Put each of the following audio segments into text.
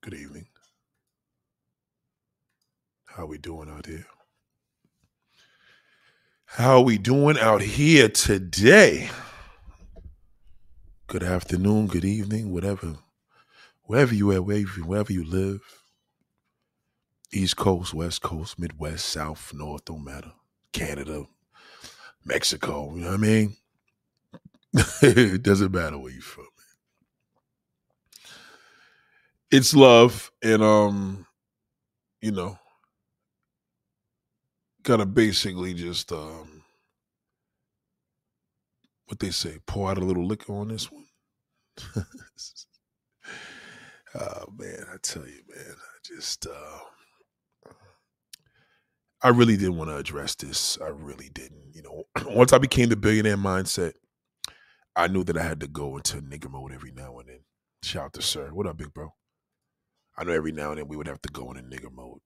Good evening. How are we doing out here? How are we doing out here today? Good afternoon, good evening, whatever, wherever you at, wherever, wherever you live. East Coast, West Coast, Midwest, South, North, don't matter. Canada, Mexico, you know what I mean? it doesn't matter where you're from. It's love, and um, you know, gotta basically just um what they say, pour out a little liquor on this one. oh man, I tell you, man, I just uh I really didn't want to address this. I really didn't. You know, once I became the billionaire mindset, I knew that I had to go into nigger mode every now and then. Shout out to Sir. What up, big bro? I know every now and then we would have to go in a nigger mode.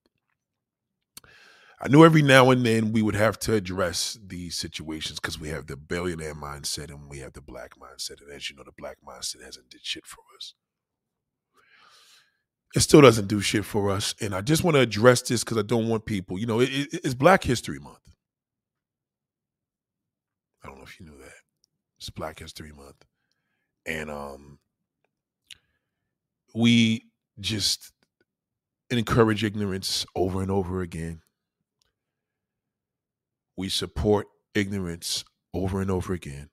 I knew every now and then we would have to address these situations because we have the billionaire mindset and we have the black mindset. And as you know, the black mindset hasn't did shit for us. It still doesn't do shit for us. And I just want to address this because I don't want people, you know, it, it, it's Black History Month. I don't know if you knew that. It's Black History Month. And um we just encourage ignorance over and over again. We support ignorance over and over again.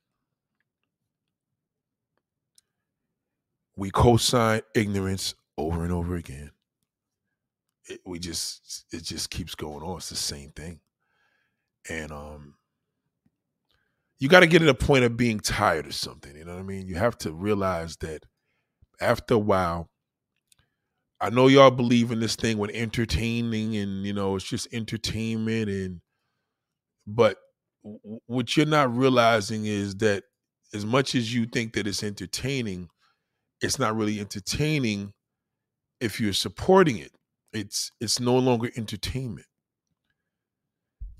We co-sign ignorance over and over again. It, we just it just keeps going on. It's the same thing. And um you got to get to the point of being tired of something, you know what I mean? You have to realize that after a while I know y'all believe in this thing with entertaining and you know it's just entertainment and but what you're not realizing is that as much as you think that it's entertaining, it's not really entertaining if you're supporting it. It's it's no longer entertainment.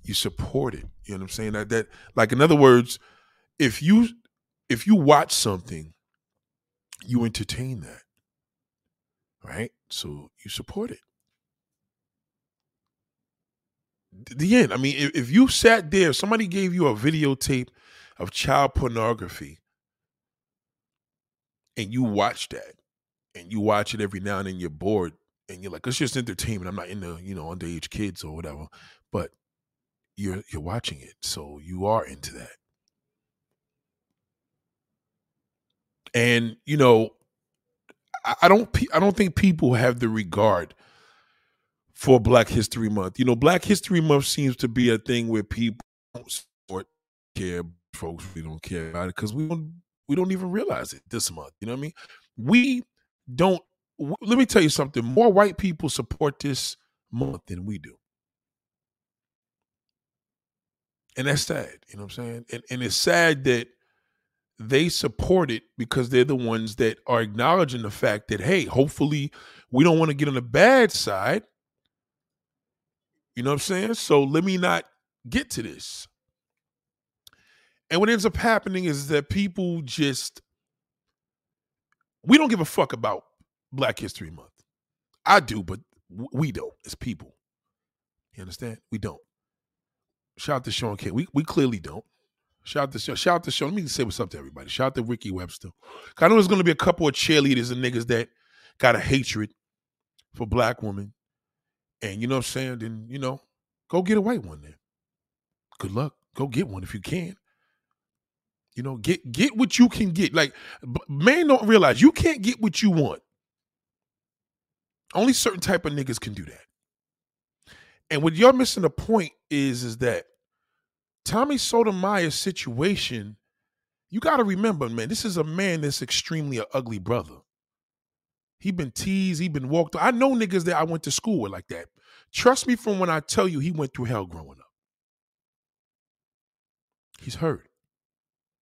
You support it. You know what I'm saying? That that like in other words, if you if you watch something, you entertain that right? So you support it. The end. I mean, if, if you sat there, somebody gave you a videotape of child pornography, and you watch that, and you watch it every now and then, you're bored, and you're like, it's just entertainment. I'm not into, you know, underage kids or whatever. But you're you're watching it, so you are into that. And you know, I don't I don't think people have the regard for Black History Month. You know, Black History Month seems to be a thing where people don't support care folks we don't care about it because we don't we don't even realize it this month. You know what I mean? We don't w- let me tell you something. More white people support this month than we do. And that's sad, you know what I'm saying? And and it's sad that they support it because they're the ones that are acknowledging the fact that hey hopefully we don't want to get on the bad side. You know what i'm saying? So let me not get to this. And what ends up happening is that people just we don't give a fuck about black history month. I do but we don't as people. You understand? We don't. Shout out to sean k. We, we clearly don't Shout out to show. Shout out to show. Let me say what's up to everybody. Shout out to Ricky Webster. I know there's gonna be a couple of cheerleaders and niggas that got a hatred for black women. And you know what I'm saying? Then, you know, go get a white one then. Good luck. Go get one if you can. You know, get get what you can get. Like man don't realize you can't get what you want. Only certain type of niggas can do that. And what you're missing the point is is that Tommy Sotomayor's situation, you got to remember, man, this is a man that's extremely an ugly brother. He been teased, he been walked. I know niggas that I went to school with like that. Trust me from when I tell you he went through hell growing up. He's hurt.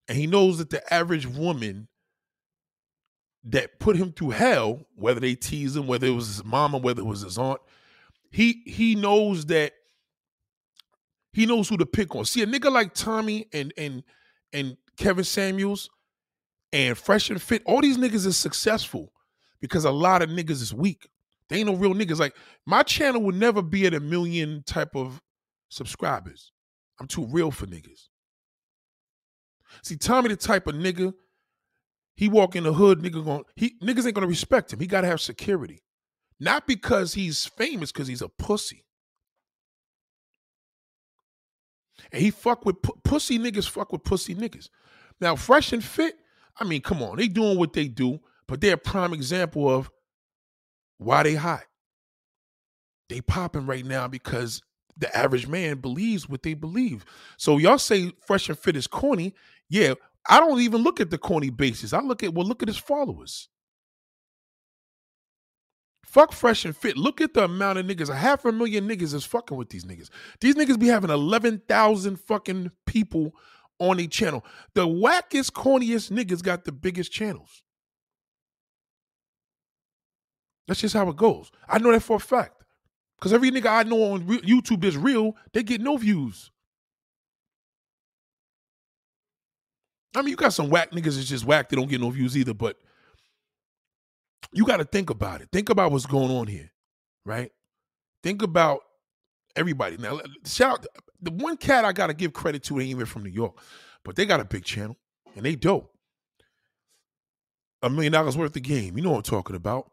And he knows that the average woman that put him through hell, whether they tease him, whether it was his mama, whether it was his aunt, he he knows that he knows who to pick on. See, a nigga like Tommy and and and Kevin Samuels and Fresh and Fit, all these niggas is successful because a lot of niggas is weak. They ain't no real niggas. Like my channel would never be at a million type of subscribers. I'm too real for niggas. See, Tommy the type of nigga, he walk in the hood, nigga going he niggas ain't gonna respect him. He gotta have security. Not because he's famous, because he's a pussy. And he fuck with pussy niggas, fuck with pussy niggas. Now, fresh and fit, I mean, come on, they doing what they do, but they're a prime example of why they hot. They popping right now because the average man believes what they believe. So y'all say fresh and fit is corny. Yeah, I don't even look at the corny basis. I look at well, look at his followers. Fuck fresh and fit. Look at the amount of niggas. A half a million niggas is fucking with these niggas. These niggas be having 11,000 fucking people on a channel. The wackest, corniest niggas got the biggest channels. That's just how it goes. I know that for a fact. Because every nigga I know on YouTube is real, they get no views. I mean, you got some whack niggas that's just whack, they don't get no views either, but you got to think about it. Think about what's going on here, right? Think about everybody. Now, shout out the one cat I got to give credit to ain't even from New York, but they got a big channel and they dope. A million dollars worth of game. You know what I'm talking about.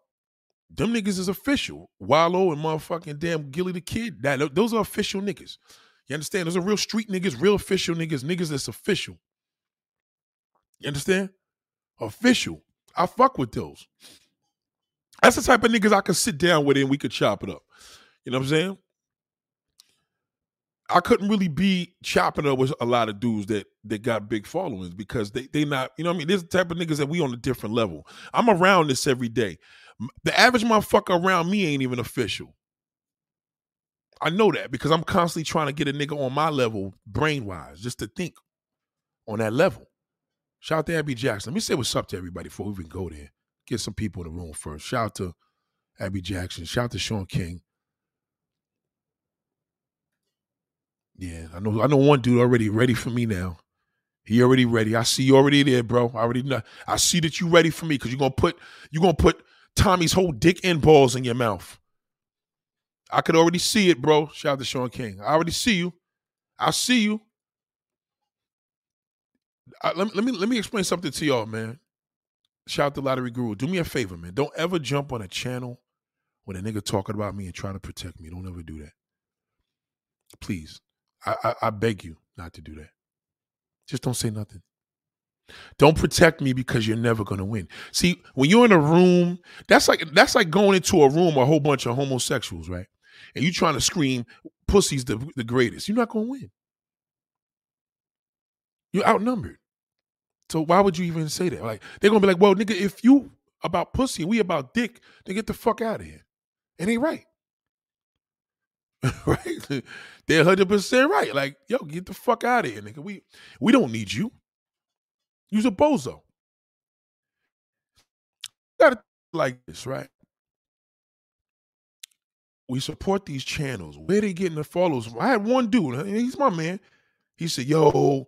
Them niggas is official. Wallo and motherfucking damn Gillie Da Kid. That those are official niggas. You understand? Those are real street niggas, real official niggas, niggas that's official. You understand? Official. I fuck with those. That's the type of niggas I could sit down with and we could chop it up. You know what I'm saying? I couldn't really be chopping up with a lot of dudes that that got big followings because they they not, you know what I mean? The type of niggas that we on a different level. I'm around this every day. The average motherfucker around me ain't even official. I know that because I'm constantly trying to get a nigga on my level, brain wise, just to think on that level. Shout out to Abby Jackson. Let me say what's up to everybody before we even go there get some people in the room first. Shout out to Abby Jackson. Shout out to Sean King. Yeah, I know. I know one dude already ready for me now. He already ready. I see you already there, bro. I already know. I see that you ready for me because you're gonna put you're gonna put Tommy's whole dick and balls in your mouth. I could already see it, bro. Shout out to Sean King. I already see you. I see you. I, let, let me let me explain something to y'all, man. Shout out to Lottery Guru. Do me a favor, man. Don't ever jump on a channel when a nigga talking about me and trying to protect me. Don't ever do that. Please. I, I, I beg you not to do that. Just don't say nothing. Don't protect me because you're never gonna win. See, when you're in a room, that's like that's like going into a room a whole bunch of homosexuals, right? And you trying to scream, "Pussy's the the greatest." You're not gonna win. You're outnumbered. So why would you even say that? Like they're gonna be like, well, nigga, if you about pussy, we about dick, then get the fuck out of here. It ain't right. right? They're hundred percent right. Like, yo, get the fuck out of here, nigga. We we don't need you. You's a bozo. Got it like this, right? We support these channels. Where they getting the follows? I had one dude. He's my man. He said, "Yo,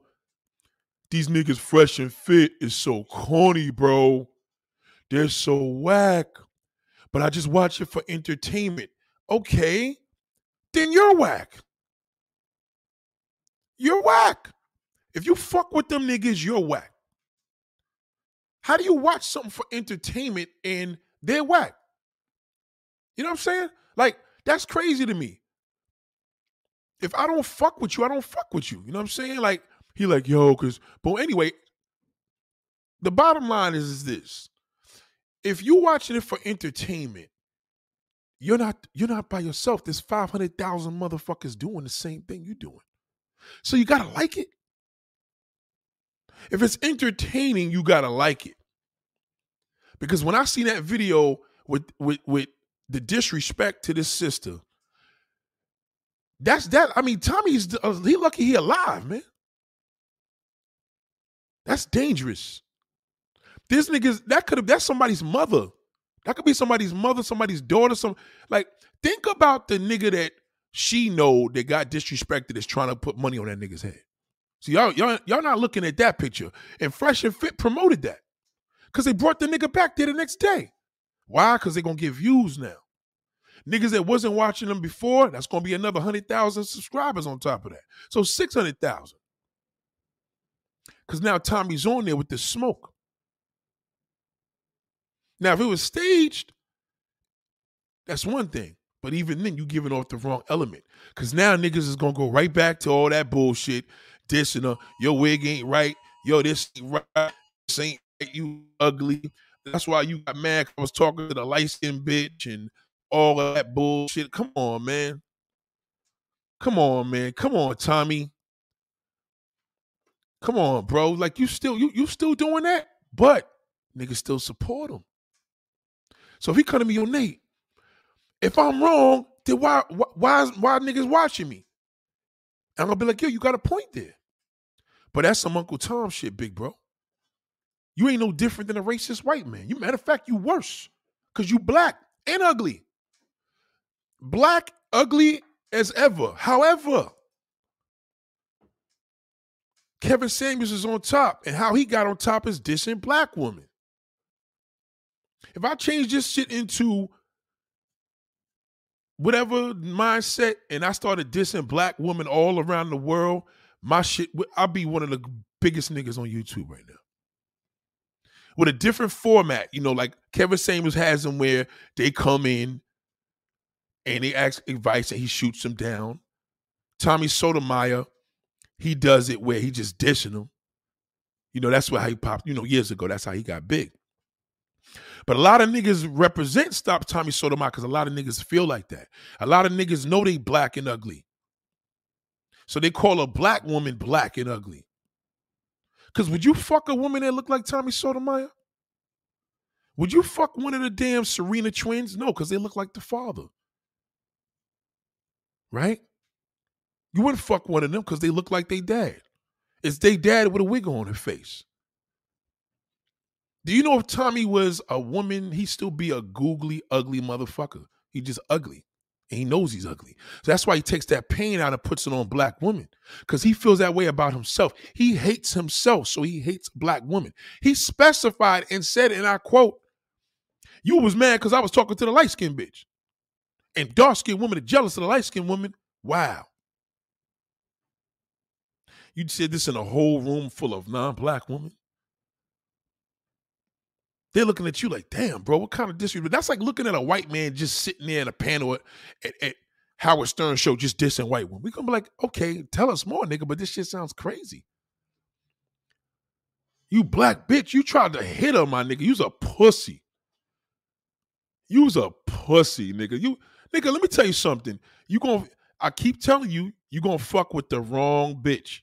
these niggas fresh and fit is so corny, bro. They're so whack. But I just watch it for entertainment. Okay, then you're whack. You're whack. If you fuck with them niggas, you're whack. How do you watch something for entertainment and they're whack? You know what I'm saying? Like, that's crazy to me. If I don't fuck with you, I don't fuck with you. You know what I'm saying? Like, he like, yo, cause but anyway, the bottom line is, is this. If you're watching it for entertainment, you're not you're not by yourself. There's 500,000 motherfuckers doing the same thing you're doing. So you gotta like it. If it's entertaining, you gotta like it. Because when I see that video with with with the disrespect to this sister, that's that. I mean, Tommy's uh, he lucky he alive, man. That's dangerous. This niggas, that could have, that's somebody's mother. That could be somebody's mother, somebody's daughter, some like think about the nigga that she know that got disrespected is trying to put money on that nigga's head. So y'all, y'all, y'all not looking at that picture. And Fresh and Fit promoted that. Cause they brought the nigga back there the next day. Why? Because they gonna get views now. Niggas that wasn't watching them before, that's gonna be another hundred thousand subscribers on top of that. So six hundred thousand. Cause now Tommy's on there with the smoke. Now, if it was staged, that's one thing. But even then, you giving off the wrong element. Cause now niggas is gonna go right back to all that bullshit, dissing her, your wig ain't right, yo, this ain't right, this ain't right, you ugly. That's why you got mad. I was talking to the skinned bitch and all of that bullshit. Come on, man. Come on, man. Come on, Tommy. Come on, bro. Like you still you you still doing that, but niggas still support him. So if he come to me, yo, Nate, if I'm wrong, then why why why, why niggas watching me? I'm gonna be like, yo, you got a point there. But that's some Uncle Tom shit, big bro. You ain't no different than a racist white man. You matter of fact, you worse. Cause you black and ugly. Black, ugly as ever. However, Kevin Samuels is on top, and how he got on top is dissing black women. If I change this shit into whatever mindset and I started dissing black women all around the world, my shit, I'll be one of the biggest niggas on YouTube right now. With a different format, you know, like Kevin Samuels has them where they come in and they ask advice and he shoots them down. Tommy Sotomayor, he does it where he just dishing them. You know, that's why he popped, you know, years ago. That's how he got big. But a lot of niggas represent Stop Tommy Sotomayor because a lot of niggas feel like that. A lot of niggas know they black and ugly. So they call a black woman black and ugly. Because would you fuck a woman that look like Tommy Sotomayor? Would you fuck one of the damn Serena twins? No, because they look like the father. Right? You wouldn't fuck one of them because they look like they dad. It's they dad with a wig on her face. Do you know if Tommy was a woman, he'd still be a googly, ugly motherfucker. He just ugly. And he knows he's ugly. So that's why he takes that pain out and puts it on black women. Because he feels that way about himself. He hates himself, so he hates black women. He specified and said, and I quote, You was mad because I was talking to the light-skinned bitch. And dark-skinned women are jealous of the light-skinned woman. Wow. You said this in a whole room full of non-black women. They're looking at you like, damn, bro, what kind of disrespect? That's like looking at a white man just sitting there in a panel at, at, at Howard Stern show just dissing white women. We gonna be like, okay, tell us more, nigga, but this shit sounds crazy. You black bitch, you tried to hit her, my nigga. You's a pussy. You's a pussy, nigga. You nigga, let me tell you something. You gonna I keep telling you, you gonna fuck with the wrong bitch.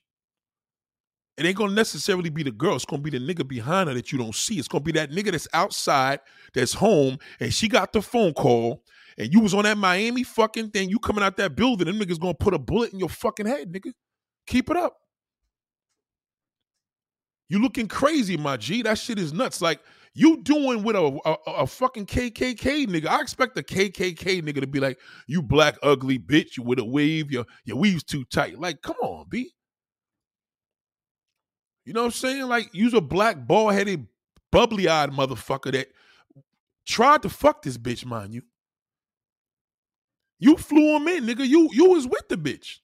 It ain't gonna necessarily be the girl. It's gonna be the nigga behind her that you don't see. It's gonna be that nigga that's outside, that's home, and she got the phone call, and you was on that Miami fucking thing. You coming out that building, them niggas gonna put a bullet in your fucking head, nigga. Keep it up. You looking crazy, my G. That shit is nuts. Like you doing with a, a, a fucking KKK nigga. I expect a KKK nigga to be like, "You black ugly bitch, you with a wave, your your weave's too tight." Like, come on, B. You know what I'm saying? Like, use a black, bald headed, bubbly eyed motherfucker that tried to fuck this bitch, mind you. You flew him in, nigga. You you was with the bitch.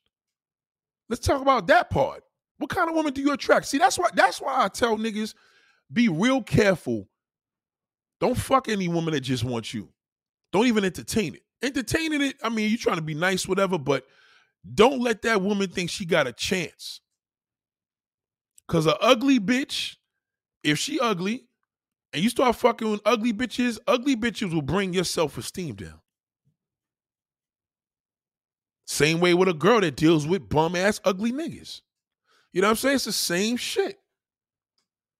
Let's talk about that part. What kind of woman do you attract? See, that's why that's why I tell niggas be real careful. Don't fuck any woman that just wants you. Don't even entertain it. Entertaining it, I mean, you trying to be nice, whatever, but don't let that woman think she got a chance. Cause a ugly bitch, if she ugly, and you start fucking with ugly bitches, ugly bitches will bring your self-esteem down. Same way with a girl that deals with bum ass ugly niggas. You know what I'm saying? It's the same shit.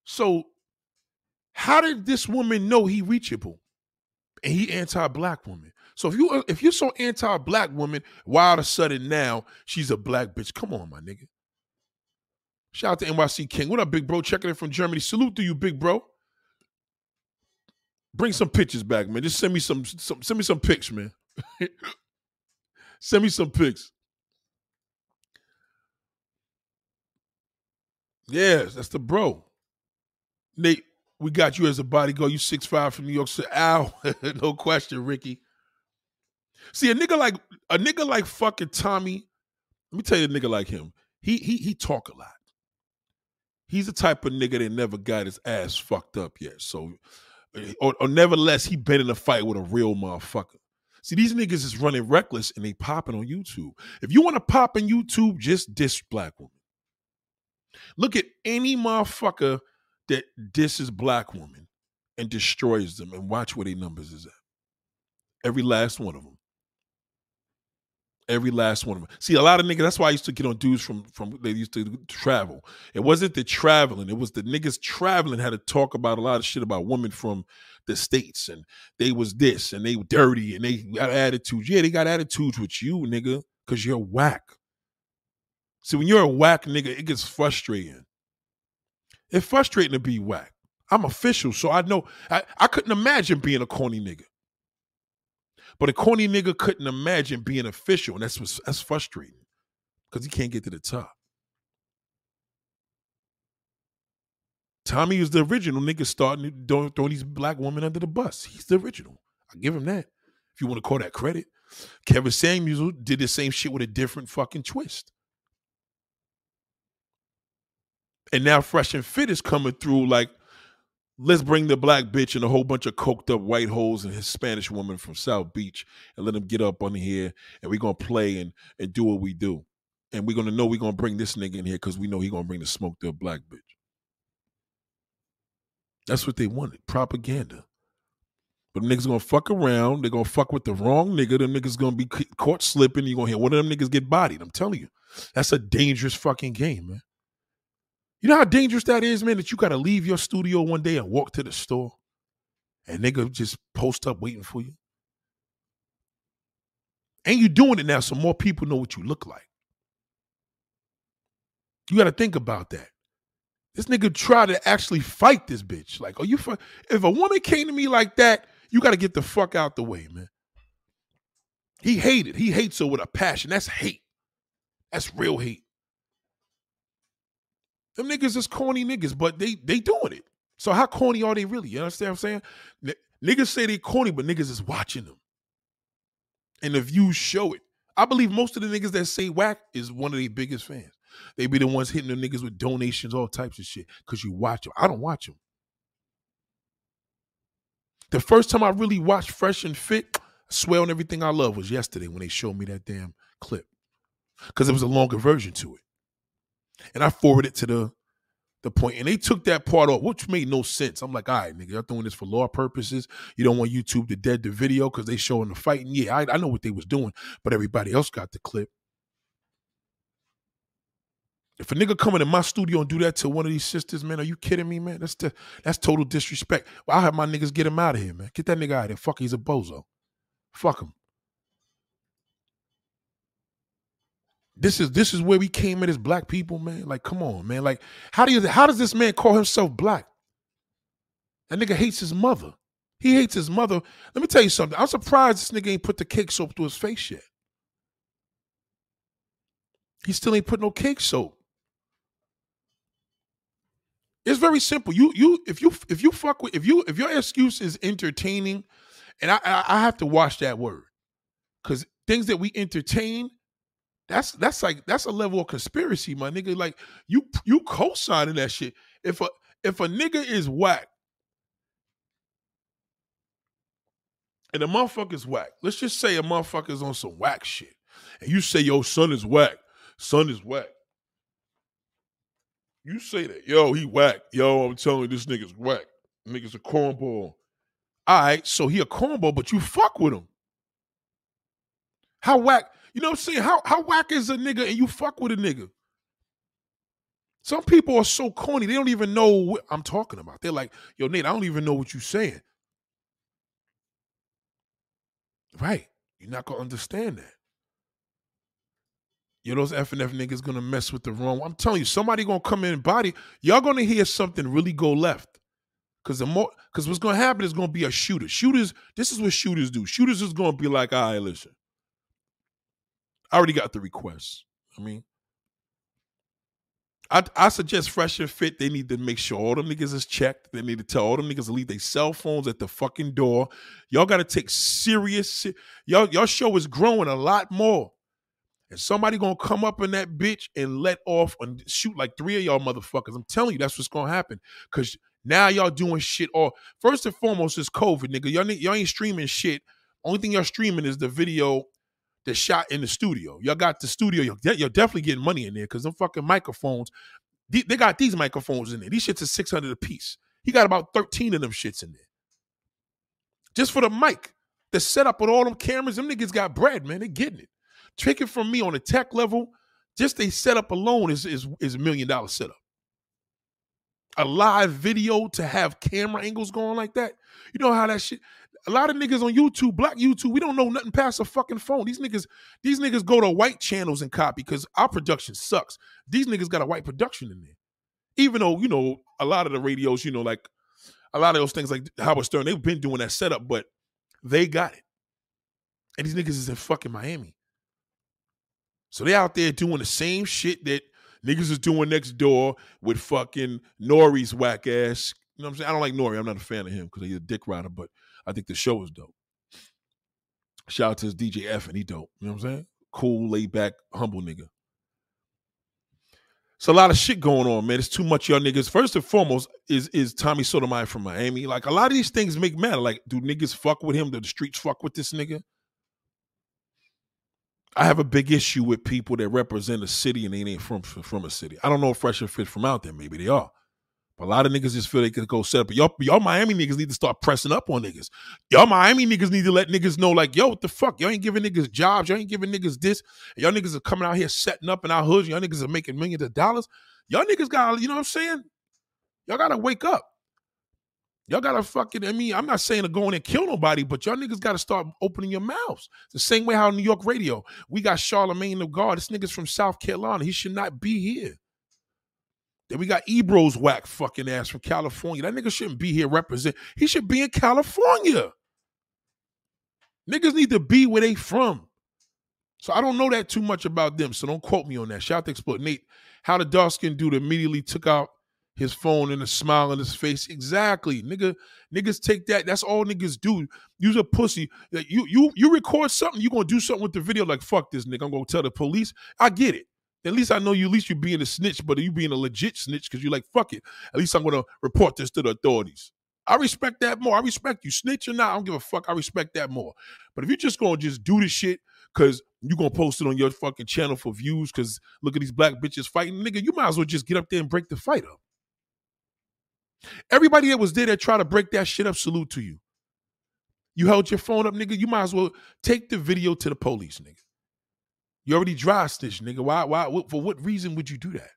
So, how did this woman know he reachable? And he anti-black woman. So if you if you're so anti-black woman, why all of a sudden now she's a black bitch? Come on, my nigga. Shout out to NYC King. What up, big bro? Checking in from Germany. Salute to you, big bro. Bring some pictures back, man. Just send me some, some send me some pics, man. send me some pics. Yes, that's the bro. Nate, we got you as a bodyguard. You six five from New York City. Ow, no question, Ricky. See, a nigga like a nigga like fucking Tommy. Let me tell you, a nigga like him. He he he talk a lot. He's the type of nigga that never got his ass fucked up yet. So, eh, or, or nevertheless, he been in a fight with a real motherfucker. See, these niggas is running reckless and they popping on YouTube. If you want to pop on YouTube, just diss black women. Look at any motherfucker that disses black women and destroys them and watch where their numbers is at. Every last one of them. Every last one of them. See, a lot of niggas. That's why I used to get on dudes from from they used to travel. It wasn't the traveling. It was the niggas traveling had to talk about a lot of shit about women from the states, and they was this, and they were dirty, and they got attitudes. Yeah, they got attitudes with you, nigga, because you're whack. See, when you're a whack nigga, it gets frustrating. It's frustrating to be whack. I'm official, so I know I, I couldn't imagine being a corny nigga. But a corny nigga couldn't imagine being official, and that's what's, that's frustrating because he can't get to the top. Tommy is the original nigga starting throwing, throwing these black women under the bus. He's the original. I give him that. If you want to call that credit. Kevin Samuels did the same shit with a different fucking twist. And now Fresh and Fit is coming through like let's bring the black bitch and a whole bunch of coked up white hoes and his Spanish woman from South Beach and let them get up on here and we're gonna play and and do what we do. And we're gonna know we're gonna bring this nigga in here because we know he gonna bring the smoke to a black bitch. That's what they wanted. Propaganda. But niggas gonna fuck around. They're gonna fuck with the wrong nigga. Them niggas gonna be caught slipping. You're gonna hear one of them niggas get bodied. I'm telling you. That's a dangerous fucking game, man. You know how dangerous that is, man, that you got to leave your studio one day and walk to the store and nigga just post up waiting for you? And you doing it now so more people know what you look like. You got to think about that. This nigga tried to actually fight this bitch. Like, oh, you if a woman came to me like that, you got to get the fuck out the way, man. He hated. He hates her with a passion. That's hate. That's real hate. Them niggas is corny niggas, but they they doing it. So how corny are they really? You understand what I'm saying? N- niggas say they corny, but niggas is watching them. And the views show it. I believe most of the niggas that say whack is one of their biggest fans. They be the ones hitting the niggas with donations, all types of shit, because you watch them. I don't watch them. The first time I really watched Fresh and Fit, swear on everything I love, was yesterday when they showed me that damn clip. Because it was a longer version to it. And I forwarded to the the point, and they took that part off, which made no sense. I'm like, all right, nigga, y'all doing this for law purposes. You don't want YouTube to dead the video because they showing the fighting. Yeah, I, I know what they was doing, but everybody else got the clip. If a nigga coming in my studio and do that to one of these sisters, man, are you kidding me, man? That's the, that's total disrespect. Well, I'll have my niggas get him out of here, man. Get that nigga out of here. Fuck, he's a bozo. Fuck him. This is this is where we came in as black people, man. Like, come on, man. Like, how do you how does this man call himself black? That nigga hates his mother. He hates his mother. Let me tell you something. I'm surprised this nigga ain't put the cake soap through his face yet. He still ain't put no cake soap. It's very simple. You you if you if you fuck with if you if your excuse is entertaining, and I I, I have to watch that word because things that we entertain that's that's like that's a level of conspiracy, my nigga. Like you you co-signing that shit. If a if a nigga is whack and a motherfucker's whack, let's just say a motherfucker's on some whack shit, and you say yo son is whack, son is whack. You say that, yo, he whack. Yo, I'm telling you, this nigga's whack. Nigga's a cornball. All right, so he a cornball, but you fuck with him. How whack? You know what I'm saying? How how whack is a nigga and you fuck with a nigga? Some people are so corny, they don't even know what I'm talking about. They're like, yo, Nate, I don't even know what you're saying. Right. You're not gonna understand that. Yo, those F and F niggas gonna mess with the wrong. I'm telling you, somebody gonna come in and body. Y'all gonna hear something really go left. Cause the more, cause what's gonna happen is gonna be a shooter. Shooters, this is what shooters do. Shooters is gonna be like, all right, listen. I already got the request. I mean, I, I suggest Fresh and Fit. They need to make sure all them niggas is checked. They need to tell all them niggas to leave their cell phones at the fucking door. Y'all got to take serious. Y'all, y'all show is growing a lot more. And somebody gonna come up in that bitch and let off and shoot like three of y'all motherfuckers. I'm telling you, that's what's gonna happen. Cause now y'all doing shit. all. first and foremost is COVID, nigga. Y'all, y'all ain't streaming shit. Only thing y'all streaming is the video that shot in the studio. Y'all got the studio. You're, you're definitely getting money in there because them fucking microphones. They, they got these microphones in there. These shits are 600 a piece. He got about 13 of them shits in there. Just for the mic. The setup with all them cameras, them niggas got bread, man. They're getting it. Take it from me on a tech level, just a setup alone is, is, is a million dollar setup. A live video to have camera angles going like that. You know how that shit, a lot of niggas on YouTube, black YouTube, we don't know nothing past a fucking phone. These niggas, these niggas go to white channels and copy because our production sucks. These niggas got a white production in there. Even though, you know, a lot of the radios, you know, like a lot of those things like Howard Stern, they've been doing that setup, but they got it. And these niggas is in fucking Miami. So they out there doing the same shit that niggas is doing next door with fucking Nori's whack ass. You know what I'm saying? I don't like Nori. I'm not a fan of him because he's a dick rider, but I think the show is dope. Shout out to his DJ EFN he dope. You know what I'm saying? Cool, laid back, humble nigga. It's a lot of shit going on, man. It's too much y'all niggas. First and foremost is is Tommy Sotomayor from Miami. Like a lot of these things make matter. Like, do niggas fuck with him? Do the streets fuck with this nigga? I have a big issue with people that represent a city and they ain't from from a city. I don't know if Fresh and Fit from out there. Maybe they are. A lot of niggas just feel they could go set up. Y'all, y'all Miami niggas need to start pressing up on niggas. Y'all Miami niggas need to let niggas know, like, yo, what the fuck? Y'all ain't giving niggas jobs. Y'all ain't giving niggas this. Y'all niggas are coming out here setting up in our hoods. Y'all niggas are making millions of dollars. Y'all niggas got, you know what I'm saying? Y'all gotta wake up. Y'all gotta fucking, I mean, I'm not saying to go in and kill nobody, but y'all niggas gotta start opening your mouths. The same way how New York radio, we got Charlamagne tha God. This nigga's from South Carolina. He should not be here. Then we got Ebro's whack fucking ass from California. That nigga shouldn't be here represent. He should be in California. Niggas need to be where they from. So I don't know that too much about them. So don't quote me on that. Shout out to Explode Nate. How the dark skinned dude immediately took out his phone and a smile on his face. Exactly. Nigga, niggas take that. That's all niggas do. Use a pussy. You you you record something, you gonna do something with the video like fuck this nigga. I'm gonna tell the police. I get it. At least I know you, at least you being a snitch, but you being a legit snitch because you're like fuck it. At least I'm gonna report this to the authorities. I respect that more. I respect you. Snitch or not, I don't give a fuck. I respect that more. But if you're just gonna just do this shit because you're gonna post it on your fucking channel for views because look at these black bitches fighting, nigga, you might as well just get up there and break the fight up. Everybody that was there that tried to break that shit up, salute to you. You held your phone up, nigga. You might as well take the video to the police, nigga. You already dry stitch, nigga. Why, why, what, for what reason would you do that?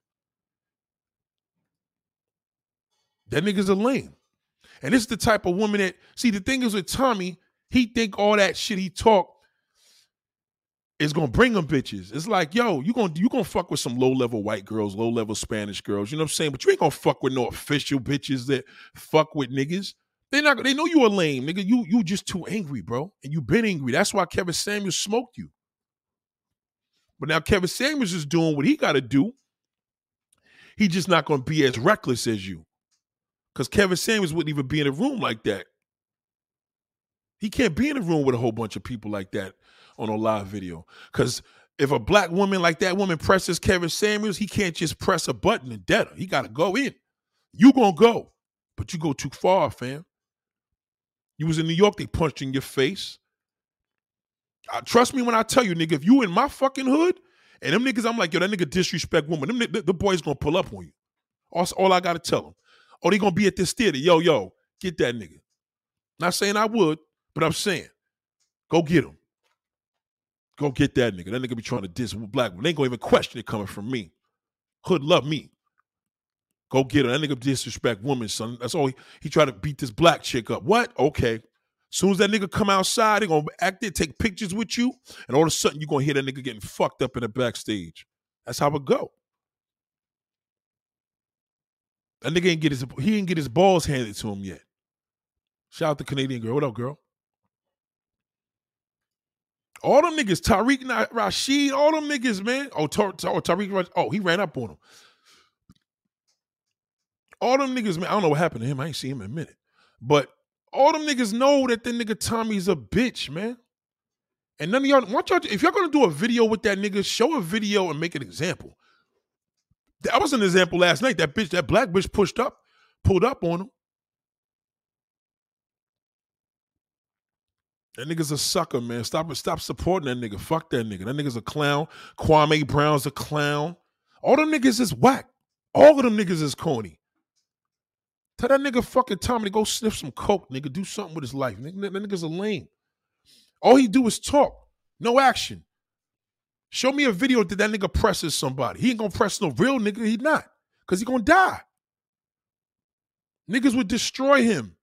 That nigga's a lame. And this is the type of woman that, see, the thing is with Tommy, he think all that shit he talk is gonna bring them bitches. It's like, yo, you gonna you gonna fuck with some low level white girls, low level Spanish girls. You know what I'm saying? But you ain't gonna fuck with no official bitches that fuck with niggas. They not they know you a lame nigga. You you just too angry, bro, and you been angry. That's why Kevin Samuels smoked you. But now Kevin Samuels is doing what he got to do. He's just not gonna be as reckless as you, because Kevin Samuels wouldn't even be in a room like that. He can't be in a room with a whole bunch of people like that on a live video. Because if a black woman like that woman presses Kevin Samuels, he can't just press a button and dead her. He got to go in. You gonna go, but you go too far, fam. You was in New York, they punched in your face. Uh, trust me when I tell you, nigga, if you in my fucking hood, and them niggas, I'm like, yo, that nigga disrespect woman. Them, the, the boys gonna pull up on you. That's all I gotta tell them. Oh, they gonna be at this theater. Yo, yo, get that nigga. Not saying I would, but I'm saying, go get him. Go get that nigga. That nigga be trying to diss black. They ain't gonna even question it coming from me. Hood love me. Go get her. That nigga disrespect women, son. That's all he, he tried to beat this black chick up. What? Okay. Soon as that nigga come outside, they gonna act there, take pictures with you, and all of a sudden you gonna hear that nigga getting fucked up in the backstage. That's how it go. That nigga ain't get his he ain't get his balls handed to him yet. Shout out to Canadian girl. What up, girl? All them niggas, Tariq Nasheed, all them niggas, man. Oh, Tar- Tar- oh, Tariq, oh, he ran up on him. all them niggas, man, I don't know what happened to him. I ain't seen him in a minute. But all them niggas know that the nigga Tommy's a bitch, man. And none of y'all, want y'all, if y'all gonna do a video with that nigga, show a video and make an example. That was an example last night. That bitch, that black bitch pushed up, pulled up on him. That nigga's a sucker, man. Stop stop supporting that nigga. Fuck that nigga. That nigga's a clown. Kwame Brown's a clown. All them niggas is whack. All of them niggas is corny. Tell that nigga fucking Tommy to go sniff some coke, nigga. Do something with his life. Nigga, that nigga's a lame. All he do is talk. No action. Show me a video that that nigga presses somebody. He ain't gonna press no real nigga. He not. Cause he gonna die. Niggas would destroy him.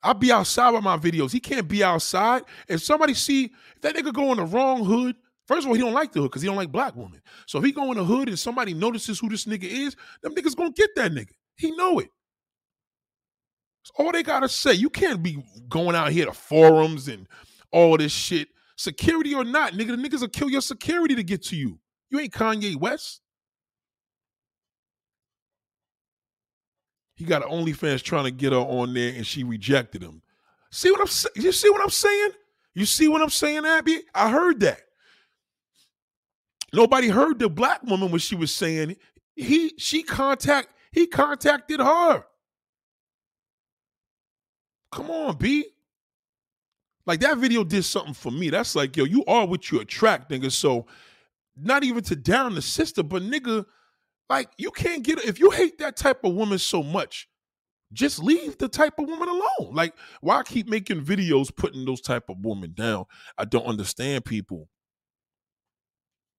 I'll be outside with my videos. He can't be outside. If somebody see if that nigga go in the wrong hood, first of all, he don't like the hood because he don't like black women. So if he go in the hood and somebody notices who this nigga is, them niggas gonna get that nigga. He know it. That's all they gotta say. You can't be going out here to forums and all this shit. Security or not, nigga, the niggas will kill your security to get to you. You ain't Kanye West. He got an OnlyFans trying to get her on there, and she rejected him. See what I'm saying? You see what I'm saying? You see what I'm saying, Abby? I heard that. Nobody heard the black woman when she was saying he she contact he contacted her. Come on, B. Like that video did something for me. That's like, yo, you are what you attract, nigga. So not even to down the sister, but nigga, like you can't get if you hate that type of woman so much, just leave the type of woman alone. Like, why keep making videos putting those type of women down? I don't understand people.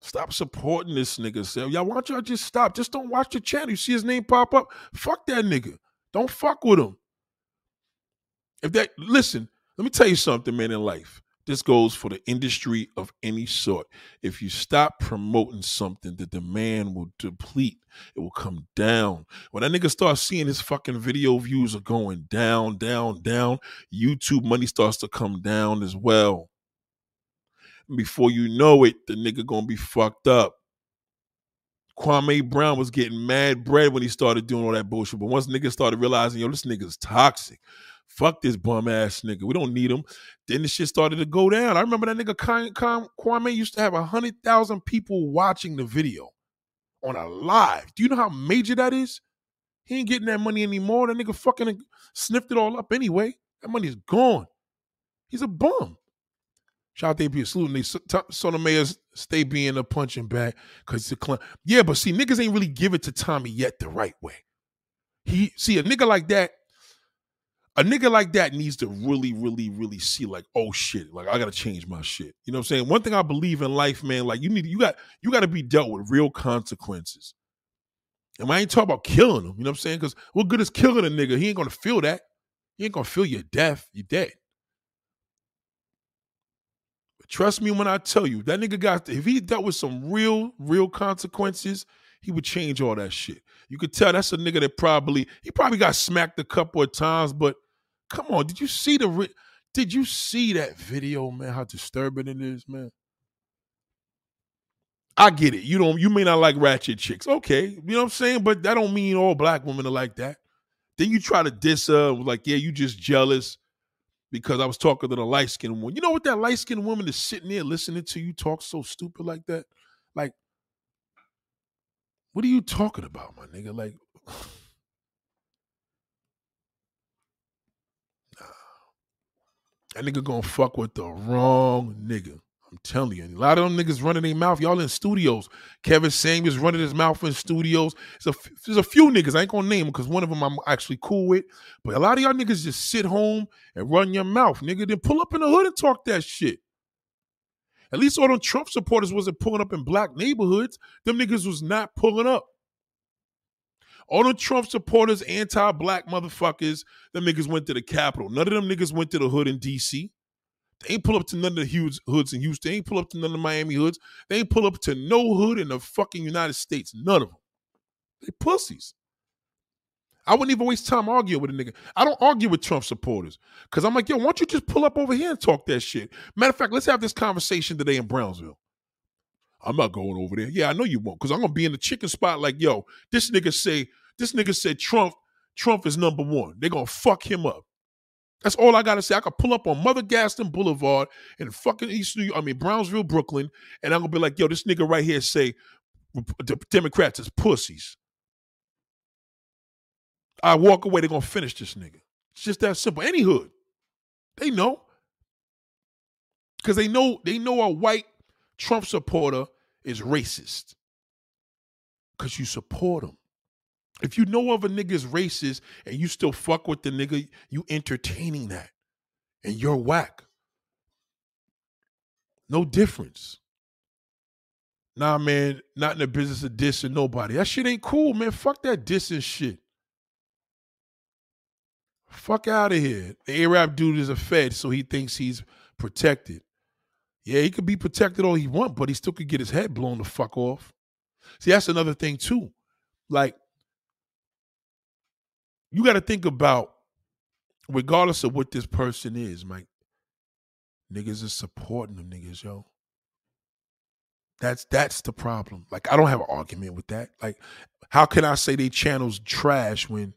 Stop supporting this nigga. Say, y'all, why don't y'all just stop? Just don't watch the channel. You see his name pop up? Fuck that nigga. Don't fuck with him. If that listen, let me tell you something, man, in life. This goes for the industry of any sort. If you stop promoting something, the demand will deplete. It will come down. When that nigga starts seeing his fucking video views are going down, down, down, YouTube money starts to come down as well. Before you know it, the nigga gonna be fucked up. Kwame Brown was getting mad bread when he started doing all that bullshit. But once niggas started realizing, yo, this nigga's toxic. Fuck this bum ass nigga. We don't need him. Then the shit started to go down. I remember that nigga Kwame used to have a hundred thousand people watching the video on a live. Do you know how major that is? He ain't getting that money anymore. That nigga fucking uh, sniffed it all up anyway. That money's gone. He's a bum. Shout out to AP saluting they Sotomayor's stay being a punching bag because it's a clown. Yeah, but see, niggas ain't really give it to Tommy yet the right way. He see a nigga like that a nigga like that needs to really, really, really see like, oh shit, like I gotta change my shit. You know what I'm saying? One thing I believe in life, man, like you need you got you gotta be dealt with real consequences. And I ain't talking about killing him, you know what I'm saying? Because what good is killing a nigga? He ain't gonna feel that. He ain't gonna feel your death. You dead. But trust me when I tell you, that nigga got if he dealt with some real, real consequences, he would change all that shit. You could tell that's a nigga that probably he probably got smacked a couple of times, but come on, did you see the did you see that video, man? How disturbing it is, man. I get it. You don't you may not like ratchet chicks. Okay. You know what I'm saying? But that don't mean all black women are like that. Then you try to diss her like, yeah, you just jealous because I was talking to the light skinned woman. You know what that light skinned woman is sitting there listening to you talk so stupid like that? Like, what are you talking about, my nigga? Like, nah. That nigga gonna fuck with the wrong nigga. I'm telling you. a lot of them niggas running their mouth. Y'all in studios. Kevin Samuels running his mouth in studios. There's a, there's a few niggas. I ain't gonna name them because one of them I'm actually cool with. But a lot of y'all niggas just sit home and run your mouth, nigga. Then pull up in the hood and talk that shit. At least all them Trump supporters wasn't pulling up in black neighborhoods. Them niggas was not pulling up. All the Trump supporters, anti-black motherfuckers, them niggas went to the Capitol. None of them niggas went to the hood in DC. They ain't pull up to none of the huge hoods in Houston. They ain't pull up to none of the Miami hoods. They ain't pull up to no hood in the fucking United States. None of them. They pussies. I wouldn't even waste time arguing with a nigga. I don't argue with Trump supporters because I'm like, yo, why don't you just pull up over here and talk that shit? Matter of fact, let's have this conversation today in Brownsville. I'm not going over there. Yeah, I know you won't because I'm gonna be in the chicken spot like, yo, this nigga say this nigga said Trump, Trump is number one. They're gonna fuck him up. That's all I gotta say. I could pull up on Mother Gaston Boulevard in fucking East New York, I mean Brownsville, Brooklyn, and I'm gonna be like, yo, this nigga right here say the Democrats is pussies. I walk away, they're gonna finish this nigga. It's just that simple. Any hood. They know. Cause they know they know a white Trump supporter is racist. Cause you support him. If you know of a nigga's racist and you still fuck with the nigga, you entertaining that. And you're whack. No difference. Nah, man, not in the business of dissing nobody. That shit ain't cool, man. Fuck that dissing shit. Fuck out of here. The Arab dude is a Fed, so he thinks he's protected. Yeah, he could be protected all he want, but he still could get his head blown the fuck off. See, that's another thing too. Like, you got to think about, regardless of what this person is, Mike. Niggas is supporting them niggas, yo. That's that's the problem. Like, I don't have an argument with that. Like, how can I say they channels trash when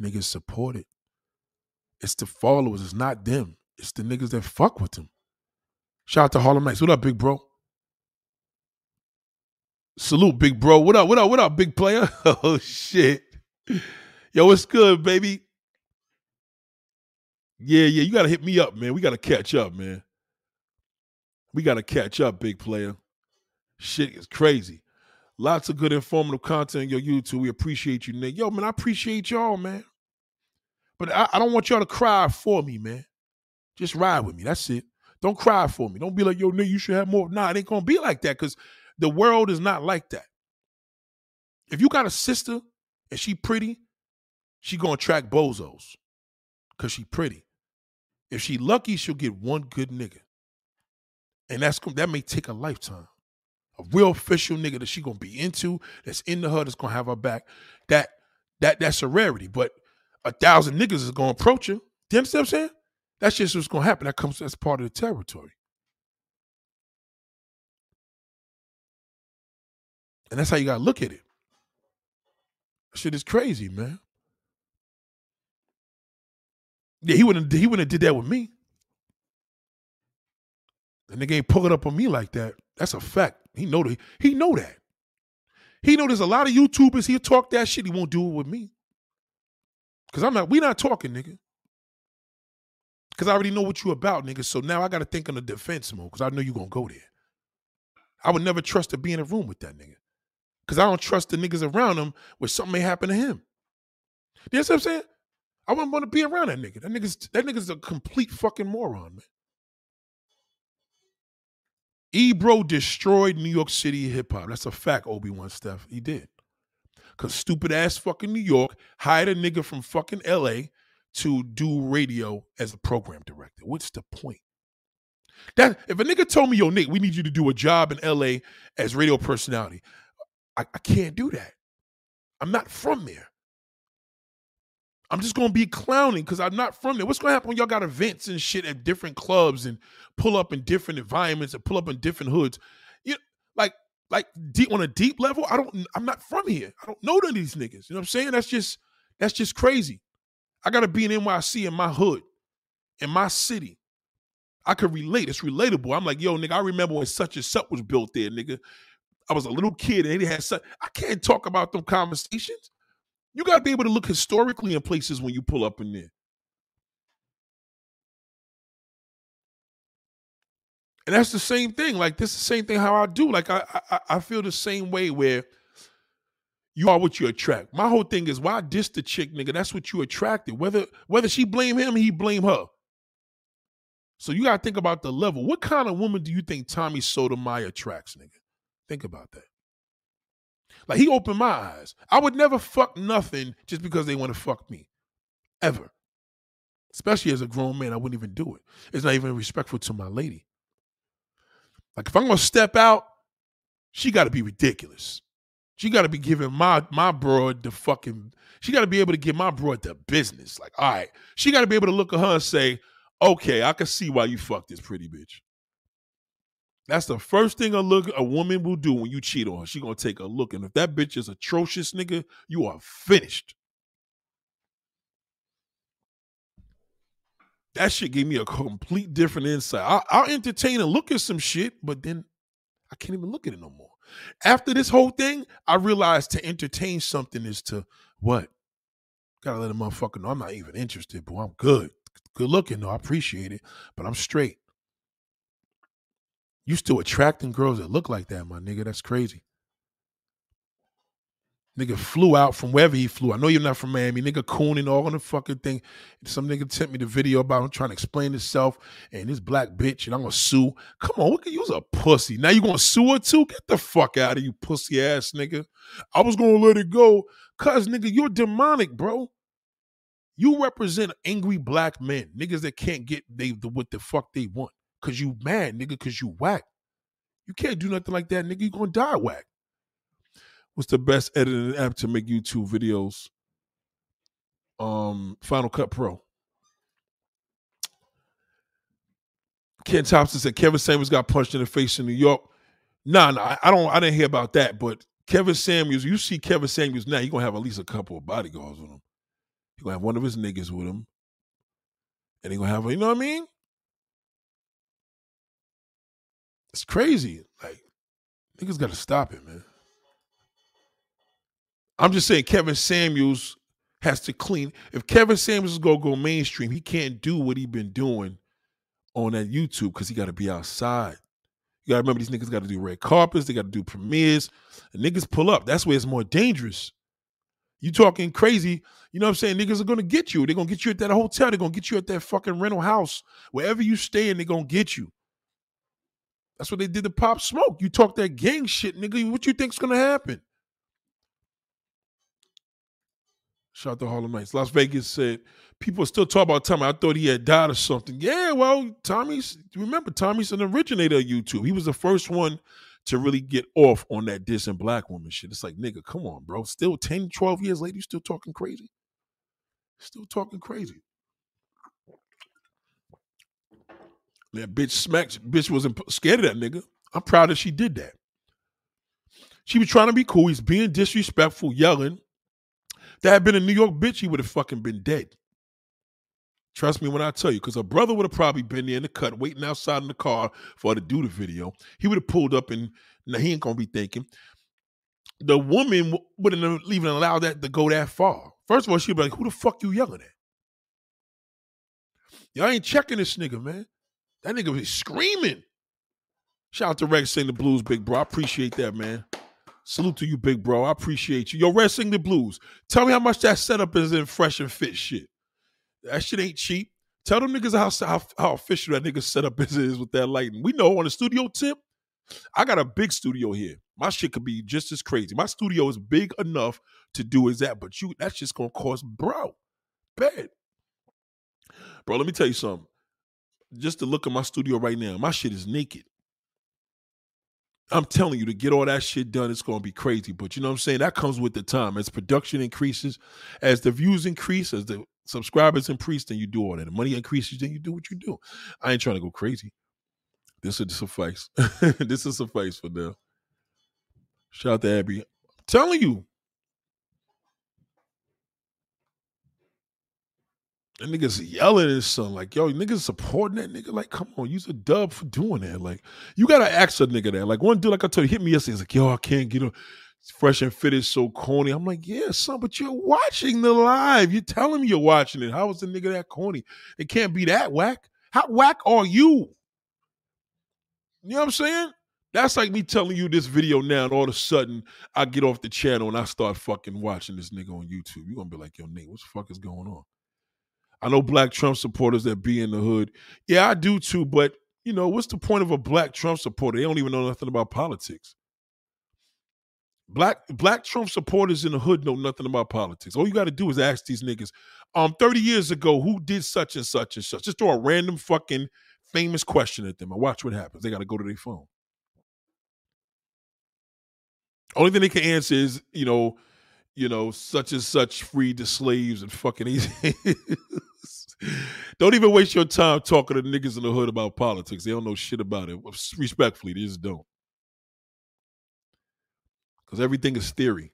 niggas support it? It's the followers. It's not them. It's the niggas that fuck with them. Shout out to Harlem Nights. What up, big bro? Salute, big bro. What up? What up? What up, big player? oh shit. Yo, what's good, baby? Yeah, yeah. You gotta hit me up, man. We gotta catch up, man. We gotta catch up, big player. Shit is crazy. Lots of good informative content on your YouTube. We appreciate you, Nick. Yo, man, I appreciate y'all, man. But I, I don't want y'all to cry for me, man. Just ride with me. That's it. Don't cry for me. Don't be like, yo, nigga, you should have more. Nah, it ain't gonna be like that because the world is not like that. If you got a sister and she pretty, she gonna track bozos because she pretty. If she lucky, she'll get one good nigga. And that's that may take a lifetime. A real official nigga that she gonna be into, that's into her, that's gonna have her back. That that that's a rarity. But a thousand niggas is gonna approach you. Do you understand what I'm saying? That's just what's gonna happen. That comes as part of the territory. And that's how you gotta look at it. Shit is crazy, man. Yeah, he wouldn't he wouldn't have did that with me. The nigga ain't pulling up on me like that. That's a fact. He know that he know that. He know there's a lot of YouTubers he'll talk that shit. He won't do it with me. Cause I'm not, we not talking, nigga. Cause I already know what you about, nigga. So now I gotta think on the defense mode, cause I know you gonna go there. I would never trust to be in a room with that nigga. Cause I don't trust the niggas around him where something may happen to him. You know what I'm saying? I wouldn't want to be around that nigga. That nigga's that nigga's a complete fucking moron, man. Ebro destroyed New York City hip hop. That's a fact, Obi-Wan Steph. He did. Cause stupid ass fucking New York hired a nigga from fucking LA to do radio as a program director. What's the point? That if a nigga told me, yo, Nick, we need you to do a job in LA as radio personality, I, I can't do that. I'm not from there. I'm just gonna be clowning because I'm not from there. What's gonna happen when y'all got events and shit at different clubs and pull up in different environments and pull up in different hoods? Like deep on a deep level. I don't. I'm not from here. I don't know none of these niggas. You know what I'm saying? That's just that's just crazy. I gotta be in NYC in my hood, in my city. I could relate. It's relatable. I'm like, yo, nigga, I remember when such and such was built there, nigga. I was a little kid and they had such. I can't talk about them conversations. You got to be able to look historically in places when you pull up in there. And that's the same thing. Like this, is the same thing how I do. Like I, I, I feel the same way where you are what you attract. My whole thing is why diss the chick, nigga? That's what you attracted. Whether whether she blame him, he blame her. So you gotta think about the level. What kind of woman do you think Tommy Sotomayor attracts, nigga? Think about that. Like he opened my eyes. I would never fuck nothing just because they want to fuck me. Ever. Especially as a grown man, I wouldn't even do it. It's not even respectful to my lady. Like if I'm gonna step out, she gotta be ridiculous. She gotta be giving my my broad the fucking she gotta be able to give my broad the business. Like, all right. She gotta be able to look at her and say, okay, I can see why you fucked this pretty bitch. That's the first thing a look a woman will do when you cheat on her. She gonna take a look, and if that bitch is atrocious, nigga, you are finished. That shit gave me a complete different insight. I, I'll entertain and look at some shit, but then I can't even look at it no more. After this whole thing, I realized to entertain something is to what? Gotta let a motherfucker know I'm not even interested, but I'm good. Good looking though. I appreciate it, but I'm straight. You still attracting girls that look like that, my nigga. That's crazy. Nigga flew out from wherever he flew. I know you're not from Miami. Nigga cooning all on the fucking thing. Some nigga sent me the video about him trying to explain himself and this black bitch, and I'm gonna sue. Come on, look at you a pussy. Now you gonna sue her too? Get the fuck out of you, pussy ass nigga. I was gonna let it go. Cause nigga, you're demonic, bro. You represent angry black men, niggas that can't get they the, what the fuck they want. Cause you mad, nigga, cause you whack. You can't do nothing like that, nigga. You gonna die whack. What's the best editing app to make YouTube videos? Um, Final Cut Pro. Ken Thompson said Kevin Samuels got punched in the face in New York. Nah, nah, I don't. I didn't hear about that. But Kevin Samuels, you see Kevin Samuels now, you're gonna have at least a couple of bodyguards with him. He gonna have one of his niggas with him, and he gonna have, you know what I mean? It's crazy. Like niggas got to stop it, man. I'm just saying Kevin Samuels has to clean. If Kevin Samuels is gonna go mainstream, he can't do what he been doing on that YouTube because he got to be outside. You gotta remember these niggas got to do red carpets, they got to do premieres, and niggas pull up. That's where it's more dangerous. You talking crazy, you know what I'm saying? Niggas are gonna get you. They're gonna get you at that hotel, they're gonna get you at that fucking rental house. Wherever you stay in, they're gonna get you. That's what they did to Pop Smoke. You talk that gang shit, nigga. What you think's gonna happen? Shout out to Harlem Nights. Las Vegas said people still talk about Tommy. I thought he had died or something. Yeah, well, Tommy's remember Tommy's an originator of YouTube. He was the first one to really get off on that dissing black woman shit. It's like, nigga, come on, bro. Still 10, 12 years later, you still talking crazy. Still talking crazy. That bitch smacked. Bitch wasn't scared of that nigga. I'm proud that she did that. She was trying to be cool. He's being disrespectful, yelling. That had been a New York bitch, he would have fucking been dead. Trust me when I tell you, because her brother would have probably been there in the cut, waiting outside in the car for her to do the video. He would have pulled up and now he ain't gonna be thinking. The woman wouldn't even allow that to go that far. First of all, she'd be like, "Who the fuck you yelling at?" Y'all ain't checking this nigga, man. That nigga was screaming. Shout out to Rex Sing the Blues, big bro. I appreciate that, man. Salute to you, big bro. I appreciate you. Yo, Red Sing the Blues. Tell me how much that setup is in fresh and fit shit. That shit ain't cheap. Tell them niggas how, how, how official that nigga setup is, is with that lighting. We know on the studio tip, I got a big studio here. My shit could be just as crazy. My studio is big enough to do as that, but you that's just gonna cost bro. Bad. Bro, let me tell you something just to look at my studio right now, my shit is naked. I'm telling you, to get all that shit done, it's gonna be crazy. But you know what I'm saying? That comes with the time. As production increases, as the views increase, as the subscribers increase, then you do all that. The money increases, then you do what you do. I ain't trying to go crazy. This will suffice. this will suffice for now. Shout out to Abby. I'm telling you, And niggas yelling and son, like, yo, niggas supporting that nigga. Like, come on, use a dub for doing that. Like, you gotta ask a nigga that. Like, one dude, like I told you, hit me yesterday. He's like, yo, I can't get a fresh and fit is so corny. I'm like, yeah, son, but you're watching the live. You're telling me you're watching it. How is the nigga that corny? It can't be that whack. How whack are you? You know what I'm saying? That's like me telling you this video now, and all of a sudden I get off the channel and I start fucking watching this nigga on YouTube. You're gonna be like, yo, Nate, what the fuck is going on? I know black Trump supporters that be in the hood. Yeah, I do too, but you know, what's the point of a black Trump supporter? They don't even know nothing about politics. Black black Trump supporters in the hood know nothing about politics. All you got to do is ask these niggas, um, 30 years ago, who did such and such and such? Just throw a random fucking famous question at them and watch what happens. They got to go to their phone. Only thing they can answer is, you know, you know, such and such freed the slaves and fucking easy. don't even waste your time talking to niggas in the hood about politics. They don't know shit about it. Respectfully, they just don't. Because everything is theory.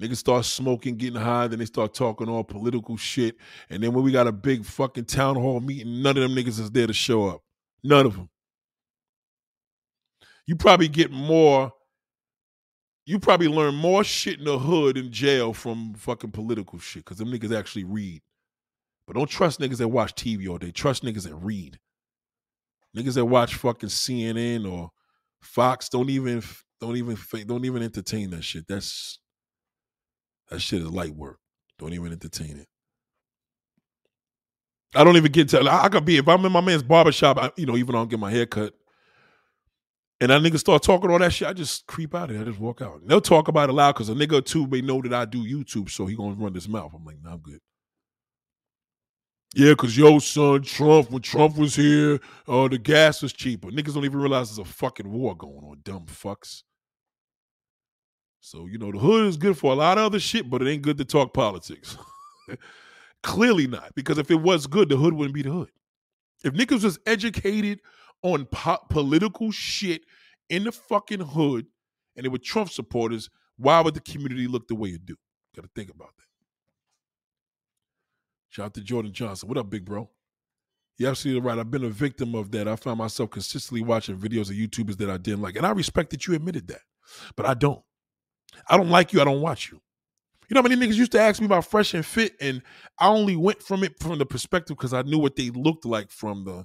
Niggas start smoking, getting high, then they start talking all political shit. And then when we got a big fucking town hall meeting, none of them niggas is there to show up. None of them. You probably get more, you probably learn more shit in the hood in jail from fucking political shit, because them niggas actually read. But don't trust niggas that watch TV all day. Trust niggas that read. Niggas that watch fucking CNN or Fox don't even don't even don't even entertain that shit. That's that shit is light work. Don't even entertain it. I don't even get to. I could be if I'm in my man's barbershop. I, you know, even I don't get my hair cut, and that nigga start talking all that shit, I just creep out of there. I just walk out. And they'll talk about it loud because a nigga two may know that I do YouTube, so he gonna run his mouth. I'm like, nah, I'm good. Yeah, because yo, son, Trump, when Trump was here, uh, the gas was cheaper. Niggas don't even realize there's a fucking war going on, dumb fucks. So, you know, the hood is good for a lot of other shit, but it ain't good to talk politics. Clearly not, because if it was good, the hood wouldn't be the hood. If niggas was educated on po- political shit in the fucking hood and they were Trump supporters, why would the community look the way it do? Gotta think about that. Shout out to Jordan Johnson. What up, big bro? You're absolutely right. I've been a victim of that. I found myself consistently watching videos of YouTubers that I didn't like. And I respect that you admitted that, but I don't. I don't like you. I don't watch you. You know how many niggas used to ask me about Fresh and Fit, and I only went from it from the perspective because I knew what they looked like from the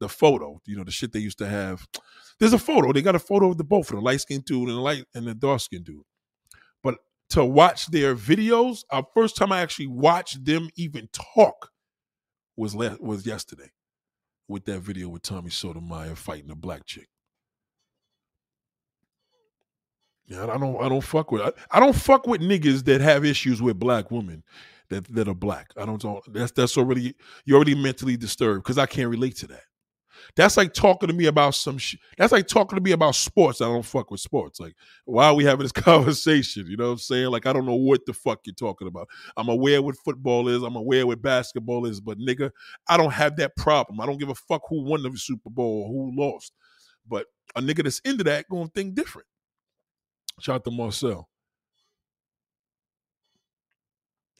the photo. You know, the shit they used to have. There's a photo. They got a photo of the both of the light skinned dude and the light and the dark skinned dude. But to watch their videos, our first time I actually watched them even talk was last, was yesterday with that video with Tommy Sotomayor fighting a black chick. Yeah, I don't I don't fuck with I, I don't fuck with niggas that have issues with black women that that are black. I don't, don't that's that's already you're already mentally disturbed because I can't relate to that. That's like talking to me about some. That's like talking to me about sports. I don't fuck with sports. Like, why are we having this conversation? You know what I'm saying? Like, I don't know what the fuck you're talking about. I'm aware what football is. I'm aware what basketball is. But nigga, I don't have that problem. I don't give a fuck who won the Super Bowl or who lost. But a nigga that's into that gonna think different. Shout out to Marcel.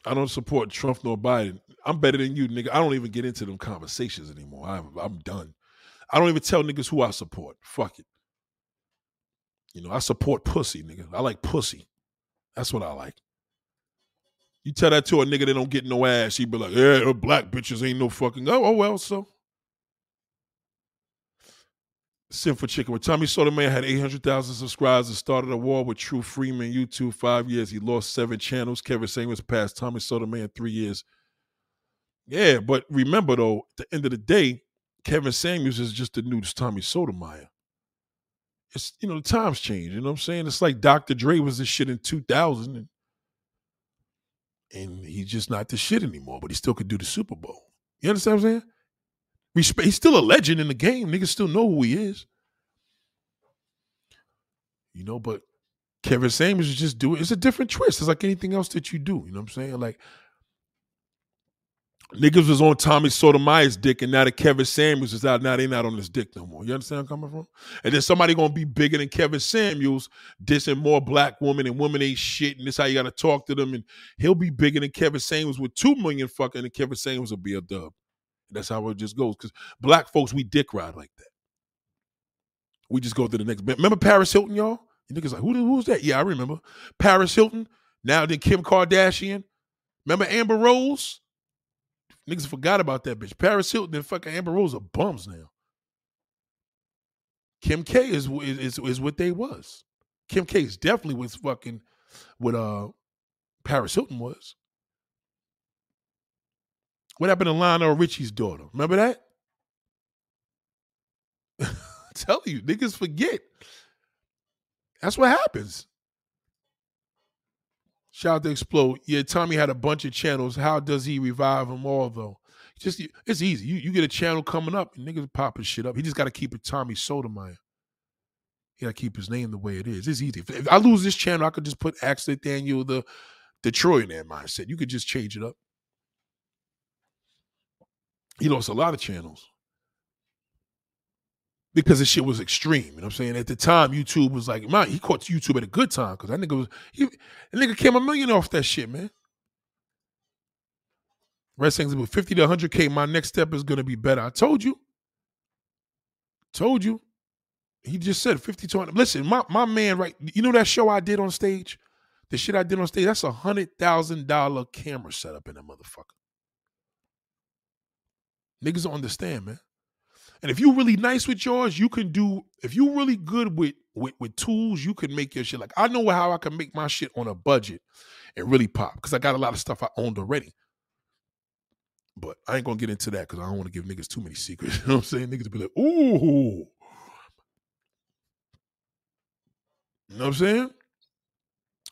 I don't support Trump nor Biden. I'm better than you, nigga. I don't even get into them conversations anymore. I'm, I'm done. I don't even tell niggas who I support. Fuck it. You know, I support pussy, nigga. I like pussy. That's what I like. You tell that to a nigga that don't get no ass, he be like, yeah, black bitches ain't no fucking. Oh, oh well, so Sinful Chicken. When Tommy Sotomayor had 800,000 subscribers and started a war with True Freeman YouTube five years, he lost seven channels. Kevin Samuels passed Tommy Sotomayor three years. Yeah, but remember though, at the end of the day, Kevin Samuels is just the new Tommy Sotomayor. It's you know the times change. You know what I'm saying? It's like Dr. Dre was the shit in 2000, and, and he's just not the shit anymore. But he still could do the Super Bowl. You understand what I'm saying? He's still a legend in the game. Niggas still know who he is. You know, but Kevin Samuels is just doing it's a different twist. It's like anything else that you do. You know what I'm saying? Like niggas was on Tommy Sotomayor's dick, and now that Kevin Samuels is out, now they not on his dick no more. You understand I'm coming from? And then somebody gonna be bigger than Kevin Samuels, dissing more black women and women ain't shit, and this how you gotta talk to them, and he'll be bigger than Kevin Samuels with two million fucking, and Kevin Samuels will be a dub. That's how it just goes. Because black folks, we dick ride like that. We just go to the next. Remember Paris Hilton, y'all? You niggas like, who, who's that? Yeah, I remember. Paris Hilton. Now then Kim Kardashian. Remember Amber Rose? Niggas forgot about that bitch. Paris Hilton and fucking Amber Rose are bums now. Kim K is is is what they was. Kim K is definitely was fucking what uh Paris Hilton was. What happened to Lionel Richie's daughter? Remember that? tell you, niggas forget. That's what happens. Shout out to Explode. Yeah, Tommy had a bunch of channels. How does he revive them all though? Just it's easy. You you get a channel coming up, and niggas popping shit up. He just got to keep it Tommy Sotomayor. He got to keep his name the way it is. It's easy. If, if I lose this channel, I could just put Axel Daniel the Detroit that mindset. You could just change it up. He lost a lot of channels because the shit was extreme. You know what I'm saying? At the time, YouTube was like, man, he caught YouTube at a good time because that nigga was, he, that nigga came a million off that shit, man. Wrestling's about 50 to 100K. My next step is going to be better. I told you. Told you. He just said 50 to 100. Listen, my, my man, right? You know that show I did on stage? The shit I did on stage, that's a $100,000 camera setup in that motherfucker. Niggas don't understand, man. And if you really nice with yours, you can do. If you really good with with with tools, you can make your shit. Like I know how I can make my shit on a budget and really pop because I got a lot of stuff I owned already. But I ain't gonna get into that because I don't want to give niggas too many secrets. You know what I'm saying? Niggas be like, ooh. You know what I'm saying?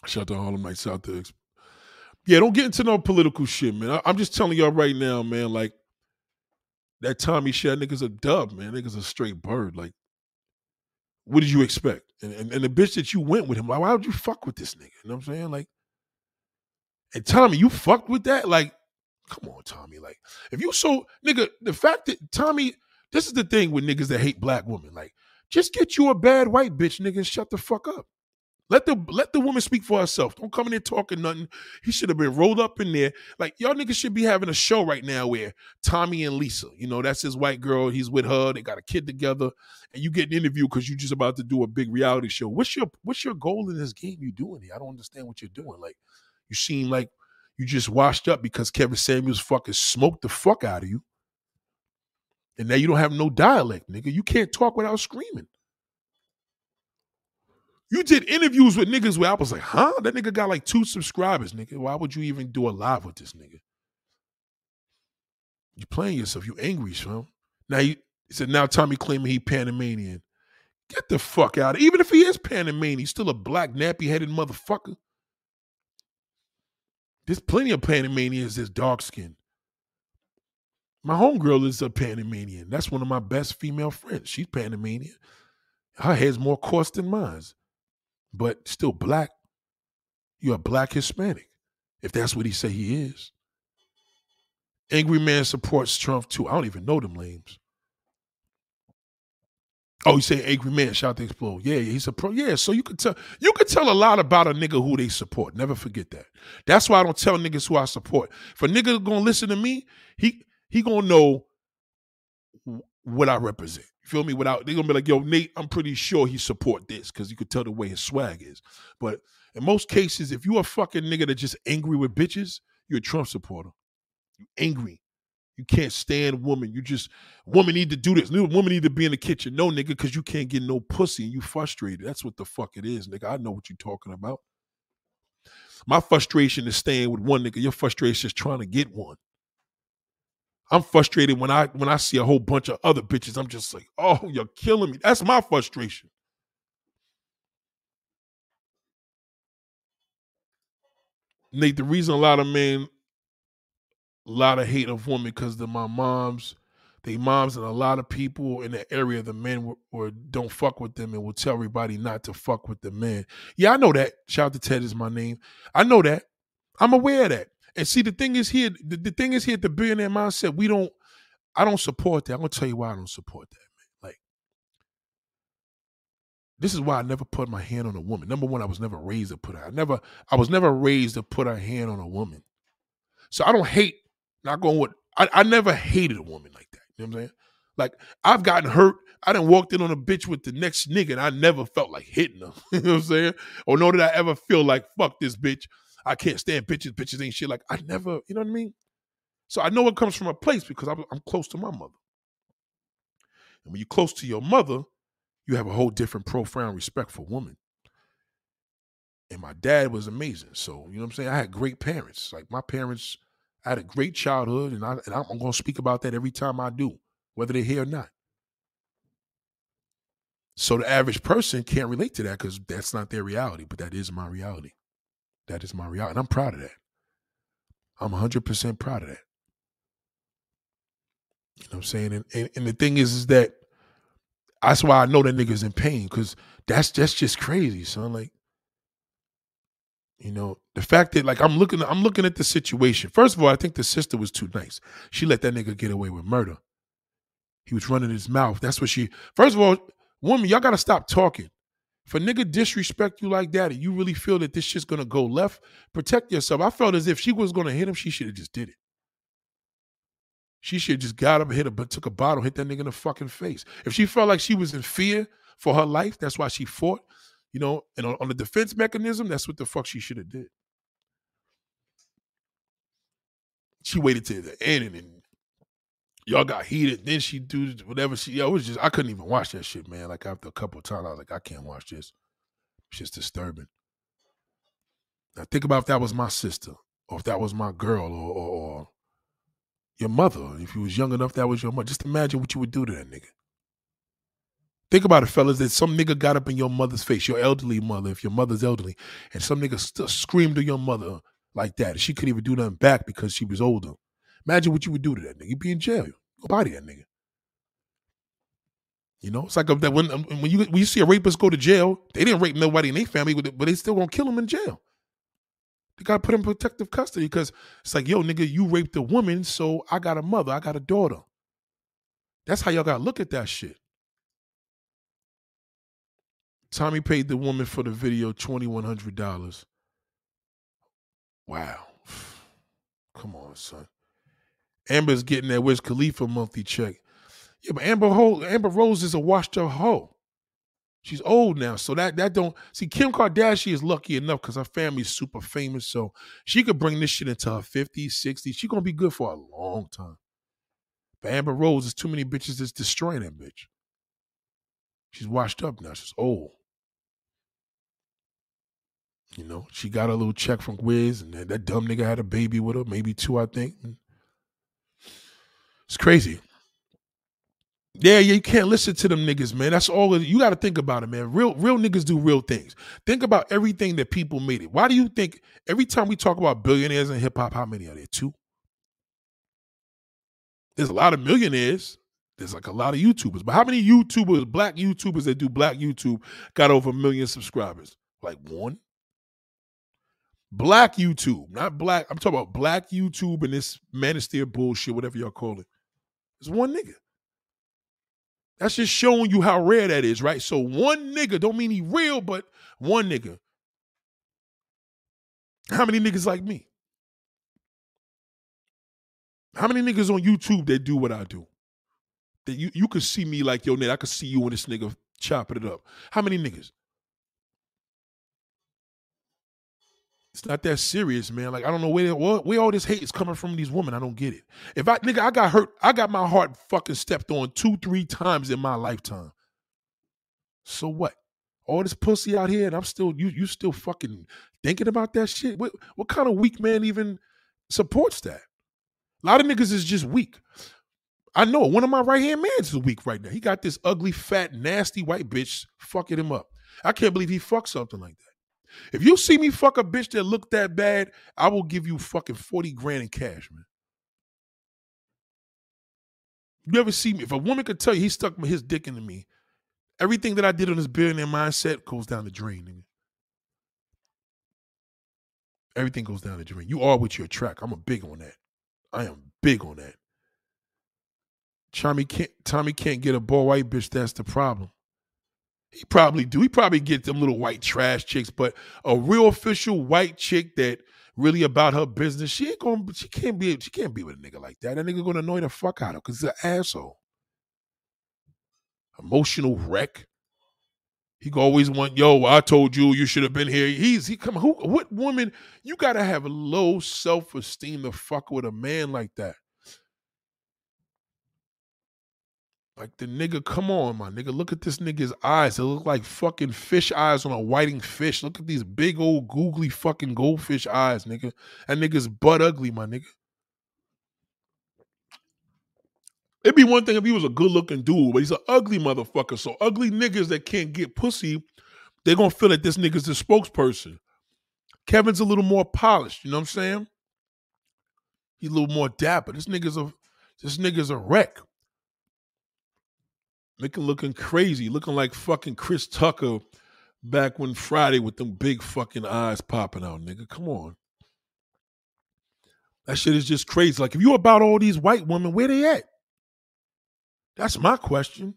Shout out to Harlem Nights out there. Yeah, don't get into no political shit, man. I, I'm just telling y'all right now, man. Like that Tommy Shed nigga's a dub, man. Nigga's a straight bird. Like, what did you expect? And, and, and the bitch that you went with him, like, why would you fuck with this nigga? You know what I'm saying? Like, and Tommy, you fucked with that? Like, come on, Tommy. Like, if you so nigga, the fact that Tommy, this is the thing with niggas that hate black women. Like, just get you a bad white bitch, nigga, and shut the fuck up. Let the let the woman speak for herself. Don't come in there talking nothing. He should have been rolled up in there. Like y'all niggas should be having a show right now where Tommy and Lisa, you know, that's his white girl. He's with her. They got a kid together, and you get an interview because you're just about to do a big reality show. What's your what's your goal in this game? You doing here? I don't understand what you're doing. Like you seem like you just washed up because Kevin Samuels fucking smoked the fuck out of you, and now you don't have no dialect, nigga. You can't talk without screaming. You did interviews with niggas where I was like, huh? That nigga got like two subscribers, nigga. Why would you even do a live with this nigga? You playing yourself. You angry, son. Now you he said now Tommy claiming he Panamanian. Get the fuck out. Even if he is Panamanian, he's still a black nappy headed motherfucker. There's plenty of Panamanians that's dark skinned. My homegirl is a Panamanian. That's one of my best female friends. She's Panamanian. Her hair's more coarse than mine but still black. You're a black Hispanic, if that's what he say he is. Angry man supports Trump too. I don't even know them names. Oh, you say angry man, shout to explode. Yeah, he's a pro. Yeah, so you could tell you could tell a lot about a nigga who they support. Never forget that. That's why I don't tell niggas who I support. If a nigga gonna listen to me, he he gonna know what I represent. You feel me? Without they're gonna be like, yo, Nate, I'm pretty sure he support this because you could tell the way his swag is. But in most cases, if you a fucking nigga that just angry with bitches, you're a Trump supporter. You angry. You can't stand woman. You just woman need to do this. Woman need to be in the kitchen. No, nigga, because you can't get no pussy and you frustrated. That's what the fuck it is, nigga. I know what you're talking about. My frustration is staying with one nigga. Your frustration is trying to get one. I'm frustrated when I when I see a whole bunch of other bitches. I'm just like, oh, you're killing me. That's my frustration. Nate, the reason a lot of men, a lot of hate of women, because of my moms, they moms and a lot of people in the area, the men were, don't fuck with them and will tell everybody not to fuck with the men. Yeah, I know that. Shout out to Ted is my name. I know that. I'm aware of that. And see, the thing is here, the, the thing is here, the billionaire mindset, we don't, I don't support that. I'm gonna tell you why I don't support that, man. Like, this is why I never put my hand on a woman. Number one, I was never raised to put her. I never, I was never raised to put a hand on a woman. So I don't hate, not going with, I, I never hated a woman like that. You know what I'm saying? Like, I've gotten hurt. I done walked in on a bitch with the next nigga and I never felt like hitting her. you know what I'm saying? Or nor did I ever feel like, fuck this bitch. I can't stand bitches. Bitches ain't shit. Like I never, you know what I mean? So I know it comes from a place because I'm, close to my mother. And when you're close to your mother, you have a whole different profound respect for women. And my dad was amazing. So, you know what I'm saying? I had great parents. Like my parents, I had a great childhood, and, I, and I'm going to speak about that every time I do, whether they're here or not. So the average person can't relate to that because that's not their reality, but that is my reality. That is my reality. And I'm proud of that. I'm 100% proud of that. You know what I'm saying? And, and, and the thing is, is that that's why I know that nigga's in pain because that's that's just crazy, son. Like, You know, the fact that like I'm looking, I'm looking at the situation. First of all, I think the sister was too nice. She let that nigga get away with murder. He was running his mouth. That's what she. First of all, woman, y'all gotta stop talking. If a nigga disrespect you like that, and you really feel that this shit's gonna go left, protect yourself. I felt as if she was gonna hit him, she should have just did it. She should have just got up, and hit but took a bottle, hit that nigga in the fucking face. If she felt like she was in fear for her life, that's why she fought. You know, and on, on the defense mechanism, that's what the fuck she should have did. She waited to the end and, and y'all got heated. Then she do whatever she. Yo, it was just I couldn't even watch that shit, man. Like after a couple times, I was like, I can't watch this. It's just disturbing. Now think about if that was my sister, or if that was my girl, or, or, or your mother. If you was young enough, that was your mother. Just imagine what you would do to that nigga. Think about it, fellas, that some nigga got up in your mother's face, your elderly mother, if your mother's elderly, and some nigga st- screamed to your mother like that. She couldn't even do nothing back because she was older. Imagine what you would do to that nigga. You'd be in jail. Go body that nigga. You know, it's like that when um, when you when you see a rapist go to jail, they didn't rape nobody in their family, but they still gonna kill him in jail. They gotta put him in protective custody because it's like, yo, nigga, you raped a woman, so I got a mother, I got a daughter. That's how y'all gotta look at that shit. Tommy paid the woman for the video $2,100. Wow. Come on, son. Amber's getting that Wiz Khalifa monthly check. Yeah, but Amber Ho, Amber Rose is a washed up hoe. She's old now, so that that don't see Kim Kardashian is lucky enough because her family's super famous, so she could bring this shit into her 50s, 60s. She's gonna be good for a long time. But Amber Rose is too many bitches that's destroying that bitch. She's washed up now. She's old. You know, she got a little check from Wiz, and that, that dumb nigga had a baby with her, maybe two, I think. It's crazy. Yeah, yeah, you can't listen to them niggas, man. That's all you got to think about it, man. Real, real niggas do real things. Think about everything that people made it. Why do you think every time we talk about billionaires in hip hop, how many are there? Two. There's a lot of millionaires. There's like a lot of YouTubers, but how many YouTubers, black YouTubers that do black YouTube, got over a million subscribers? Like one. Black YouTube, not black. I'm talking about black YouTube and this manosphere bullshit, whatever y'all call it. It's one nigga. That's just showing you how rare that is, right? So one nigga don't mean he real, but one nigga. How many niggas like me? How many niggas on YouTube that do what I do? That you you could see me like yo, Nate, I could see you and this nigga chopping it up. How many niggas? It's not that serious, man. Like I don't know where where all this hate is coming from these women. I don't get it. If I nigga, I got hurt. I got my heart fucking stepped on two, three times in my lifetime. So what? All this pussy out here, and I'm still you. You still fucking thinking about that shit? What what kind of weak man even supports that? A lot of niggas is just weak. I know one of my right hand mans is weak right now. He got this ugly, fat, nasty white bitch fucking him up. I can't believe he fucked something like that. If you see me fuck a bitch that look that bad, I will give you fucking 40 grand in cash, man. You ever see me? If a woman could tell you he stuck his dick into me, everything that I did on this billionaire mindset goes down the drain. Nigga. Everything goes down the drain. You are what you attract. I'm a big on that. I am big on that. Tommy can't Tommy can't get a boy white bitch. That's the problem. He probably do. He probably get them little white trash chicks, but a real official white chick that really about her business, she ain't gonna. She can't be. She can't be with a nigga like that. That nigga gonna annoy the fuck out of her because he's an asshole. Emotional wreck. He always want, yo, I told you you should have been here. He's he come who what woman you gotta have low self-esteem to fuck with a man like that. Like the nigga, come on, my nigga. Look at this nigga's eyes. They look like fucking fish eyes on a whiting fish. Look at these big old googly fucking goldfish eyes, nigga. That nigga's butt ugly, my nigga. It'd be one thing if he was a good looking dude, but he's an ugly motherfucker. So ugly niggas that can't get pussy, they're gonna feel that this nigga's the spokesperson. Kevin's a little more polished, you know what I'm saying? He's a little more dapper. This nigga's a this nigga's a wreck. Looking looking crazy, looking like fucking Chris Tucker back when Friday with them big fucking eyes popping out, nigga. Come on. That shit is just crazy. Like, if you about all these white women, where they at? That's my question.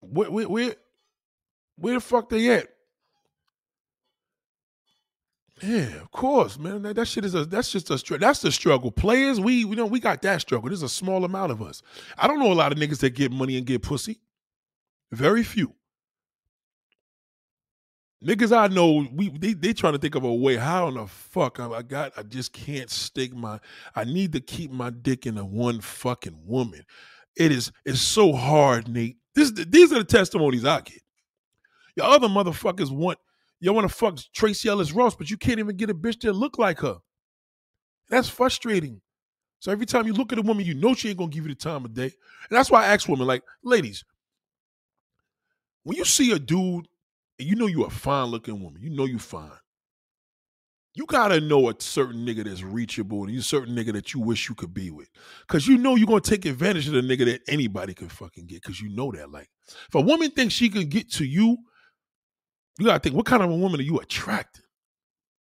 Where, where, where, where the fuck they at? Yeah, of course, man. That, that shit is a that's just a that's the struggle. Players, we we know we got that struggle. There's a small amount of us. I don't know a lot of niggas that get money and get pussy. Very few. Niggas I know, we they, they trying to think of a way. How in the fuck I, I got? I just can't stick my. I need to keep my dick in a one fucking woman. It is it's so hard, Nate. This these are the testimonies I get. Your other motherfuckers want you want to fuck Tracee Ellis Ross, but you can't even get a bitch that look like her. That's frustrating. So every time you look at a woman, you know she ain't gonna give you the time of day. And that's why I ask women, like, ladies, when you see a dude and you know you a fine looking woman, you know you fine. You gotta know a certain nigga that's reachable and you certain nigga that you wish you could be with. Cause you know you're gonna take advantage of the nigga that anybody can fucking get. Cause you know that. Like, if a woman thinks she can get to you, you gotta think, what kind of a woman are you attracting?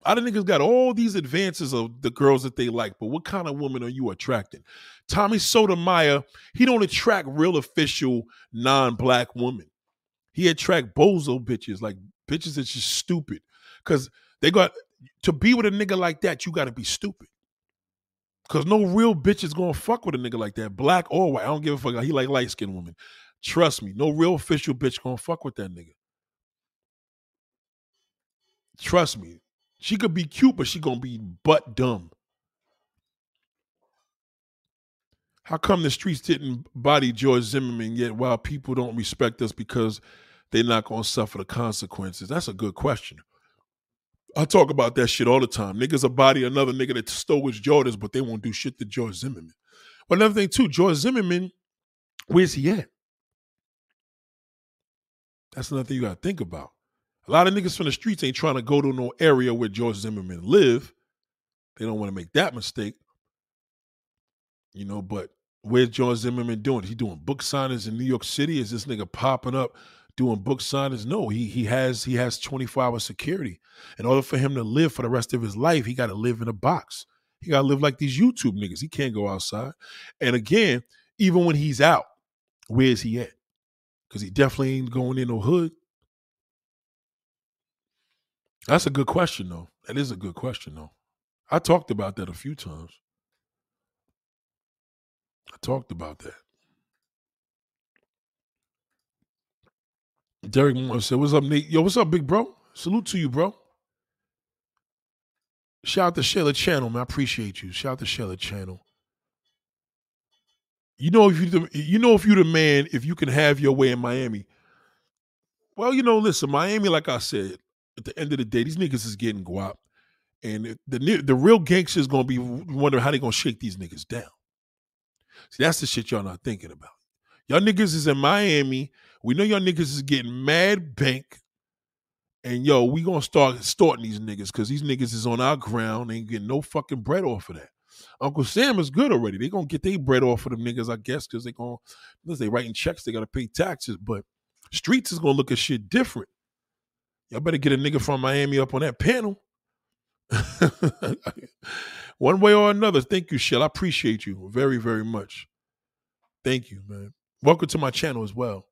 A lot of niggas got all these advances of the girls that they like, but what kind of woman are you attracting? Tommy Sotomayor, he don't attract real official non-black women. He attract bozo bitches, like bitches that's just stupid. Cause they got to be with a nigga like that, you gotta be stupid. Cause no real bitch is gonna fuck with a nigga like that, black or white. I don't give a fuck. He like light skinned women. Trust me, no real official bitch gonna fuck with that nigga. Trust me, she could be cute, but she gonna be butt dumb. How come the streets didn't body George Zimmerman yet while people don't respect us because they're not gonna suffer the consequences? That's a good question. I talk about that shit all the time. Niggas a body another nigga that stole his Jordans, but they won't do shit to George Zimmerman. But another thing too, George Zimmerman, where's he at? That's another thing you gotta think about. A lot of niggas from the streets ain't trying to go to no area where George Zimmerman live. They don't want to make that mistake. You know, but where's George Zimmerman doing? He doing book signings in New York City? Is this nigga popping up doing book signings? No, he he has he has 24 hour security. In order for him to live for the rest of his life, he got to live in a box. He got to live like these YouTube niggas. He can't go outside. And again, even when he's out, where's he at? Because he definitely ain't going in no hood. That's a good question, though. That is a good question, though. I talked about that a few times. I talked about that. Derek Moore said, What's up, Nate? Yo, what's up, big bro? Salute to you, bro. Shout out to Sheila Channel, man. I appreciate you. Shout out to Sheila Channel. You know if you you know if you the man, if you can have your way in Miami. Well, you know, listen, Miami, like I said, at the end of the day, these niggas is getting guap, and the the real gangsters gonna be wondering how they gonna shake these niggas down. See, that's the shit y'all not thinking about. Y'all niggas is in Miami. We know y'all niggas is getting mad bank. And yo, we gonna start starting these niggas because these niggas is on our ground. Ain't getting no fucking bread off of that. Uncle Sam is good already. They gonna get their bread off of them niggas, I guess, because they gonna because they writing checks, they gotta pay taxes. But streets is gonna look at shit different. Y'all better get a nigga from Miami up on that panel. One way or another. Thank you, Shell. I appreciate you very, very much. Thank you, man. Welcome to my channel as well.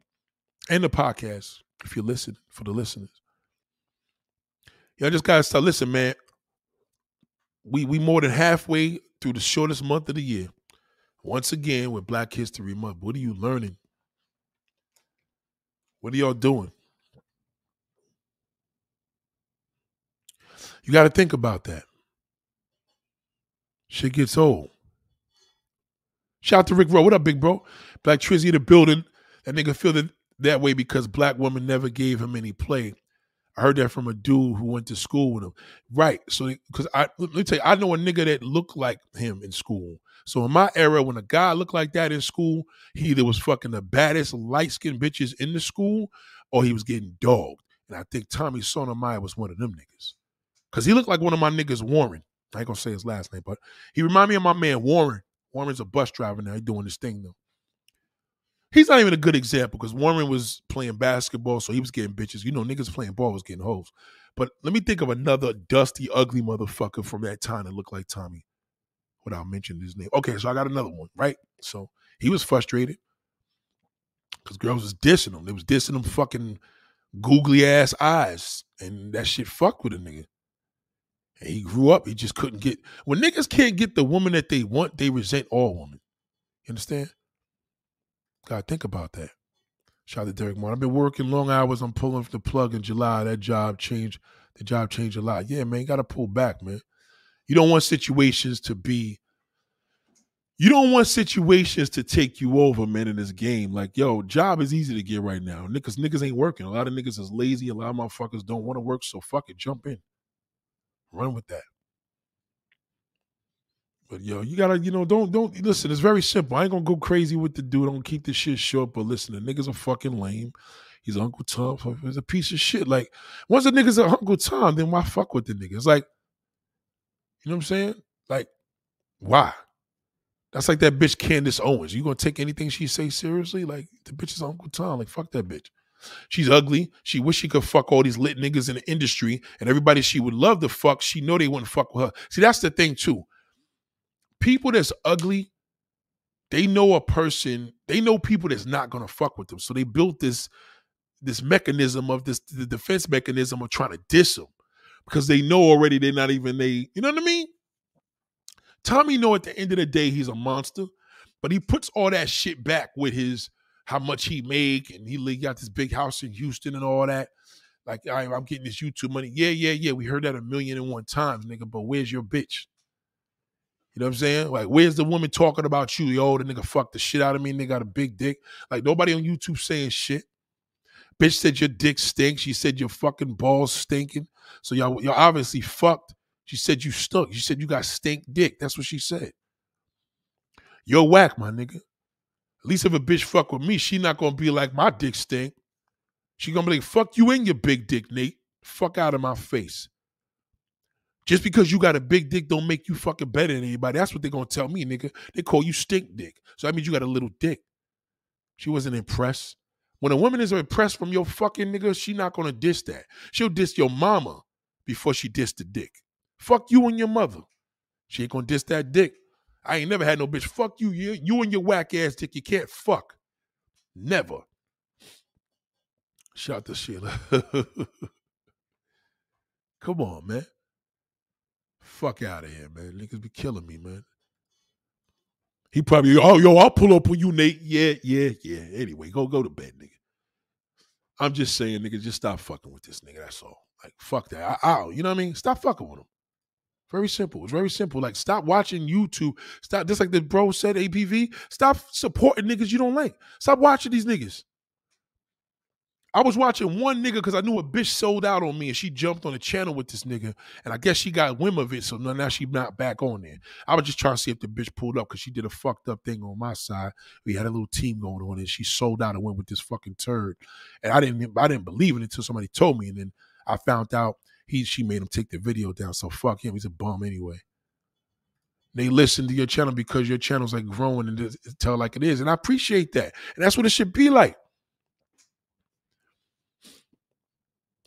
And the podcast, if you listen, for the listeners. Y'all just gotta start. Listen, man. We we more than halfway through the shortest month of the year. Once again, with Black History Month. What are you learning? What are y'all doing? You got to think about that. Shit gets old. Shout out to Rick Rowe. What up, big bro? Black Trizzy the building. That nigga feel that, that way because black women never gave him any play. I heard that from a dude who went to school with him. Right. So, because I let me tell you, I know a nigga that looked like him in school. So in my era, when a guy looked like that in school, he either was fucking the baddest light skinned bitches in the school, or he was getting dogged. And I think Tommy Sotomayor was one of them niggas. Cause he looked like one of my niggas, Warren. I ain't gonna say his last name, but he remind me of my man Warren. Warren's a bus driver now. He doing this thing though. he's not even a good example because Warren was playing basketball, so he was getting bitches. You know, niggas playing ball was getting hoes. But let me think of another dusty, ugly motherfucker from that time that looked like Tommy without mentioning his name. Okay, so I got another one, right? So he was frustrated because girls was dissing him. They was dissing him fucking googly ass eyes. And that shit fucked with a nigga. And he grew up, he just couldn't get when niggas can't get the woman that they want, they resent all women. You understand? Gotta think about that. Shout out to Derek Martin. I've been working long hours. I'm pulling the plug in July. That job changed. The job changed a lot. Yeah, man, gotta pull back, man. You don't want situations to be you don't want situations to take you over, man, in this game. Like, yo, job is easy to get right now. Niggas, niggas ain't working. A lot of niggas is lazy. A lot of motherfuckers don't want to work. So fuck it. Jump in. Run with that. But yo, you gotta, you know, don't don't listen. It's very simple. I ain't gonna go crazy with the dude. Don't keep this shit short. But listen, the niggas are fucking lame. He's Uncle Tom. He's a piece of shit. Like, once the niggas are Uncle Tom, then why fuck with the niggas? Like, you know what I'm saying? Like, why? That's like that bitch Candace Owens. You gonna take anything she say seriously? Like the bitch is Uncle Tom. Like fuck that bitch. She's ugly. She wish she could fuck all these lit niggas in the industry and everybody she would love to fuck. She know they wouldn't fuck with her. See, that's the thing too. People that's ugly, they know a person. They know people that's not gonna fuck with them. So they built this this mechanism of this the defense mechanism of trying to diss them because they know already they're not even they. You know what I mean? Tommy know at the end of the day he's a monster, but he puts all that shit back with his how much he make and he got this big house in Houston and all that. Like I, am getting this YouTube money. Yeah, yeah, yeah. We heard that a million and one times, nigga. But where's your bitch? You know what I'm saying? Like, where's the woman talking about you? Yo, the nigga fucked the shit out of me. Nigga got a big dick. Like nobody on YouTube saying shit. Bitch said your dick stinks. She said your fucking balls stinking. So y'all, y'all obviously fucked. She said you stunk. She said you got stink dick. That's what she said. You're whack, my nigga. At least if a bitch fuck with me, she not gonna be like my dick stink. She gonna be like, fuck you and your big dick, Nate. Fuck out of my face. Just because you got a big dick don't make you fucking better than anybody. That's what they gonna tell me, nigga. They call you stink dick. So that means you got a little dick. She wasn't impressed. When a woman is impressed from your fucking nigga, she not gonna diss that. She'll diss your mama before she diss the dick. Fuck you and your mother. She ain't gonna diss that dick. I ain't never had no bitch. Fuck you, you, you and your whack ass dick. You can't fuck. Never. Shout to Sheila. Come on, man. Fuck out of here, man. Niggas be killing me, man. He probably, oh, yo, I'll pull up on you, Nate. Yeah, yeah, yeah. Anyway, go go to bed, nigga. I'm just saying, nigga, just stop fucking with this nigga. That's all. Like, fuck that. I, I, you know what I mean? Stop fucking with him. Very simple. It's very simple. Like, stop watching YouTube. Stop, just like the bro said, APV. Stop supporting niggas you don't like. Stop watching these niggas. I was watching one nigga because I knew a bitch sold out on me and she jumped on the channel with this nigga. And I guess she got whim of it. So now she not back on there. I was just trying to see if the bitch pulled up because she did a fucked up thing on my side. We had a little team going on and she sold out and went with this fucking turd. And I didn't I didn't believe it until somebody told me. And then I found out he she made him take the video down. So fuck him. He's a bum anyway. They listen to your channel because your channel's like growing and tell like it is. And I appreciate that. And that's what it should be like.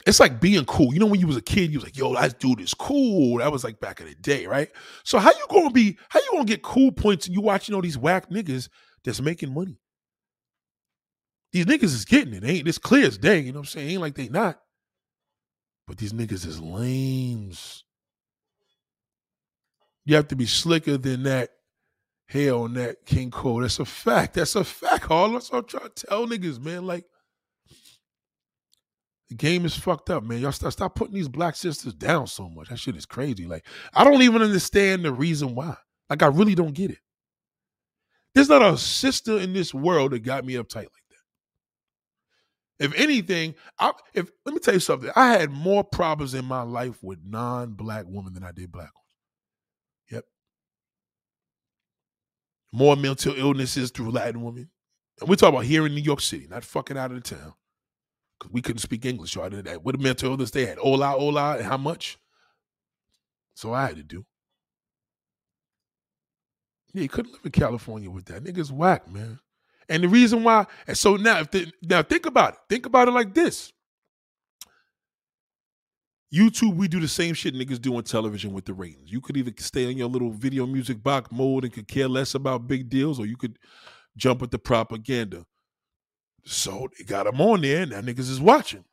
It's like being cool. You know, when you was a kid, you was like, yo, that dude is cool. That was like back in the day, right? So how you gonna be, how you gonna get cool points and you watching all these whack niggas that's making money? These niggas is getting it. Ain't this clear as day, you know what I'm saying? Ain't like they not. But these niggas is lames. You have to be slicker than that hair on that King Cole. That's a fact. That's a fact. All that's what I'm trying to tell niggas, man. Like, the game is fucked up, man. Y'all stop, stop putting these black sisters down so much. That shit is crazy. Like, I don't even understand the reason why. Like, I really don't get it. There's not a sister in this world that got me uptight like if anything, I, if let me tell you something, I had more problems in my life with non-black women than I did black ones. Yep. More mental illnesses through Latin women. And we're talking about here in New York City, not fucking out of the town. Because we couldn't speak English. So I did that. What a mental illness they had. Hola, hola, and how much? So I had to do. Yeah, you couldn't live in California with that. Niggas whack, man. And the reason why, and so now, if the, now think about it. Think about it like this. YouTube, we do the same shit niggas do on television with the ratings. You could either stay on your little video music box mode and could care less about big deals, or you could jump at the propaganda. So they got him on there, and now niggas is watching.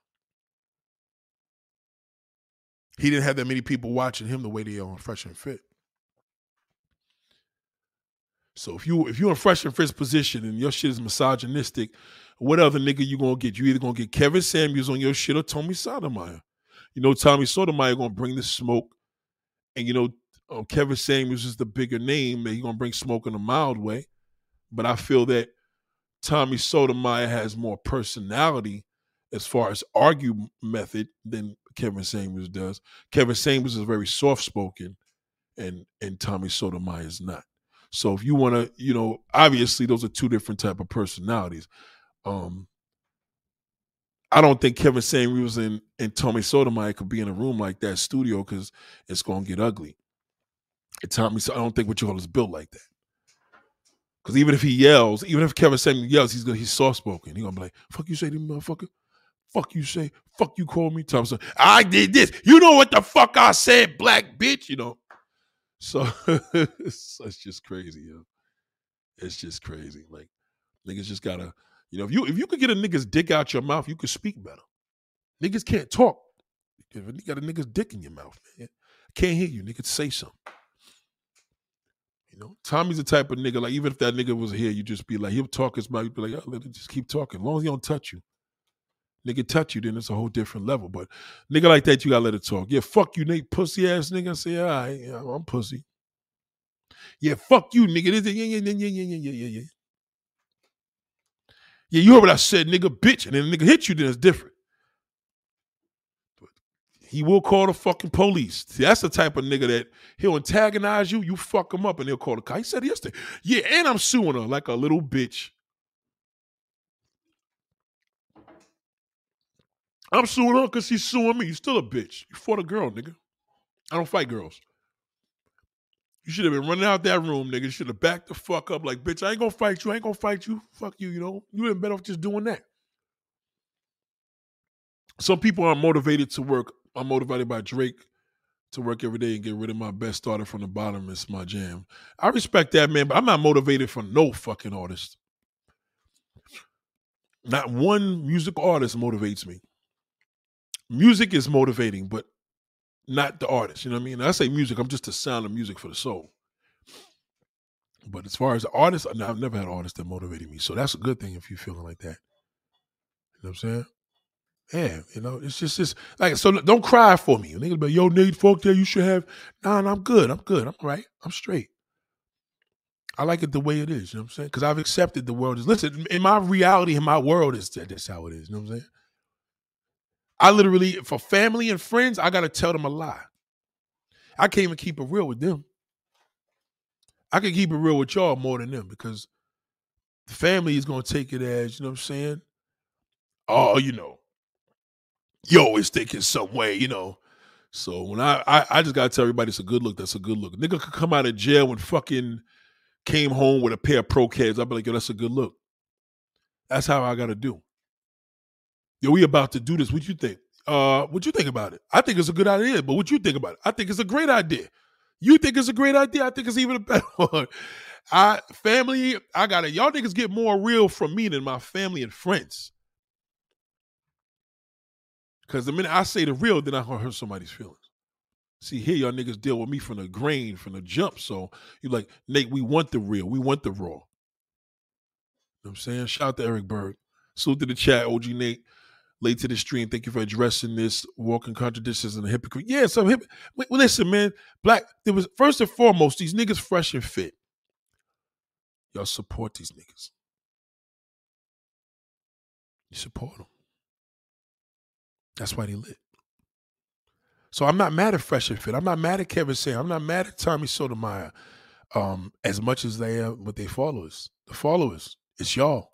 He didn't have that many people watching him the way they are on Fresh and Fit. So if you if you're in Fresh and Fit's position and your shit is misogynistic, what other nigga you gonna get? You either gonna get Kevin Samuels on your shit or Tommy Sotomayor. You know Tommy Sotomayor gonna bring the smoke, and you know um, Kevin Samuels is the bigger name, he gonna bring smoke in a mild way. But I feel that Tommy Sotomayor has more personality as far as argue method than Kevin Samuels does. Kevin Samuels is very soft spoken, and and Tommy Sotomayor is not. So if you want to, you know, obviously those are two different type of personalities. Um, I don't think Kevin Samuels and, and Tommy Sotomayor could be in a room like that studio because it's gonna get ugly. And Tommy, I don't think what you all is built like that. Because even if he yells, even if Kevin Samuels yells, he's gonna he's soft spoken. He's gonna be like, "Fuck you say to me, motherfucker." Fuck you say, fuck you call me Thompson. I did this. You know what the fuck I said, black bitch, you know. So it's, it's just crazy, yo. It's just crazy. Like niggas just gotta, you know, if you if you could get a nigga's dick out your mouth, you could speak better. Niggas can't talk. If you got a nigga's dick in your mouth, man. Can't hear you. Nigga, say something. You know, Tommy's the type of nigga, like, even if that nigga was here, you'd just be like, he'll talk his mouth, you'd be like, oh, let him just keep talking. As long as he don't touch you. Nigga touch you, then it's a whole different level. But nigga like that, you gotta let it talk. Yeah, fuck you, Nate, pussy ass nigga. I say, all right, yeah, I'm pussy. Yeah, fuck you, nigga. Yeah, yeah, yeah, yeah, yeah, yeah, yeah, yeah. Yeah, you heard what I said, nigga, bitch. And then nigga hit you, then it's different. But he will call the fucking police. See, that's the type of nigga that he'll antagonize you, you fuck him up, and he'll call the cops. He said yesterday, yeah, and I'm suing her like a little bitch. I'm suing her because she's suing me. You still a bitch. You fought a girl, nigga. I don't fight girls. You should have been running out that room, nigga. You should have backed the fuck up like, bitch, I ain't gonna fight you. I ain't gonna fight you. Fuck you, you know? You been better off just doing that. Some people are motivated to work. I'm motivated by Drake to work every day and get rid of my best starter from the bottom. It's my jam. I respect that, man, but I'm not motivated for no fucking artist. Not one music artist motivates me music is motivating, but not the artist. You know what I mean? I say music, I'm just a sound of music for the soul. But as far as the artist, I've never had an artist that motivated me. So that's a good thing if you're feeling like that. You know what I'm saying? Yeah, you know, it's just this like so don't cry for me. Niggas be yo, Nate, fuck that, you should have nah, nah, I'm good. I'm good. I'm right. I'm straight. I like it the way it is, you know what I'm saying? Because I've accepted the world is listen, in my reality, in my world, is that's how it is. You know what I'm saying? I literally, for family and friends, I gotta tell them a lie. I can't even keep it real with them. I can keep it real with y'all more than them because the family is gonna take it as, you know what I'm saying? Oh, you know, you always think in some way, you know. So when I, I I just gotta tell everybody it's a good look, that's a good look. nigga could come out of jail and fucking came home with a pair of Pro-Keds. I'd be like, yo, that's a good look. That's how I gotta do yo, we about to do this. What you think? Uh, what you think about it? I think it's a good idea, but what you think about it? I think it's a great idea. You think it's a great idea? I think it's even a better one. I family, I got it. Y'all niggas get more real from me than my family and friends. Cause the minute I say the real, then I hurt somebody's feelings. See, here y'all niggas deal with me from the grain, from the jump. So you like, Nate, we want the real, we want the raw. You know what I'm saying? Shout out to Eric Berg. Salute to the chat, OG Nate late to the stream. Thank you for addressing this walking contradictions and a hypocrite. Yeah, so hip- listen, man. Black. There was first and foremost these niggas fresh and fit. Y'all support these niggas. You support them. That's why they lit. So I'm not mad at Fresh and Fit. I'm not mad at Kevin Sam. I'm not mad at Tommy Sotomayor um, as much as they are with their followers. The followers. It's y'all.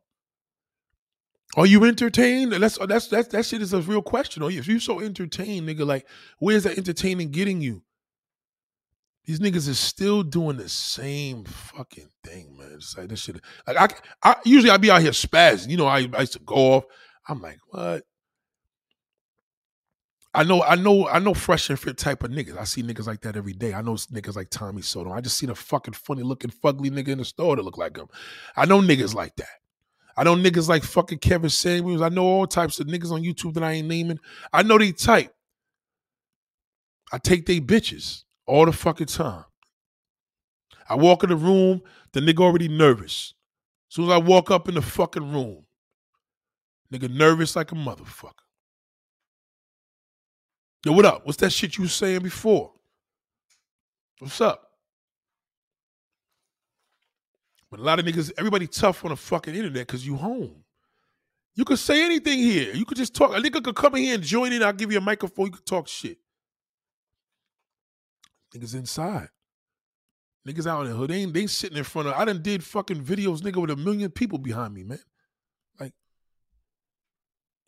Are you entertained? That's uh, that's that's that shit is a real question. Are you if you so entertained, nigga, like where's that entertaining getting you? These niggas is still doing the same fucking thing, man. It's like this shit. Like I, I usually I be out here spazzing. You know, I, I used to go off. I'm like, what? I know, I know, I know fresh and fit type of niggas. I see niggas like that every day. I know niggas like Tommy Soto. I just seen a fucking funny looking fugly nigga in the store that look like him. I know niggas like that. I know niggas like fucking Kevin Samuels. I know all types of niggas on YouTube that I ain't naming. I know they type. I take they bitches all the fucking time. I walk in the room, the nigga already nervous. As soon as I walk up in the fucking room, nigga nervous like a motherfucker. Yo, what up? What's that shit you was saying before? What's up? But a lot of niggas, everybody tough on the fucking internet because you home. You could say anything here. You could just talk. A nigga could come in here and join in. I'll give you a microphone. You could talk shit. Niggas inside. Niggas out in the hood. They ain't, they sitting in front of. I done did fucking videos, nigga, with a million people behind me, man. Like,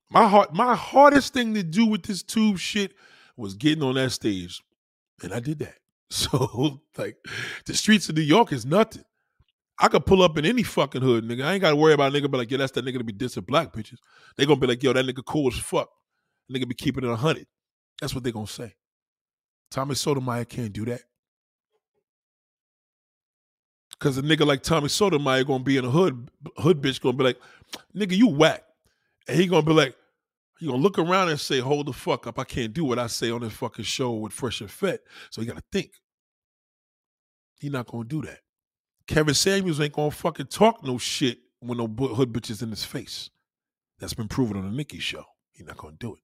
my heart, my hardest thing to do with this tube shit was getting on that stage. And I did that. So, like, the streets of New York is nothing. I could pull up in any fucking hood, nigga. I ain't gotta worry about nigga be like, yo, that's that nigga to be dissing black bitches. They gonna be like, yo, that nigga cool as fuck. Nigga be keeping it a hundred. That's what they gonna say. Tommy Sotomayor can't do that. Cause a nigga like Tommy Sotomayor gonna be in a hood, hood bitch gonna be like, nigga, you whack. And he gonna be like, he gonna look around and say, hold the fuck up. I can't do what I say on this fucking show with Fresh and Fit. So he gotta think. He not gonna do that. Kevin Samuels ain't gonna fucking talk no shit when no hood bitches in his face. That's been proven on the Nikki show. He not gonna do it.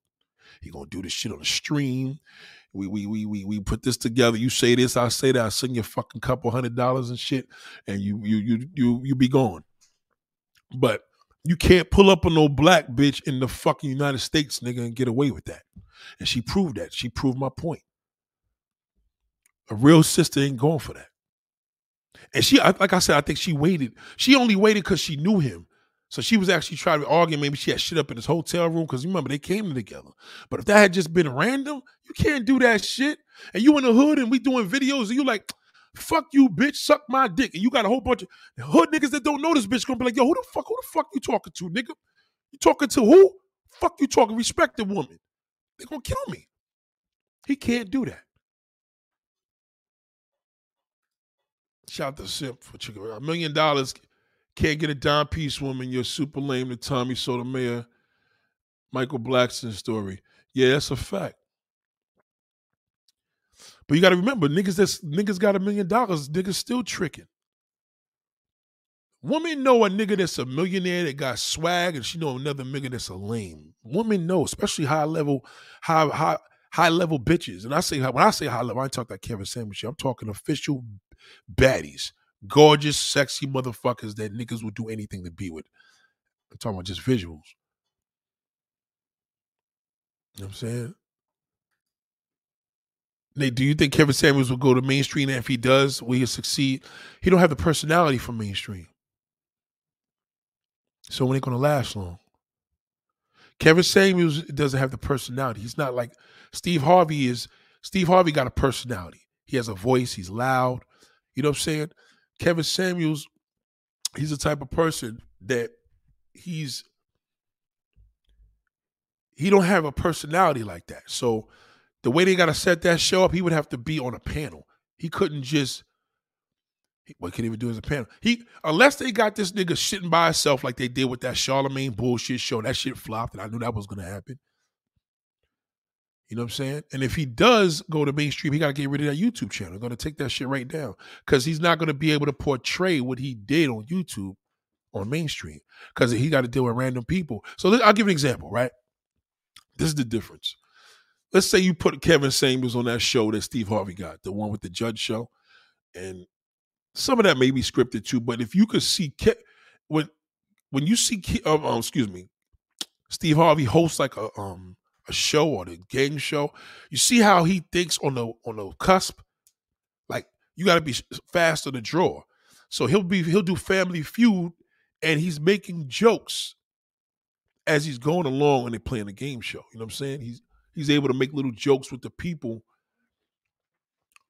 He gonna do this shit on the stream. We we we we we put this together. You say this, I say that. I send you a fucking couple hundred dollars and shit, and you you you you you be gone. But you can't pull up on no black bitch in the fucking United States, nigga, and get away with that. And she proved that. She proved my point. A real sister ain't going for that. And she, like I said, I think she waited. She only waited because she knew him. So she was actually trying to argue. Maybe she had shit up in his hotel room because remember they came together. But if that had just been random, you can't do that shit. And you in the hood and we doing videos and you like, fuck you, bitch, suck my dick. And you got a whole bunch of hood niggas that don't know this bitch gonna be like, yo, who the fuck, who the fuck you talking to, nigga? You talking to who? Fuck you talking, respect the woman. They gonna kill me. He can't do that. Shout out to Simp for chicken. A million dollars can't get a dime piece, woman. You're super lame. The Tommy Sotomayor, Michael Blackson story. Yeah, that's a fact. But you got to remember, niggas that's niggas got a million dollars, niggas still tricking. Women know a nigga that's a millionaire that got swag, and she know another nigga that's a lame. Women know, especially high level, high high high level bitches. And I say when I say high level, I ain't talking Kevin Sandwich. I'm talking official baddies gorgeous, sexy motherfuckers that niggas would do anything to be with. I'm talking about just visuals. You know what I'm saying? Nate, do you think Kevin Samuels will go to mainstream? And if he does, will he succeed? He don't have the personality for mainstream. So it ain't gonna last long. Kevin Samuels doesn't have the personality. He's not like Steve Harvey is. Steve Harvey got a personality. He has a voice. He's loud. You know what I'm saying? Kevin Samuels, he's the type of person that he's he don't have a personality like that. So the way they got to set that show up, he would have to be on a panel. He couldn't just what he even do as a panel? He unless they got this nigga shitting by himself like they did with that Charlamagne bullshit show. That shit flopped, and I knew that was gonna happen. You know what I'm saying? And if he does go to mainstream, he got to get rid of that YouTube channel. Going to take that shit right down because he's not going to be able to portray what he did on YouTube on mainstream because he got to deal with random people. So I'll give an example, right? This is the difference. Let's say you put Kevin Samuels on that show that Steve Harvey got, the one with the judge show, and some of that may be scripted too. But if you could see Ke- when when you see, um, um, excuse me, Steve Harvey hosts like a um a show or the game show, you see how he thinks on the on the cusp. Like you got to be fast on the draw. So he'll be he'll do Family Feud, and he's making jokes as he's going along and they're playing a game show. You know what I'm saying? He's he's able to make little jokes with the people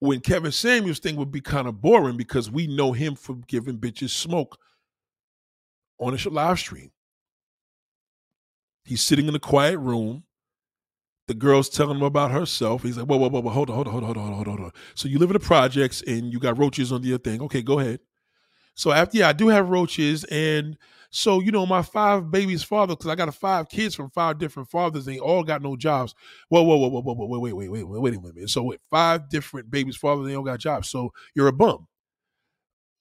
when Kevin Samuels thing would be kind of boring because we know him for giving bitches smoke on a live stream. He's sitting in a quiet room. The girl's telling him about herself. He's like, whoa, whoa, whoa, whoa, hold on, hold on, hold on, hold on, hold on, hold on. So you live in the projects and you got roaches under your thing. Okay, go ahead. So after, yeah, I do have roaches. And so, you know, my five babies' father, because I got five kids from five different fathers, they all got no jobs. Whoa, whoa, whoa, whoa, whoa, whoa, wait, wait, wait, wait, wait a minute. So with five different babies' fathers, they all got jobs. So you're a bum.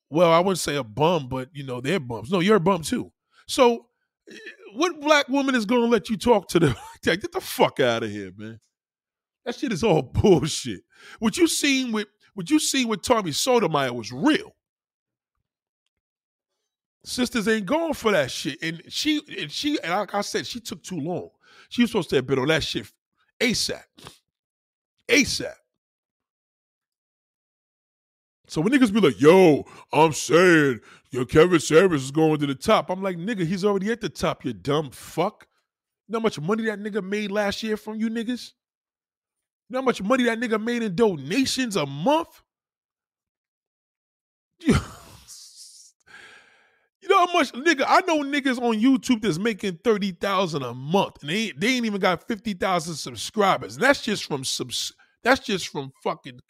Well, I wouldn't say a bum, but you know, they're bums. No, you're a bum too. So eh, what black woman is gonna let you talk to Get the fuck out of here, man. That shit is all bullshit. What you seen with what you seen with Tommy Sotomayor was real. Sisters ain't going for that shit. And she and she and like I said, she took too long. She was supposed to have been on that shit ASAP. ASAP. So when niggas be like, yo, I'm saying your Kevin Samuels is going to the top. I'm like, nigga, he's already at the top, you dumb fuck. You know how much money that nigga made last year from you niggas? You know how much money that nigga made in donations a month? You, know how much nigga? I know niggas on YouTube that's making 30,000 a month and they, they ain't even got 50,000 subscribers. And that's just from subs that's just from fucking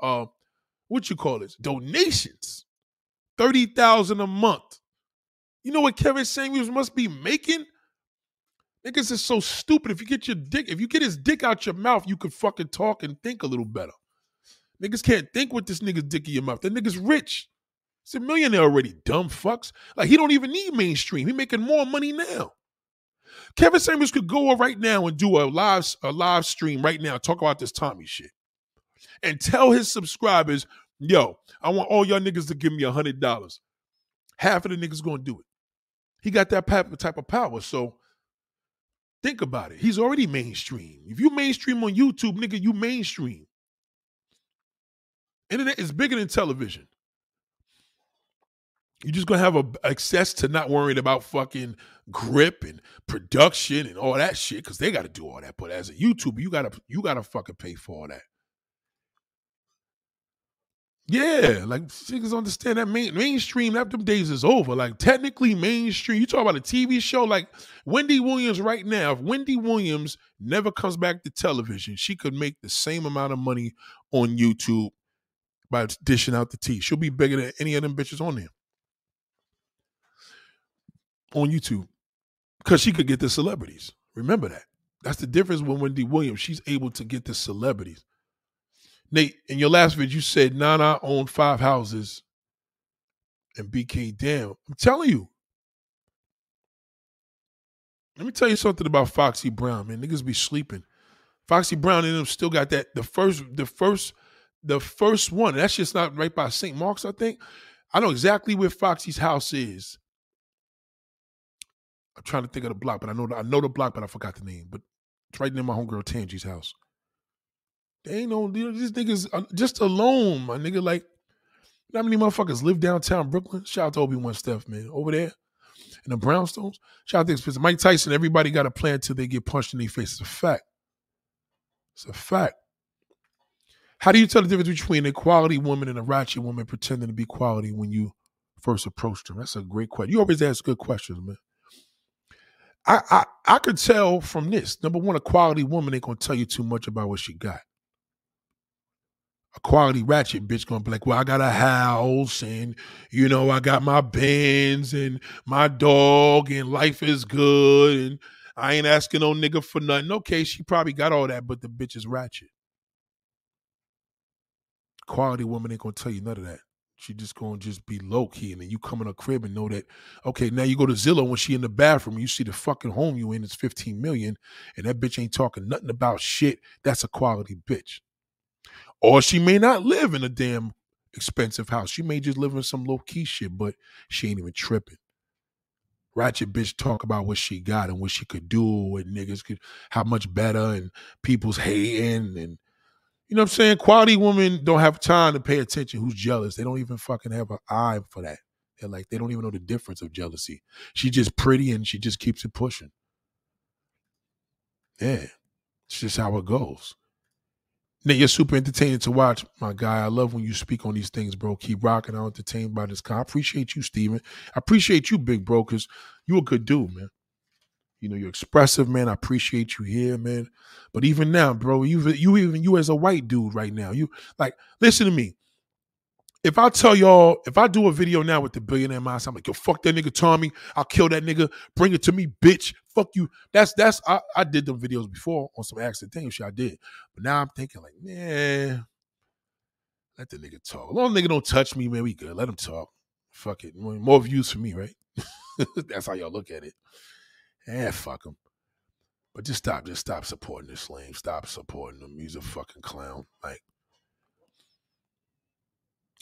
uh what you call it? Donations. 30,000 a month. You know what Kevin Samuels must be making? Niggas is so stupid. If you get your dick, if you get his dick out your mouth, you could fucking talk and think a little better. Niggas can't think with this nigga's dick in your mouth. That nigga's rich. He's a millionaire already, dumb fucks. Like he don't even need mainstream. He making more money now. Kevin Samuels could go right now and do a live a live stream right now, talk about this Tommy shit and tell his subscribers, yo, I want all y'all niggas to give me a hundred dollars. Half of the niggas gonna do it. He got that type of power. So think about it. He's already mainstream. If you mainstream on YouTube, nigga, you mainstream. Internet is bigger than television. You're just gonna have a access to not worrying about fucking grip and production and all that shit because they got to do all that. But as a YouTuber, you gotta you gotta fucking pay for all that. Yeah, like niggas understand that main, mainstream, that them days is over. Like technically mainstream, you talk about a TV show like Wendy Williams right now. If Wendy Williams never comes back to television, she could make the same amount of money on YouTube by dishing out the tea. She'll be bigger than any of them bitches on there. On YouTube. Because she could get the celebrities. Remember that. That's the difference with Wendy Williams. She's able to get the celebrities. Nate, in your last video, you said Nana owned five houses and BK Damn. I'm telling you. Let me tell you something about Foxy Brown, man. Niggas be sleeping. Foxy Brown and them still got that. The first, the first, the first one. That's just not right by St. Mark's, I think. I know exactly where Foxy's house is. I'm trying to think of the block, but I know I know the block, but I forgot the name. But it's right near my homegirl Tangie's house. They ain't no these niggas uh, just alone, my nigga. Like, how many motherfuckers live downtown Brooklyn? Shout out to Obi Wan Steph, man, over there in the brownstones. Shout out to Mike Tyson. Everybody got a plan until they get punched in their face. It's a fact. It's a fact. How do you tell the difference between a quality woman and a ratchet woman pretending to be quality when you first approached them? That's a great question. You always ask good questions, man. I, I I could tell from this. Number one, a quality woman ain't gonna tell you too much about what she got a quality ratchet bitch gonna be like, well, I got a house and you know, I got my Benz and my dog and life is good and I ain't asking no nigga for nothing. Okay, she probably got all that, but the bitch is ratchet. Quality woman ain't gonna tell you none of that. She just gonna just be low key, and then you come in her crib and know that. Okay, now you go to Zillow when she in the bathroom, you see the fucking home you in is fifteen million, and that bitch ain't talking nothing about shit. That's a quality bitch. Or she may not live in a damn expensive house. She may just live in some low key shit, but she ain't even tripping. Ratchet bitch talk about what she got and what she could do and niggas could how much better and people's hating and you know what I'm saying? Quality women don't have time to pay attention who's jealous. They don't even fucking have an eye for that. They're like, they don't even know the difference of jealousy. She's just pretty and she just keeps it pushing. Yeah. It's just how it goes. Nate, you're super entertaining to watch, my guy. I love when you speak on these things, bro. Keep rocking. I'm entertained by this. I appreciate you, Steven. I appreciate you, big bro, because you a good dude, man. You know, you're expressive, man. I appreciate you here, man. But even now, bro, you you even you as a white dude right now, you like listen to me. If I tell y'all, if I do a video now with the billionaire mindset, I'm like, yo, fuck that nigga Tommy. I'll kill that nigga. Bring it to me, bitch. Fuck you. That's that's I, I did them videos before on some accidental shit I did. But now I'm thinking like, man, let the nigga talk. As long as nigga don't touch me, man, we good. Let him talk. Fuck it. More views for me, right? that's how y'all look at it. Eh, fuck him. But just stop, just stop supporting this lame. Stop supporting him. He's a fucking clown. Like,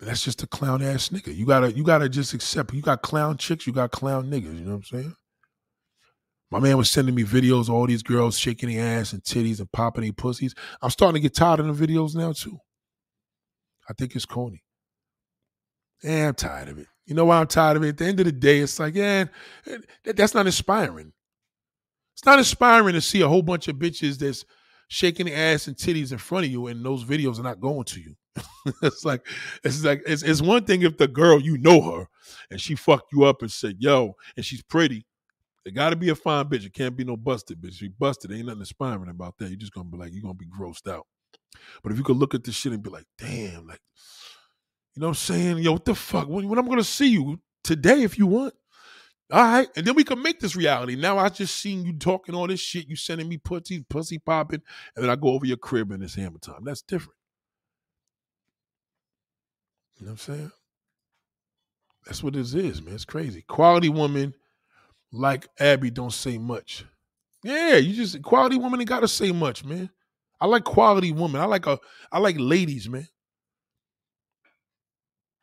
that's just a clown ass nigga. You gotta, you gotta just accept. You got clown chicks, you got clown niggas. You know what I'm saying? My man was sending me videos, of all these girls shaking their ass and titties and popping their pussies. I'm starting to get tired of the videos now too. I think it's corny. Yeah, I'm tired of it. You know why I'm tired of it? At the end of the day, it's like, yeah, that's not inspiring. It's not inspiring to see a whole bunch of bitches that's shaking their ass and titties in front of you, and those videos are not going to you. it's like it's like it's, it's one thing if the girl you know her and she fucked you up and said yo, and she's pretty. It got to be a fine bitch. It can't be no busted bitch. She busted. Ain't nothing inspiring about that. You're just gonna be like, you're gonna be grossed out. But if you could look at this shit and be like, damn, like, you know what I'm saying? Yo, what the fuck? When, when I'm gonna see you today, if you want. All right, and then we can make this reality. Now I just seen you talking all this shit. You sending me pussy, pussy popping, and then I go over your crib and it's hammer time. That's different. You know what I'm saying? That's what this is, man. It's crazy. Quality woman like Abby don't say much. Yeah, you just quality woman ain't gotta say much, man. I like quality woman. I like a I like ladies, man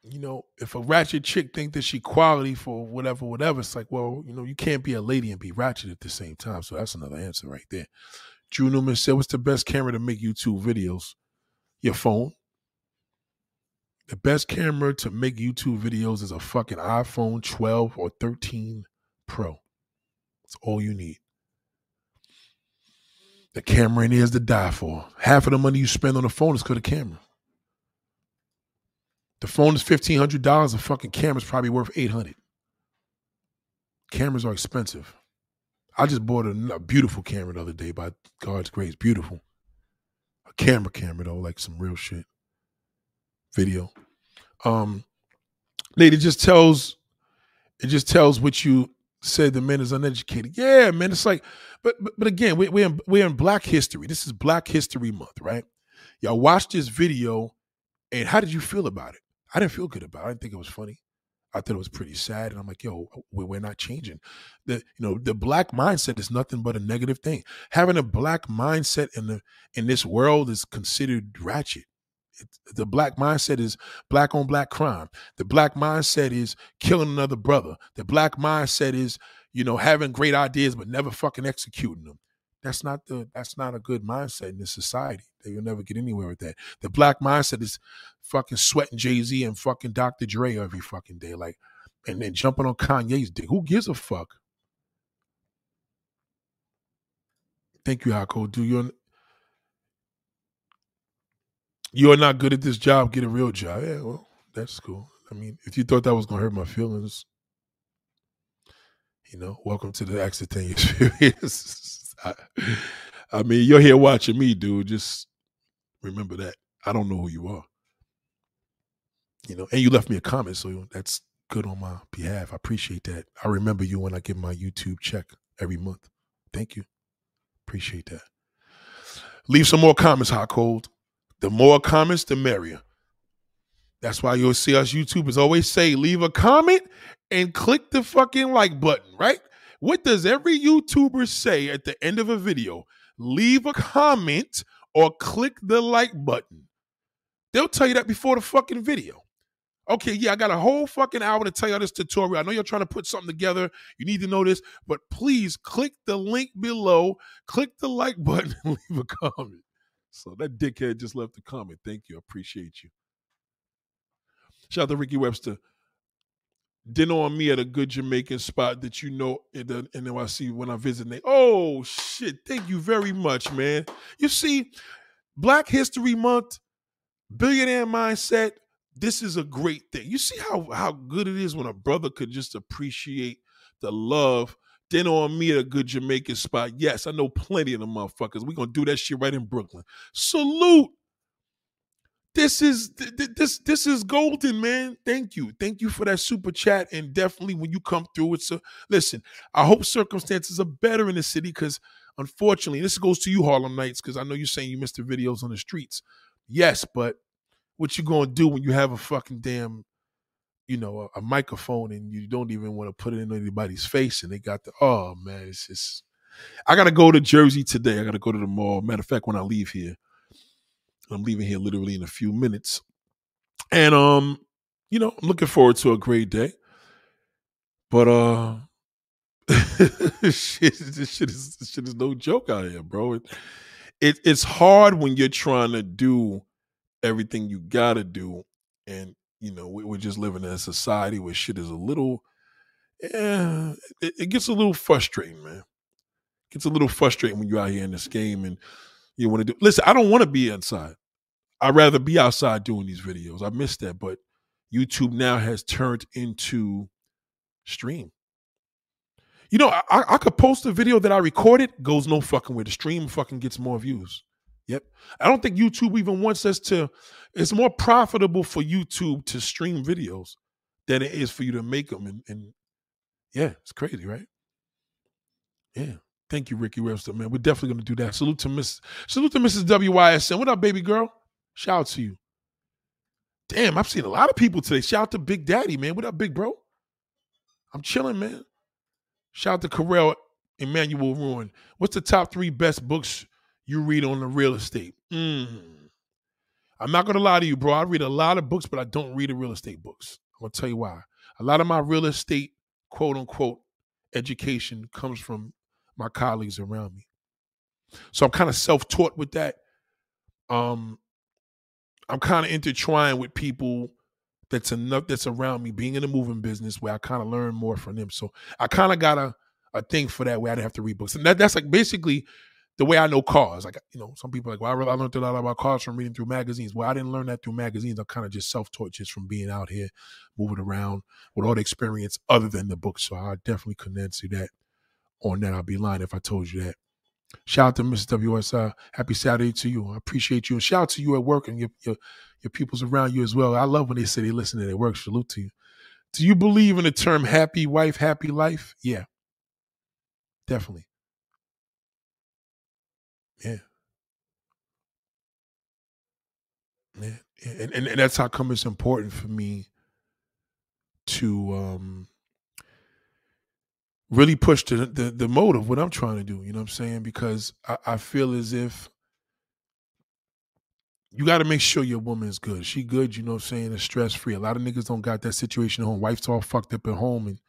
you know, if a ratchet chick think that she quality for whatever, whatever, it's like, well, you know, you can't be a lady and be ratchet at the same time. So that's another answer right there. Drew Newman said, "What's the best camera to make YouTube videos? Your phone. The best camera to make YouTube videos is a fucking iPhone 12 or 13 Pro. That's all you need. The camera in here is to die for. Half of the money you spend on the phone is because of the camera. The phone is fifteen hundred dollars. The fucking camera's probably worth eight hundred. Cameras are expensive. I just bought a, a, beautiful camera the other day by God's grace. Beautiful. A camera camera though, like some real shit. Video. Um lady just tells it just tells what you said the man is uneducated. Yeah, man. It's like, but but, but again, we, we're in, we're in Black History. This is Black History Month, right? Y'all watch this video, and how did you feel about it? I didn't feel good about it. I didn't think it was funny. I thought it was pretty sad. And I'm like, yo, we're not changing. The you know, the black mindset is nothing but a negative thing. Having a black mindset in the in this world is considered ratchet. The black mindset is black on black crime. The black mindset is killing another brother. The black mindset is, you know, having great ideas but never fucking executing them. That's not the that's not a good mindset in this society. You'll never get anywhere with that. The black mindset is fucking sweating Jay Z and fucking Dr. Dre every fucking day, like, and then jumping on Kanye's dick. Who gives a fuck? Thank you, Hako. Do you? You're not good at this job. Get a real job. Yeah, well, that's cool. I mean, if you thought that was gonna hurt my feelings, you know, welcome to the accident experience. I, I mean, you're here watching me, dude. Just remember that. I don't know who you are. You know, and you left me a comment, so that's good on my behalf. I appreciate that. I remember you when I get my YouTube check every month. Thank you. Appreciate that. Leave some more comments, hot cold. The more comments, the merrier. That's why you'll see us YouTubers always say, leave a comment and click the fucking like button, right? What does every YouTuber say at the end of a video? Leave a comment or click the like button. They'll tell you that before the fucking video. Okay, yeah, I got a whole fucking hour to tell you this tutorial. I know you're trying to put something together. You need to know this, but please click the link below, click the like button, and leave a comment. So that dickhead just left a comment. Thank you. I appreciate you. Shout out to Ricky Webster dinner on me at a good Jamaican spot that you know in the in NYC when I visit. They, oh shit! Thank you very much, man. You see, Black History Month, billionaire mindset. This is a great thing. You see how how good it is when a brother could just appreciate the love. Dinner on me at a good Jamaican spot. Yes, I know plenty of them motherfuckers. We're gonna do that shit right in Brooklyn. Salute. This is this this is golden, man. Thank you, thank you for that super chat, and definitely when you come through, it's a listen. I hope circumstances are better in the city because, unfortunately, this goes to you, Harlem Nights, because I know you're saying you missed the videos on the streets. Yes, but what you gonna do when you have a fucking damn, you know, a, a microphone and you don't even want to put it in anybody's face, and they got the oh man, it's just. I gotta go to Jersey today. I gotta go to the mall. Matter of fact, when I leave here, I'm leaving here literally in a few minutes. And um, you know, I'm looking forward to a great day. But uh shit, this shit is this shit is no joke out here, bro. It, it it's hard when you're trying to do everything you gotta do. And you know, we, we're just living in a society where shit is a little yeah, it, it gets a little frustrating, man. It gets a little frustrating when you're out here in this game and you want to do. Listen, I don't want to be inside. I'd rather be outside doing these videos. I miss that, but YouTube now has turned into stream. You know, I, I could post a video that I recorded, goes no fucking way. The stream fucking gets more views. Yep. I don't think YouTube even wants us to, it's more profitable for YouTube to stream videos than it is for you to make them. And, and yeah, it's crazy, right? Yeah. Thank you, Ricky Webster, man. We're definitely gonna do that. Salute to Miss Salute to Mrs. WYSN. What up, baby girl? Shout out to you. Damn, I've seen a lot of people today. Shout out to Big Daddy, man. What up, big bro? I'm chilling, man. Shout out to Carell Emmanuel Ruin. What's the top three best books you read on the real estate? Mm. I'm not gonna lie to you, bro. I read a lot of books, but I don't read the real estate books. I'm gonna tell you why. A lot of my real estate, quote unquote, education comes from my colleagues around me. So I'm kind of self-taught with that. Um, I'm kind of intertwined with people that's enough that's around me, being in the moving business where I kind of learn more from them. So I kind of got a a thing for that where I didn't have to read books. And that, that's like basically the way I know cars. Like, you know, some people like, well, I, I learned a lot about cars from reading through magazines. Well, I didn't learn that through magazines. I'm kind of just self-taught just from being out here, moving around with all the experience other than the books. So I definitely couldn't answer that on that. I'd be lying if I told you that. Shout out to Mr. WSI. Happy Saturday to you. I appreciate you. And shout out to you at work and your, your, your peoples around you as well. I love when they say they listen to their work. Salute to you. Do you believe in the term happy wife, happy life? Yeah. Definitely. Yeah. Yeah. And, and, and that's how come it's important for me to um really push the, the, the motive what I'm trying to do. You know what I'm saying? Because I, I feel as if you got to make sure your woman's good. She good, you know what I'm saying, and stress free. A lot of niggas don't got that situation at home. Wife's all fucked up at home and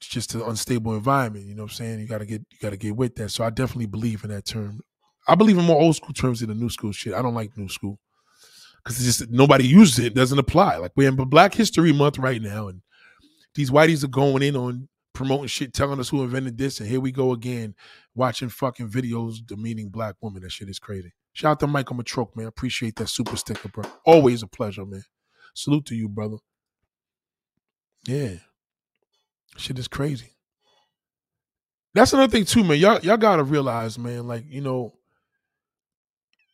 it's just an unstable environment, you know what I'm saying? You gotta get you gotta get with that. So I definitely believe in that term. I believe in more old school terms than the new school shit. I don't like new school. Cause it's just nobody uses it, it doesn't apply. Like we're in Black History Month right now, and these whiteys are going in on promoting shit, telling us who invented this, and here we go again, watching fucking videos demeaning black women. That shit is crazy. Shout out to Michael Matroke, man. Appreciate that super sticker, bro. Always a pleasure, man. Salute to you, brother. Yeah. Shit is crazy. That's another thing too, man. Y'all, y'all gotta realize, man, like, you know,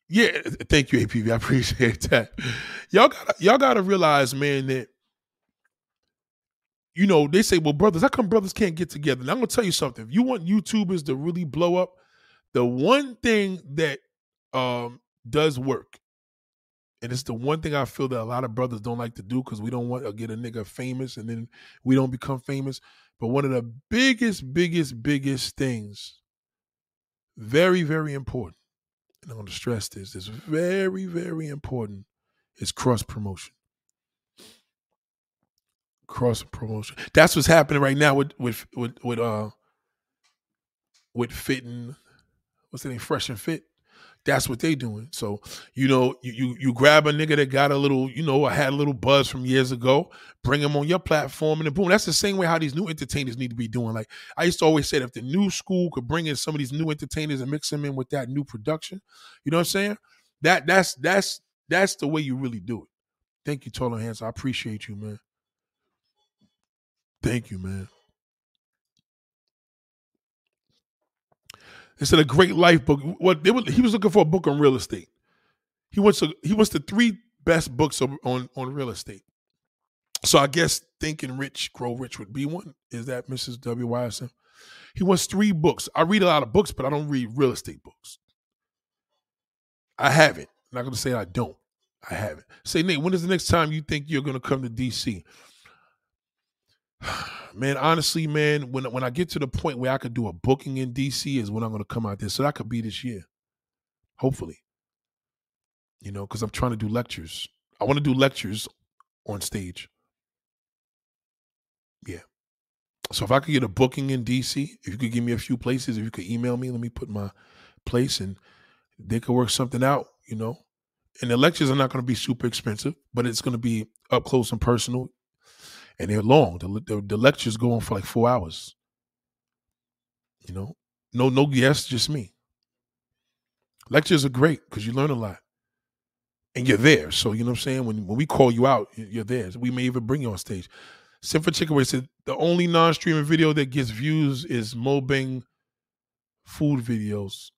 yeah, thank you, APV. I appreciate that. Y'all gotta y'all gotta realize, man, that you know, they say, well, brothers, how come brothers can't get together? And I'm gonna tell you something. If you want YouTubers to really blow up, the one thing that um does work, and it's the one thing I feel that a lot of brothers don't like to do because we don't want to get a nigga famous and then we don't become famous. But one of the biggest, biggest, biggest things, very, very important, and I'm gonna stress this, is very, very important, is cross promotion cross promotion. That's what's happening right now with with with with uh with fitting what's the name? Fresh and fit. That's what they doing. So, you know, you, you you grab a nigga that got a little, you know, had a little buzz from years ago, bring him on your platform, and then boom. That's the same way how these new entertainers need to be doing. Like I used to always say, that if the new school could bring in some of these new entertainers and mix them in with that new production, you know what I'm saying? That that's that's that's the way you really do it. Thank you, Taller Hands. I appreciate you, man. Thank you, man. It's a great life book. What were, he was looking for a book on real estate. He wants to he wants the three best books on, on on real estate. So I guess Thinking Rich, Grow Rich would be one. Is that Mrs. W. Wyerson? He wants three books. I read a lot of books, but I don't read real estate books. I haven't. I'm not gonna say I don't. I haven't. Say, Nate, when is the next time you think you're gonna come to DC? man, honestly, man, when when I get to the point where I could do a booking in DC is when I'm gonna come out there. So that could be this year. Hopefully. You know, because I'm trying to do lectures. I want to do lectures on stage. Yeah. So if I could get a booking in DC, if you could give me a few places, if you could email me, let me put my place and they could work something out, you know. And the lectures are not going to be super expensive, but it's going to be up close and personal and they're long. The, the, the lectures go on for like four hours. You know, no no guests, just me. Lectures are great because you learn a lot, and you're there. So you know what I'm saying. When when we call you out, you're there. we may even bring you on stage. Simple Chicken said the only non-streaming video that gets views is mukbang food videos.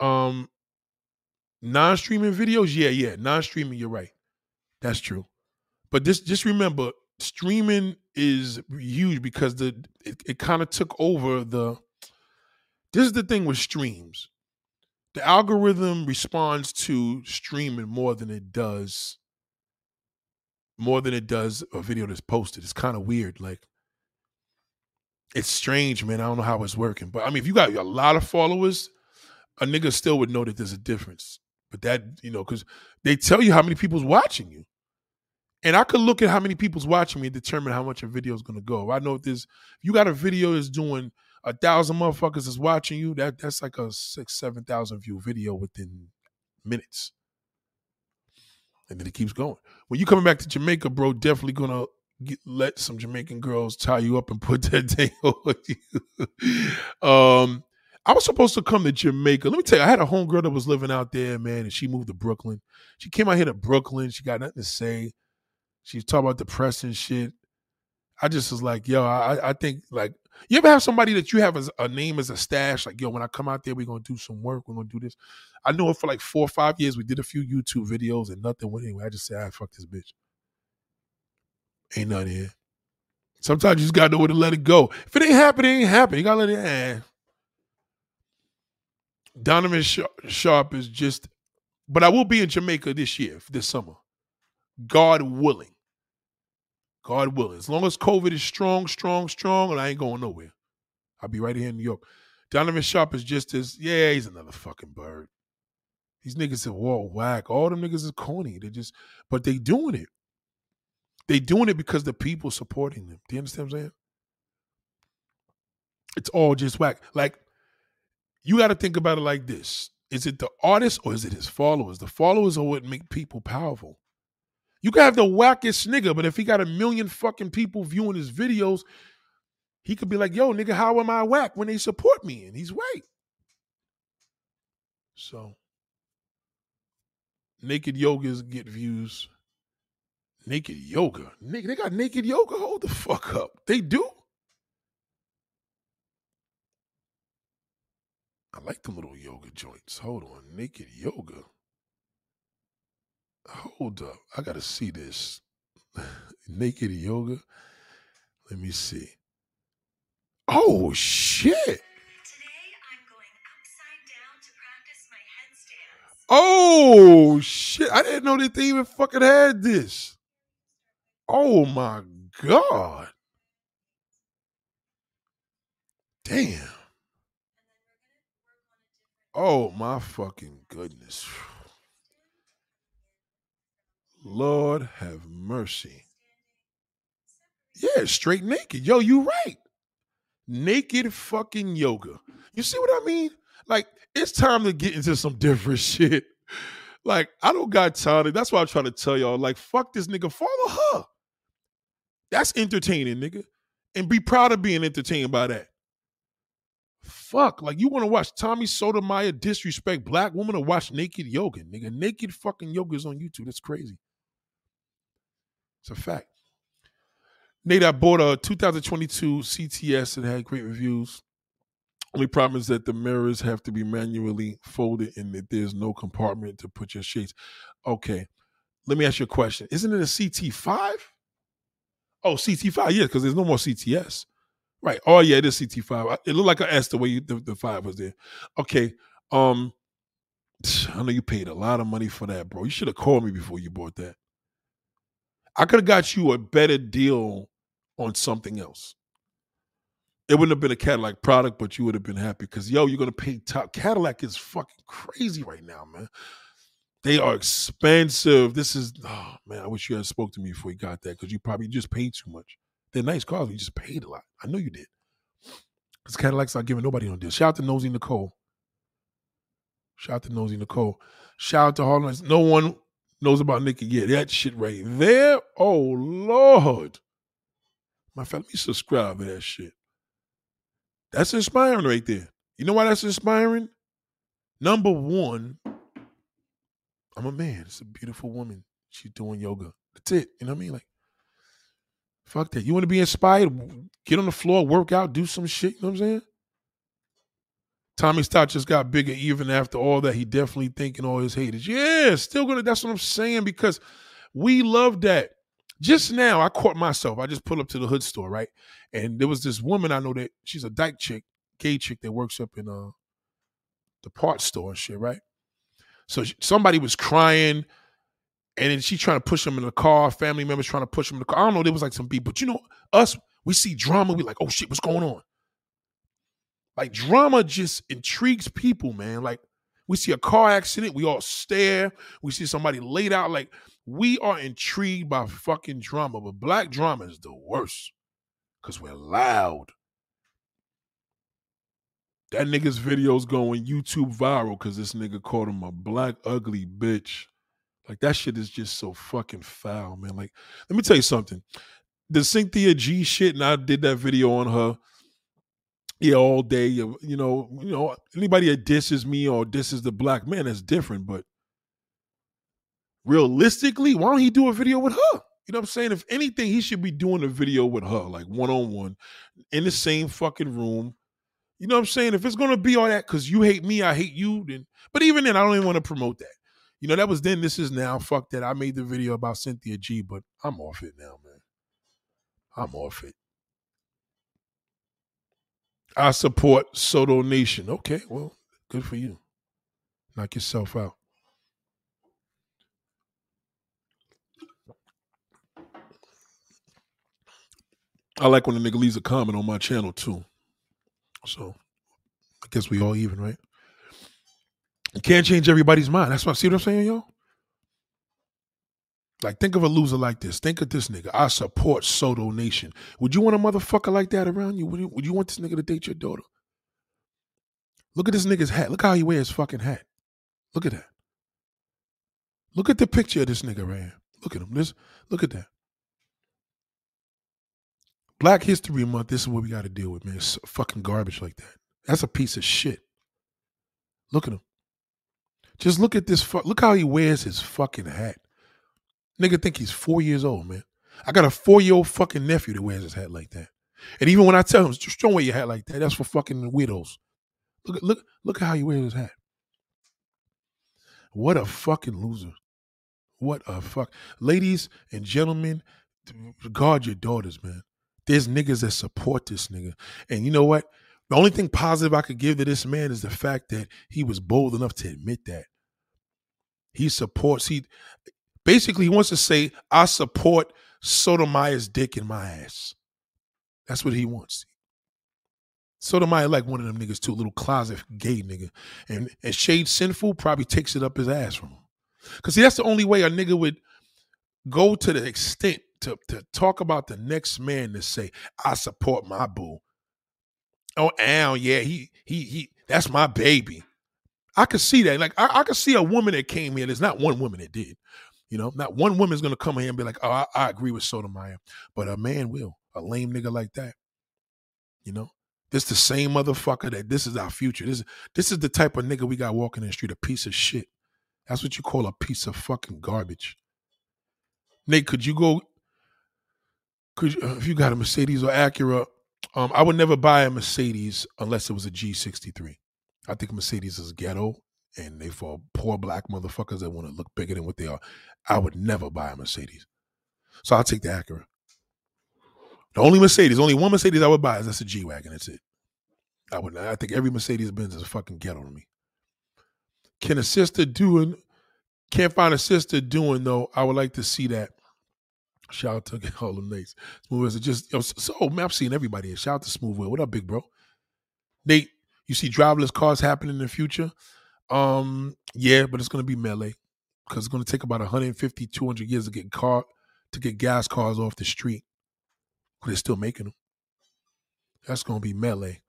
Um, non-streaming videos, yeah, yeah, non-streaming. You're right. That's true. But just just remember, streaming is huge because the it, it kind of took over the. This is the thing with streams. The algorithm responds to streaming more than it does more than it does a video that's posted. It's kind of weird. Like, it's strange, man. I don't know how it's working. But I mean, if you got a lot of followers, a nigga still would know that there's a difference. But that, you know, because they tell you how many people's watching you. And I could look at how many people's watching me and determine how much a video is gonna go. I know if if you got a video that's doing a thousand motherfuckers is watching you, that that's like a six, seven thousand view video within minutes. And then it keeps going. When you coming back to Jamaica, bro, definitely gonna get, let some Jamaican girls tie you up and put that thing on you. um, I was supposed to come to Jamaica. Let me tell you, I had a homegirl that was living out there, man, and she moved to Brooklyn. She came out here to Brooklyn. She got nothing to say. She's talking about depression shit. I just was like, yo, I, I think like you ever have somebody that you have as a name as a stash, like, yo, when I come out there, we're gonna do some work, we're gonna do this. I know it for like four or five years. We did a few YouTube videos and nothing went anywhere. I just said, I ah, fuck this bitch. Ain't nothing here. Sometimes you just gotta know where to let it go. If it ain't happen, it ain't happen. You gotta let it eh. Donovan Sharp is just, but I will be in Jamaica this year, this summer. God willing. God willing. As long as COVID is strong, strong, strong, and I ain't going nowhere. I'll be right here in New York. Donovan Sharp is just as, yeah, he's another fucking bird. These niggas are wall whack. All them niggas is corny. They just, but they doing it. They doing it because the people supporting them. Do you understand what I'm saying? It's all just whack. Like, you got to think about it like this. Is it the artist or is it his followers? The followers are what make people powerful. You can have the wackest nigga, but if he got a million fucking people viewing his videos, he could be like, yo, nigga, how am I whack when they support me? And he's right. So, naked yogas get views. Naked yoga. Nigga, they got naked yoga. Hold the fuck up. They do. I like the little yoga joints. Hold on. Naked yoga. Hold up. I got to see this. Naked yoga. Let me see. Oh, shit. Oh shit! I didn't know that they even fucking had this. Oh my god! Damn. Oh my fucking goodness. Lord have mercy. Yeah, straight naked. Yo, you right. Naked fucking yoga. You see what I mean? Like, it's time to get into some different shit. Like, I don't got time. That's why I'm trying to tell y'all. Like, fuck this nigga. Follow her. That's entertaining, nigga. And be proud of being entertained by that. Fuck. Like, you want to watch Tommy Sotomayor disrespect black woman or watch naked yoga, nigga? Naked fucking yoga is on YouTube. That's crazy. It's a fact. Nate, I bought a 2022 CTS and had great reviews. Only problem is that the mirrors have to be manually folded and that there's no compartment to put your shades. Okay. Let me ask you a question. Isn't it a CT5? Oh, CT5, yeah, because there's no more CTS. Right. Oh, yeah, it is CT5. It looked like an S the way you, the, the five was there. Okay. Um, I know you paid a lot of money for that, bro. You should have called me before you bought that. I could have got you a better deal on something else it wouldn't have been a Cadillac product, but you would have been happy because yo, you're gonna pay top. Cadillac is fucking crazy right now, man. They are expensive. This is oh man, I wish you had spoke to me before you got that because you probably just paid too much. They're nice cars, you just paid a lot. I know you did. Because Cadillac's not giving nobody no deal. Shout out to Nosy Nicole. Shout out to Nosy Nicole. Shout out to Harlem. No one knows about Nikki yet. That shit right there. Oh Lord. My family let me subscribe to that shit. That's inspiring right there. You know why that's inspiring? Number one, I'm a man. It's a beautiful woman. She's doing yoga. That's it. You know what I mean? Like, fuck that. You want to be inspired? Get on the floor, work out, do some shit. You know what I'm saying? Tommy Stott just got bigger even after all that. He definitely thinking all his haters. Yeah, still gonna. That's what I'm saying because we love that. Just now, I caught myself. I just pulled up to the hood store, right? And there was this woman I know that she's a dyke chick, gay chick that works up in uh the parts store and shit, right? So she, somebody was crying, and then she trying to push him in the car. Family members trying to push him in the car. I don't know. There was like some people, but you know, us we see drama. We like, oh shit, what's going on? Like drama just intrigues people, man. Like we see a car accident, we all stare. We see somebody laid out. Like we are intrigued by fucking drama, but black drama is the worst because we're loud. That nigga's videos going YouTube viral because this nigga called him a black ugly bitch. Like that shit is just so fucking foul, man. Like, let me tell you something. The Cynthia G shit, and I did that video on her. Yeah, all day. You know, you know, anybody that disses me or disses the black man, that's different. But realistically, why don't he do a video with her? You know what I'm saying? If anything, he should be doing a video with her, like one on one, in the same fucking room. You know what I'm saying? If it's gonna be all that, because you hate me, I hate you, then but even then, I don't even want to promote that. You know, that was then, this is now. Fuck that. I made the video about Cynthia G, but I'm off it now, man. I'm off it. I support Soto Nation. Okay, well, good for you. Knock yourself out. I like when a nigga leaves a comment on my channel too. So I guess we all even, right? You can't change everybody's mind. That's what I see what I'm saying, yo? Like, think of a loser like this. Think of this nigga. I support Soto Nation. Would you want a motherfucker like that around you? Would you, would you want this nigga to date your daughter? Look at this nigga's hat. Look how he wears his fucking hat. Look at that. Look at the picture of this nigga right here. Look at him. This, look at that. Black History Month, this is what we got to deal with, man. It's fucking garbage like that. That's a piece of shit. Look at him. Just look at this. Fu- look how he wears his fucking hat. Nigga think he's four years old, man. I got a four year old fucking nephew that wears his hat like that. And even when I tell him, just don't wear your hat like that, that's for fucking widows. Look, look, look at how he wears his hat. What a fucking loser. What a fuck. Ladies and gentlemen, guard your daughters, man. There's niggas that support this nigga. And you know what? The only thing positive I could give to this man is the fact that he was bold enough to admit that. He supports, he basically he wants to say, I support Sotomayor's dick in my ass. That's what he wants. Sotomayor like one of them niggas too, a little closet gay nigga. And and Shade Sinful probably takes it up his ass from him. Cause see, that's the only way a nigga would go to the extent to, to talk about the next man to say, I support my boo. Oh, Al, yeah, he he he That's my baby. I could see that. Like I, I could see a woman that came here. There's not one woman that did. You know, not one woman's gonna come here and be like, "Oh, I, I agree with Sotomayor," but a man will. A lame nigga like that. You know, this the same motherfucker that this is our future. This this is the type of nigga we got walking in the street. A piece of shit. That's what you call a piece of fucking garbage. Nate, could you go? Could you, uh, if you got a Mercedes or Acura? Um, I would never buy a Mercedes unless it was a G63. I think Mercedes is ghetto and they for poor black motherfuckers that want to look bigger than what they are. I would never buy a Mercedes. So I'll take the Acura. The only Mercedes, only one Mercedes I would buy is that's a G Wagon. That's it. I would I think every Mercedes Benz is a fucking ghetto to me. Can a sister doing can't find a sister doing though? I would like to see that. Shout out to all them Nates. Smooth it just so man, I've seen everybody here. Shout out to Smooth Will. What up, big bro? Nate, you see driverless cars happening in the future? Um, yeah, but it's gonna be melee because it's gonna take about 150, 200 years to get car to get gas cars off the street. But they're still making them. That's gonna be melee.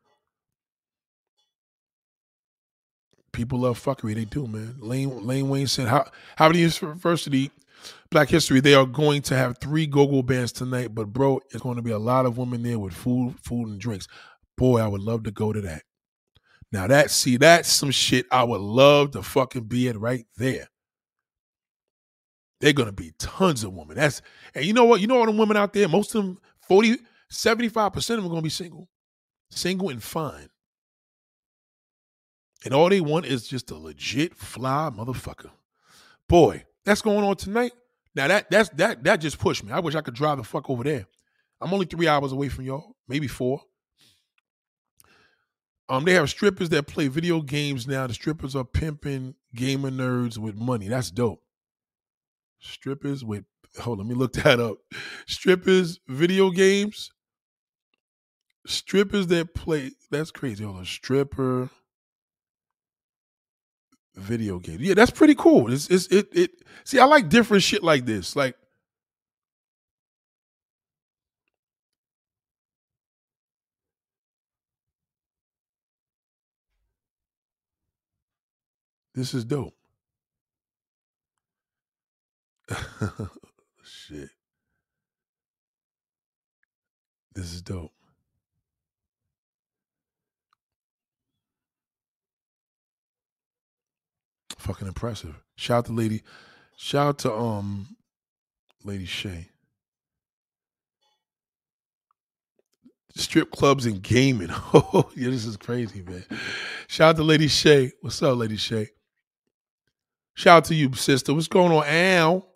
People love fuckery. They do, man. Lane Lane Wayne said, "How How Howard University, Black History. They are going to have three go-go bands tonight, but bro, it's going to be a lot of women there with food, food and drinks. Boy, I would love to go to that. Now that see that's some shit I would love to fucking be at right there. They're gonna be tons of women. That's and you know what? You know all the women out there, most of them, 40, 75% of them are gonna be single. Single and fine. And all they want is just a legit fly motherfucker. Boy, that's going on tonight. Now that that's that that just pushed me. I wish I could drive the fuck over there. I'm only three hours away from y'all, maybe four. Um, they have strippers that play video games now. The strippers are pimping gamer nerds with money. That's dope. Strippers with hold, let me look that up. Strippers, video games. Strippers that play that's crazy. Hold on, stripper video game. Yeah, that's pretty cool. It's, it's it it. See, I like different shit like this. Like This is dope. Shit. This is dope. Fucking impressive. Shout out to Lady. Shout out to um Lady Shay. Strip clubs and gaming. Oh, yeah, this is crazy, man. Shout out to Lady Shay. What's up, Lady Shay? Shout out to you, sister. What's going on, Al?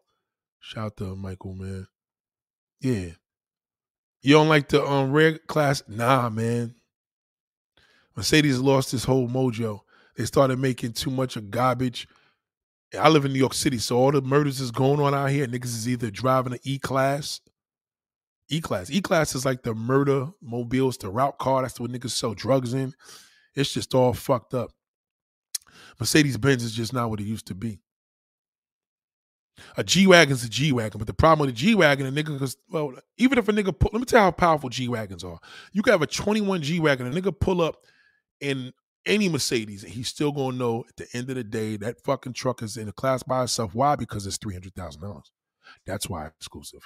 Shout out to Michael, man. Yeah. You don't like the um red class? Nah, man. Mercedes lost this whole mojo. They started making too much of garbage. I live in New York City, so all the murders is going on out here. Niggas is either driving an E class. E class. E class is like the murder mobiles, the route car. That's what niggas sell drugs in. It's just all fucked up. Mercedes Benz is just not what it used to be. A G wagon is a G wagon, but the problem with a G wagon, a nigga, because well, even if a nigga pull, let me tell you how powerful G wagons are. You can have a 21 G wagon, a nigga pull up in any Mercedes, and he's still gonna know at the end of the day that fucking truck is in a class by itself. Why? Because it's three hundred thousand dollars. That's why exclusive.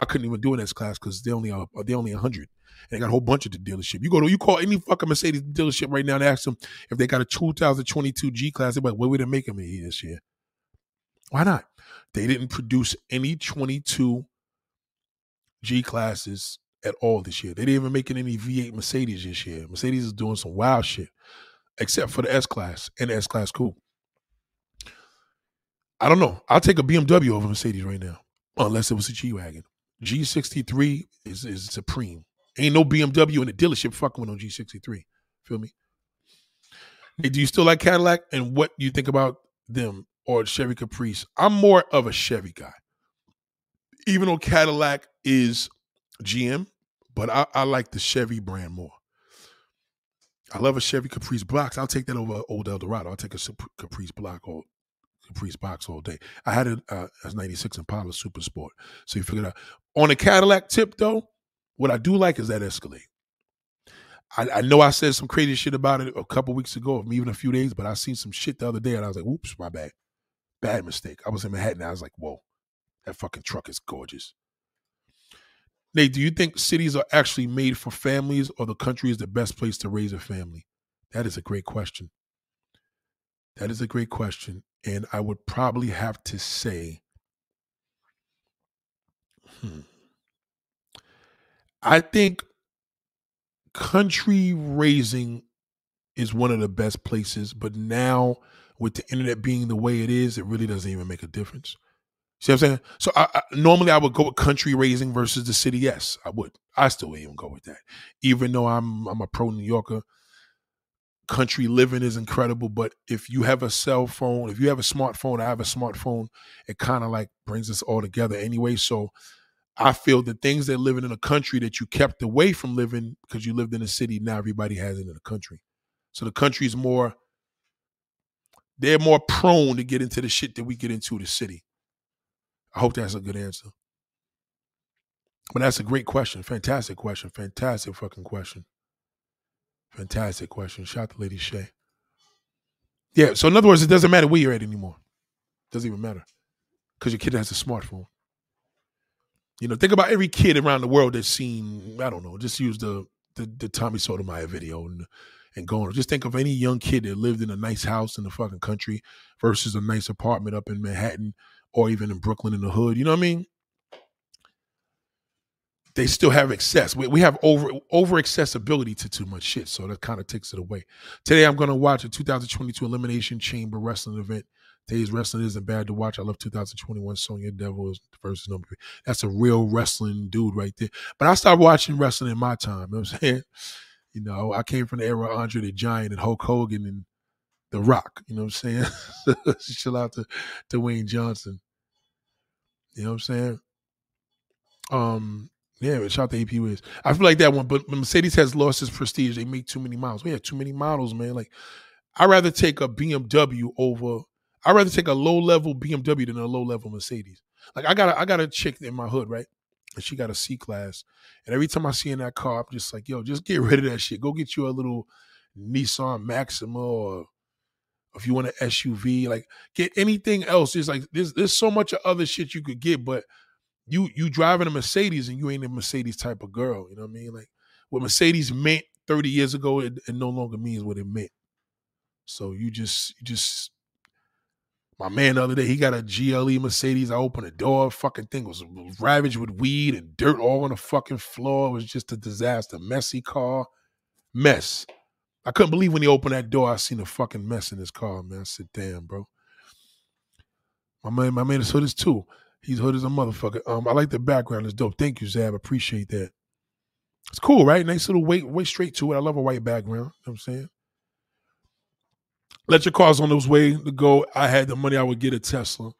I couldn't even do an S class because they only are uh, they only hundred. And they got a whole bunch of the dealership. You go to you call any fucking Mercedes dealership right now and ask them if they got a 2022 G class. They're like, what would they make them this year? Why not? They didn't produce any 22 G classes at all this year. They didn't even make any V8 Mercedes this year. Mercedes is doing some wild shit, except for the S class and the S class coupe. I don't know. I'll take a BMW over Mercedes right now, unless it was a G wagon. G63 is is supreme. Ain't no BMW in the dealership fucking with no G63. Feel me? Hey, do you still like Cadillac? And what you think about them or Chevy Caprice? I'm more of a Chevy guy. Even though Cadillac is GM, but I, I like the Chevy brand more. I love a Chevy Caprice box. I'll take that over old Eldorado. I'll take a Caprice block or Caprice box all day. I had a, uh, as 96 Impala Super Sport. So you figure out. On a Cadillac tip, though, what I do like is that Escalade. I, I, know I said some crazy shit about it a couple weeks ago, even a few days, but I seen some shit the other day and I was like, "Oops, my bad, bad mistake." I was in Manhattan. I was like, "Whoa, that fucking truck is gorgeous." Nate, do you think cities are actually made for families, or the country is the best place to raise a family? That is a great question. That is a great question, and I would probably have to say, hmm. I think country raising is one of the best places, but now with the internet being the way it is, it really doesn't even make a difference. See what I'm saying? So I, I, normally I would go with country raising versus the city. Yes, I would. I still even go with that, even though I'm I'm a pro New Yorker. Country living is incredible, but if you have a cell phone, if you have a smartphone, I have a smartphone. It kind of like brings us all together anyway. So I feel the things that living in a country that you kept away from living because you lived in a city, now everybody has it in the country. So the country is more, they're more prone to get into the shit that we get into the city. I hope that's a good answer. But that's a great question. Fantastic question. Fantastic fucking question. Fantastic question. Shout out to Lady Shay. Yeah, so in other words, it doesn't matter where you're at anymore. Doesn't even matter. Because your kid has a smartphone. You know, think about every kid around the world that's seen, I don't know, just use the the, the Tommy Sotomayor video and and going. Just think of any young kid that lived in a nice house in the fucking country versus a nice apartment up in Manhattan or even in Brooklyn in the hood. You know what I mean? They still have access. We, we have over over accessibility to too much shit, so that kind of takes it away. Today, I'm going to watch a 2022 Elimination Chamber wrestling event Today's wrestling isn't bad to watch. I love 2021 Sonya Deville versus number three. That's a real wrestling dude right there. But I started watching wrestling in my time. You know what I'm saying? You know, I came from the era of Andre the Giant and Hulk Hogan and The Rock. You know what I'm saying? Chill out to to Dwayne Johnson. You know what I'm saying? Um, yeah, shout out to AP Wiz. I feel like that one, but Mercedes has lost its prestige. They make too many models. We have too many models, man. Like, I'd rather take a BMW over I'd rather take a low level BMW than a low level Mercedes. Like I got a, I got a chick in my hood, right? And she got a C class. And every time I see in that car, I'm just like, yo, just get rid of that shit. Go get you a little Nissan Maxima or if you want an SUV, like get anything else. There's like there's there's so much other shit you could get, but you you driving a Mercedes and you ain't a Mercedes type of girl. You know what I mean? Like what Mercedes meant 30 years ago, it, it no longer means what it meant. So you just you just my man the other day, he got a GLE Mercedes. I opened the door, fucking thing was ravaged with weed and dirt all on the fucking floor. It was just a disaster. Messy car. Mess. I couldn't believe when he opened that door, I seen a fucking mess in his car, man. I said, damn, bro. My man, my man is hood as too. He's hood as a motherfucker. Um, I like the background. It's dope. Thank you, Zab. Appreciate that. It's cool, right? Nice little way, way straight to it. I love a white background. You know what I'm saying? Electric cars on those way to go. I had the money, I would get a Tesla.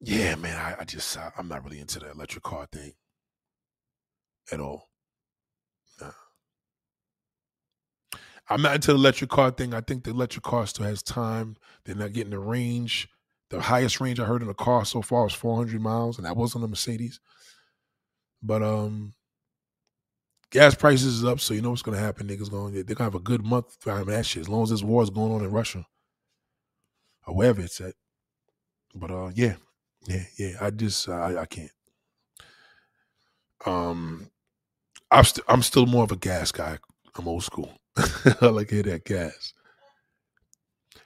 Yeah, man, I, I just I, am not really into the electric car thing at all. Nah. I'm not into the electric car thing. I think the electric car still has time. They're not getting the range. The highest range I heard in a car so far was 400 miles, and that wasn't a Mercedes. But um, gas prices is up, so you know what's gonna happen. Niggas going they're gonna have a good month driving that shit as long as this war is going on in Russia or wherever it's at. But uh, yeah, yeah, yeah. I just I, I can't. Um, I'm st- I'm still more of a gas guy. I'm old school. I like to hear that gas.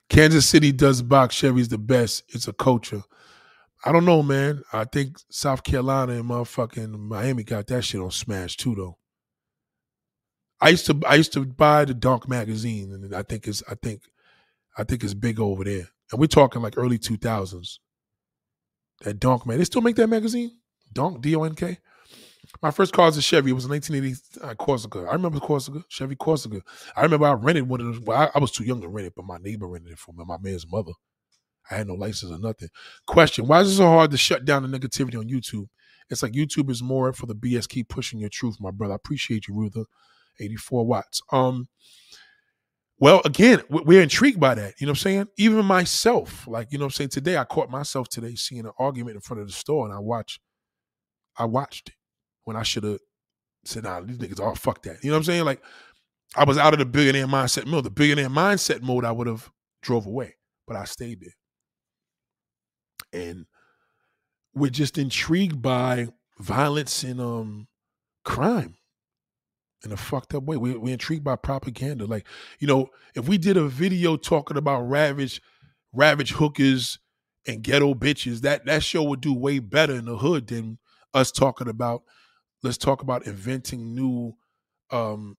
Kansas City does box Chevy's the best. It's a culture. I don't know, man. I think South Carolina and motherfucking Miami got that shit on smash too, though. I used to I used to buy the Donk magazine, and I think it's I think I think it's big over there. And we're talking like early two thousands. That Donk man, they still make that magazine. Donk D O N K. My first car was a Chevy. It was a 1980 uh, Corsica. I remember the Corsica, Chevy Corsica. I remember I rented one of those. Well, I, I, was too young to rent it, but my neighbor rented it for me. My man's mother. I had no license or nothing. Question: Why is it so hard to shut down the negativity on YouTube? It's like YouTube is more for the BS. Keep pushing your truth, my brother. I appreciate you, Ruther. 84 watts. Um, well, again, we're intrigued by that. You know what I'm saying? Even myself, like, you know what I'm saying? Today, I caught myself today seeing an argument in front of the store and I watched, I watched it when I should have said, nah, these niggas, oh, fuck that. You know what I'm saying? Like, I was out of the billionaire mindset mode. The billionaire mindset mode, I would have drove away, but I stayed there. And we're just intrigued by violence and um crime in a fucked up way. We, we're intrigued by propaganda. Like, you know, if we did a video talking about ravage, ravage hookers and ghetto bitches, that that show would do way better in the hood than us talking about. Let's talk about inventing new, um,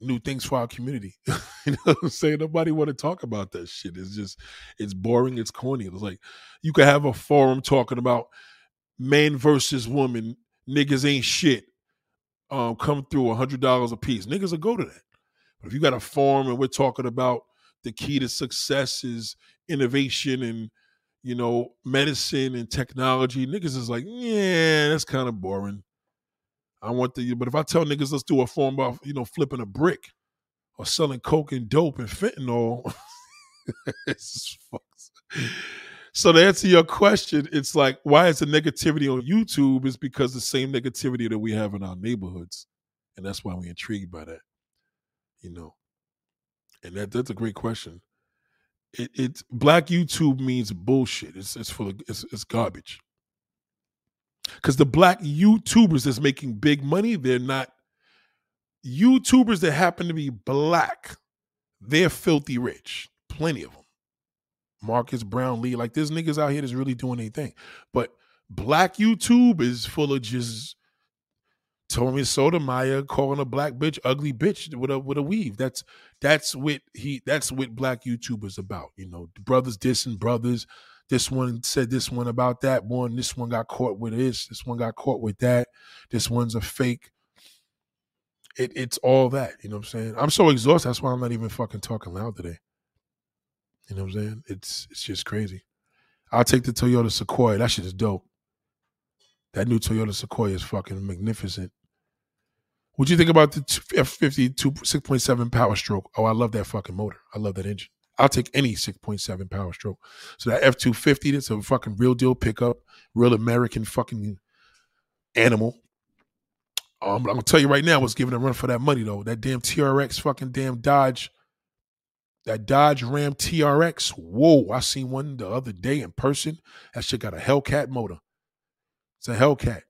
new things for our community. you know what I'm saying? Nobody want to talk about that shit. It's just, it's boring. It's corny. It's like you could have a forum talking about man versus woman. Niggas ain't shit um, come through a hundred dollars a piece. Niggas will go to that. But if you got a farm and we're talking about the key to success is innovation and you know medicine and technology, niggas is like, yeah, that's kind of boring. I want the but if I tell niggas let's do a form about you know flipping a brick or selling coke and dope and fentanyl, it's so to answer your question, it's like why is the negativity on YouTube? Is because the same negativity that we have in our neighborhoods, and that's why we're intrigued by that. You know, and that that's a great question. It, it's black YouTube means bullshit. It's it's full of it's, it's garbage. Because the black YouTubers that's making big money, they're not YouTubers that happen to be black. They're filthy rich. Plenty of them. Marques Brownlee. Like there's niggas out here that's really doing anything. But black YouTube is full of just Tommy Sotomayor calling a black bitch ugly bitch with a with a weave. That's that's what he that's what black YouTubers about. You know, brothers dissing brothers. This one said this one about that one. This one got caught with this. This one got caught with that. This one's a fake. It, it's all that. You know what I'm saying? I'm so exhausted. That's why I'm not even fucking talking loud today. You know what I'm saying? It's it's just crazy. I'll take the Toyota Sequoia. That shit is dope. That new Toyota Sequoia is fucking magnificent. What do you think about the F50 6.7 Power Stroke? Oh, I love that fucking motor. I love that engine. I'll take any 6.7 Power Stroke. So that F250, that's a fucking real deal pickup, real American fucking animal. Um, I'm gonna tell you right now what's giving a run for that money though. That damn TRX fucking damn Dodge that Dodge Ram TRX, whoa, I seen one the other day in person. That shit got a Hellcat motor. It's a Hellcat.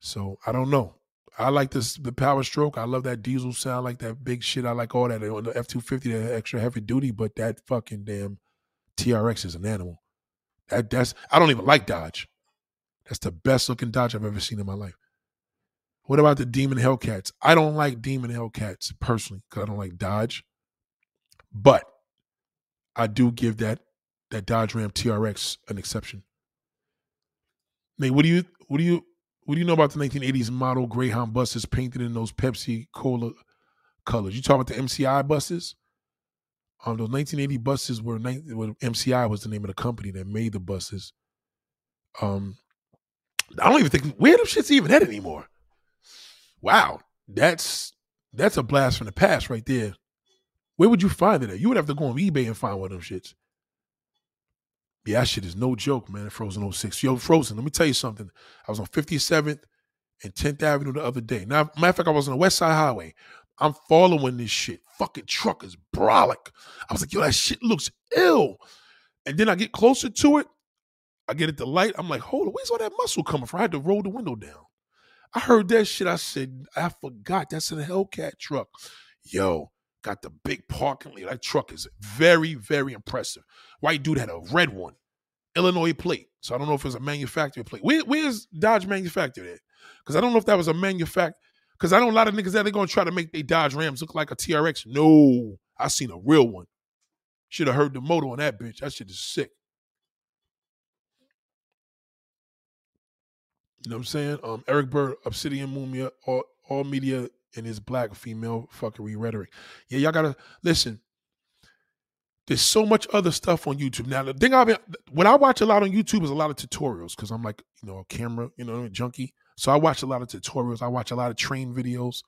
So I don't know. I like this the power stroke. I love that diesel sound, I like that big shit. I like all that on the F two fifty, that extra heavy duty. But that fucking damn TRX is an animal. That that's I don't even like Dodge. That's the best looking Dodge I've ever seen in my life. What about the Demon Hellcats? I don't like Demon Hellcats personally because I don't like Dodge. But I do give that that Dodge Ram TRX an exception. Nate, what do you what do you what do you know about the 1980s model Greyhound buses painted in those Pepsi Cola colors? You talking about the MCI buses? Um, those 1980 buses were, were MCI was the name of the company that made the buses. Um, I don't even think where them shits even at anymore. Wow, that's that's a blast from the past right there. Where would you find it at? You would have to go on eBay and find one of them shits. Yeah, that shit is no joke, man. Frozen 06. Yo, Frozen, let me tell you something. I was on 57th and 10th Avenue the other day. Now, matter of fact, I was on the West Side Highway. I'm following this shit. Fucking truck is brolic. I was like, yo, that shit looks ill. And then I get closer to it. I get at the light. I'm like, hold on, where's all that muscle coming from? I had to roll the window down. I heard that shit. I said, I forgot. That's a Hellcat truck. Yo, Got the big parking lot. That truck is very, very impressive. White dude had a red one, Illinois plate. So I don't know if it's a manufacturer plate. Where, where's Dodge manufactured at? Because I don't know if that was a manufacturer. Because I know a lot of niggas that they're gonna try to make their Dodge Rams look like a TRX. No, I seen a real one. Should have heard the motor on that bitch. That shit is sick. You know what I'm saying? Um, Eric Bird, Obsidian Mumia, all, all media in his black female fuckery rhetoric. Yeah, y'all gotta listen. There's so much other stuff on YouTube now. The thing I've been, what I watch a lot on YouTube is a lot of tutorials because I'm like, you know, a camera, you know, junkie. So I watch a lot of tutorials. I watch a lot of train videos.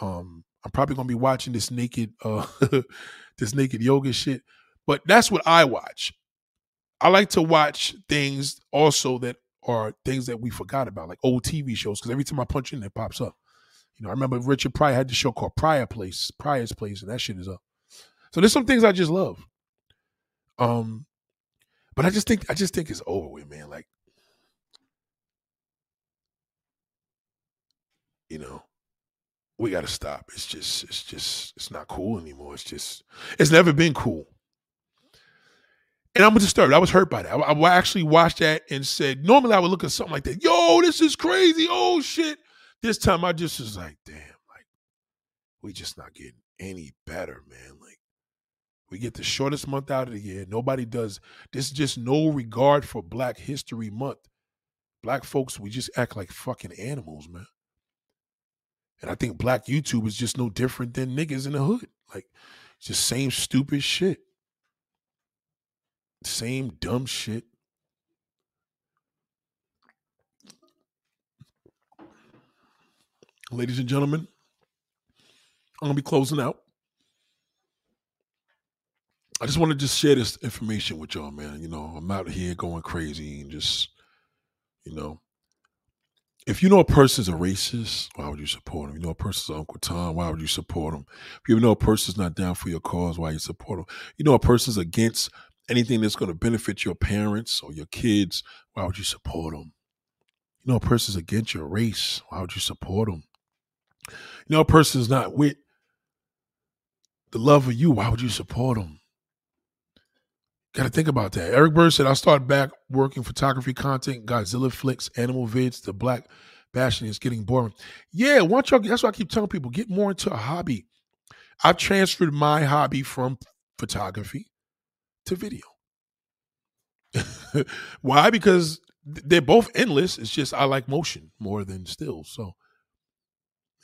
Um, I'm probably gonna be watching this naked, uh, this naked yoga shit. But that's what I watch. I like to watch things also that are things that we forgot about, like old TV shows. Because every time I punch in, it pops up. You know, I remember Richard Pryor had the show called Pryor Place, Pryor's Place, and that shit is up. So there's some things I just love. Um, but I just think I just think it's over with, man. Like, you know, we got to stop. It's just, it's just, it's not cool anymore. It's just, it's never been cool. And I'm disturbed. I was hurt by that. I, I, actually watched that and said, normally I would look at something like that. Yo, this is crazy. Oh shit. This time I just was like, damn, like we just not getting any better, man. Like we get the shortest month out of the year. Nobody does. There's just no regard for Black History Month. Black folks, we just act like fucking animals, man. And I think black YouTube is just no different than niggas in the hood. Like, just same stupid shit. Same dumb shit. Ladies and gentlemen, I'm gonna be closing out. I just want to just share this information with y'all, man. You know, I'm out here going crazy and just, you know, if you know a person's a racist, why would you support him? You know a person's Uncle Tom, why would you support him? If you know a person's not down for your cause, why you support him? You know a person's against anything that's going to benefit your parents or your kids, why would you support them? You know a person's against your race, why would you support them? You know a not with the love of you, why would you support them? Got to think about that. Eric Bird said, I started back working photography content, Godzilla flicks, animal vids, the black bashing is getting boring. Yeah, y'all, that's why I keep telling people, get more into a hobby. I've transferred my hobby from photography to video. why? Because they're both endless. It's just I like motion more than still. So,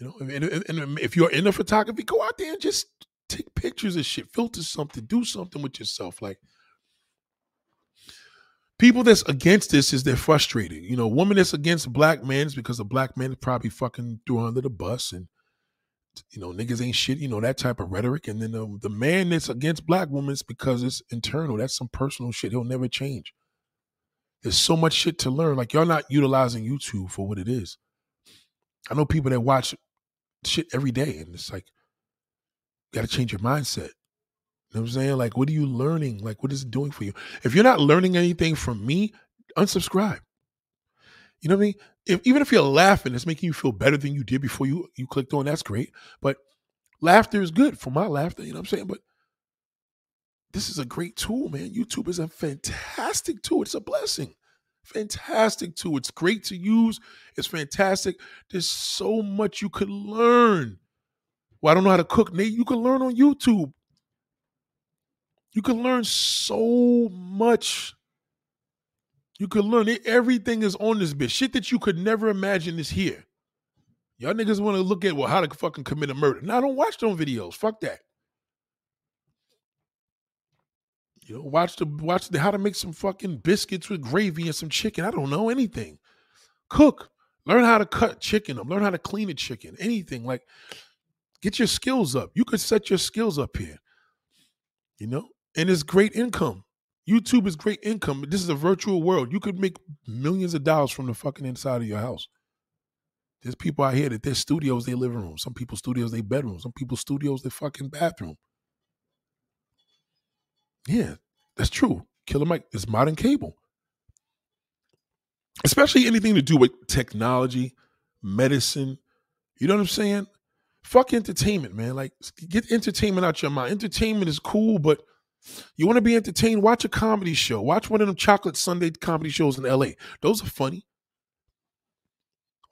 you know, and, and, if you're into photography, go out there and just take pictures of shit, filter something, do something with yourself. Like, people that's against this is they're frustrated. You know, woman that's against black men is because a black man is probably fucking threw under the bus and you know niggas ain't shit. You know that type of rhetoric. And then the, the man that's against black women is because it's internal. That's some personal shit. He'll never change. There's so much shit to learn. Like y'all not utilizing YouTube for what it is. I know people that watch shit every day, and it's like, you got to change your mindset. You know what I'm saying? Like, what are you learning? Like, what is it doing for you? If you're not learning anything from me, unsubscribe. You know what I mean? If even if you're laughing, it's making you feel better than you did before you you clicked on. That's great. But laughter is good for my laughter. You know what I'm saying? But this is a great tool, man. YouTube is a fantastic tool. It's a blessing. Fantastic tool. It's great to use. It's fantastic. There's so much you could learn. Well, I don't know how to cook, Nate. You can learn on YouTube. You can learn so much. You can learn it. Everything is on this bitch. Shit that you could never imagine is here. Y'all niggas want to look at well how to fucking commit a murder. Now don't watch them videos. Fuck that. You know, watch the watch the how to make some fucking biscuits with gravy and some chicken. I don't know anything. Cook. Learn how to cut chicken up. Learn how to clean a chicken. Anything like get your skills up. You could set your skills up here. You know? and it's great income. YouTube is great income. This is a virtual world. You could make millions of dollars from the fucking inside of your house. There's people out here that their studios, their living room. Some people studios, their bedroom. Some people studios, their fucking bathroom. Yeah, that's true. Killer Mike is modern cable. Especially anything to do with technology, medicine. You know what I'm saying? Fuck entertainment, man. Like, get entertainment out your mind. Entertainment is cool, but you want to be entertained? Watch a comedy show. Watch one of them chocolate Sunday comedy shows in LA. Those are funny.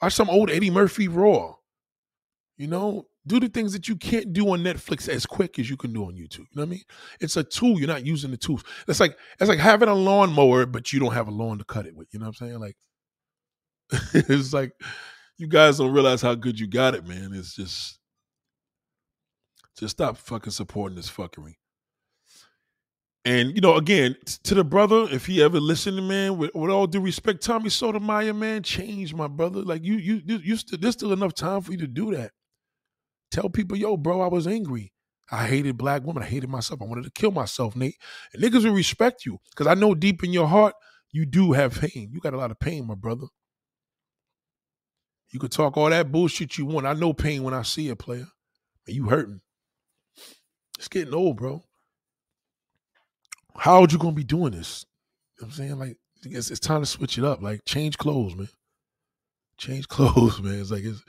Watch some old Eddie Murphy Raw. You know, do the things that you can't do on Netflix as quick as you can do on YouTube. You know what I mean? It's a tool. You're not using the tools. It's like it's like having a lawnmower, but you don't have a lawn to cut it with. You know what I'm saying? Like it's like you guys don't realize how good you got it, man. It's just just stop fucking supporting this fuckery. And you know, again, to the brother, if he ever listened, man, with, with all due respect, Tommy Sotomayor, man, change my brother. Like you, you, you, you still, there's still enough time for you to do that. Tell people, yo, bro, I was angry. I hated black women. I hated myself. I wanted to kill myself, Nate. And niggas will respect you because I know deep in your heart you do have pain. You got a lot of pain, my brother. You could talk all that bullshit you want. I know pain when I see a player. And you hurting. It's getting old, bro. How old you gonna be doing this? You know I'm saying? Like, it's, it's time to switch it up. Like, change clothes, man. Change clothes, man. It's like it's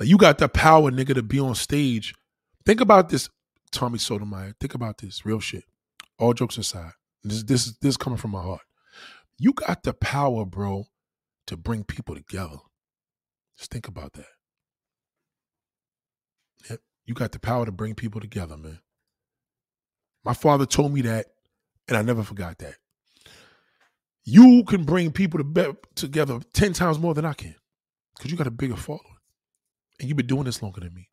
like you got the power, nigga, to be on stage. Think about this, Tommy Sotomayor. Think about this, real shit. All jokes aside. This this this is coming from my heart. You got the power, bro, to bring people together. Just think about that. Yep. You got the power to bring people together, man. My father told me that, and I never forgot that. You can bring people to be- together 10 times more than I can because you got a bigger following. And you've been doing this longer than me.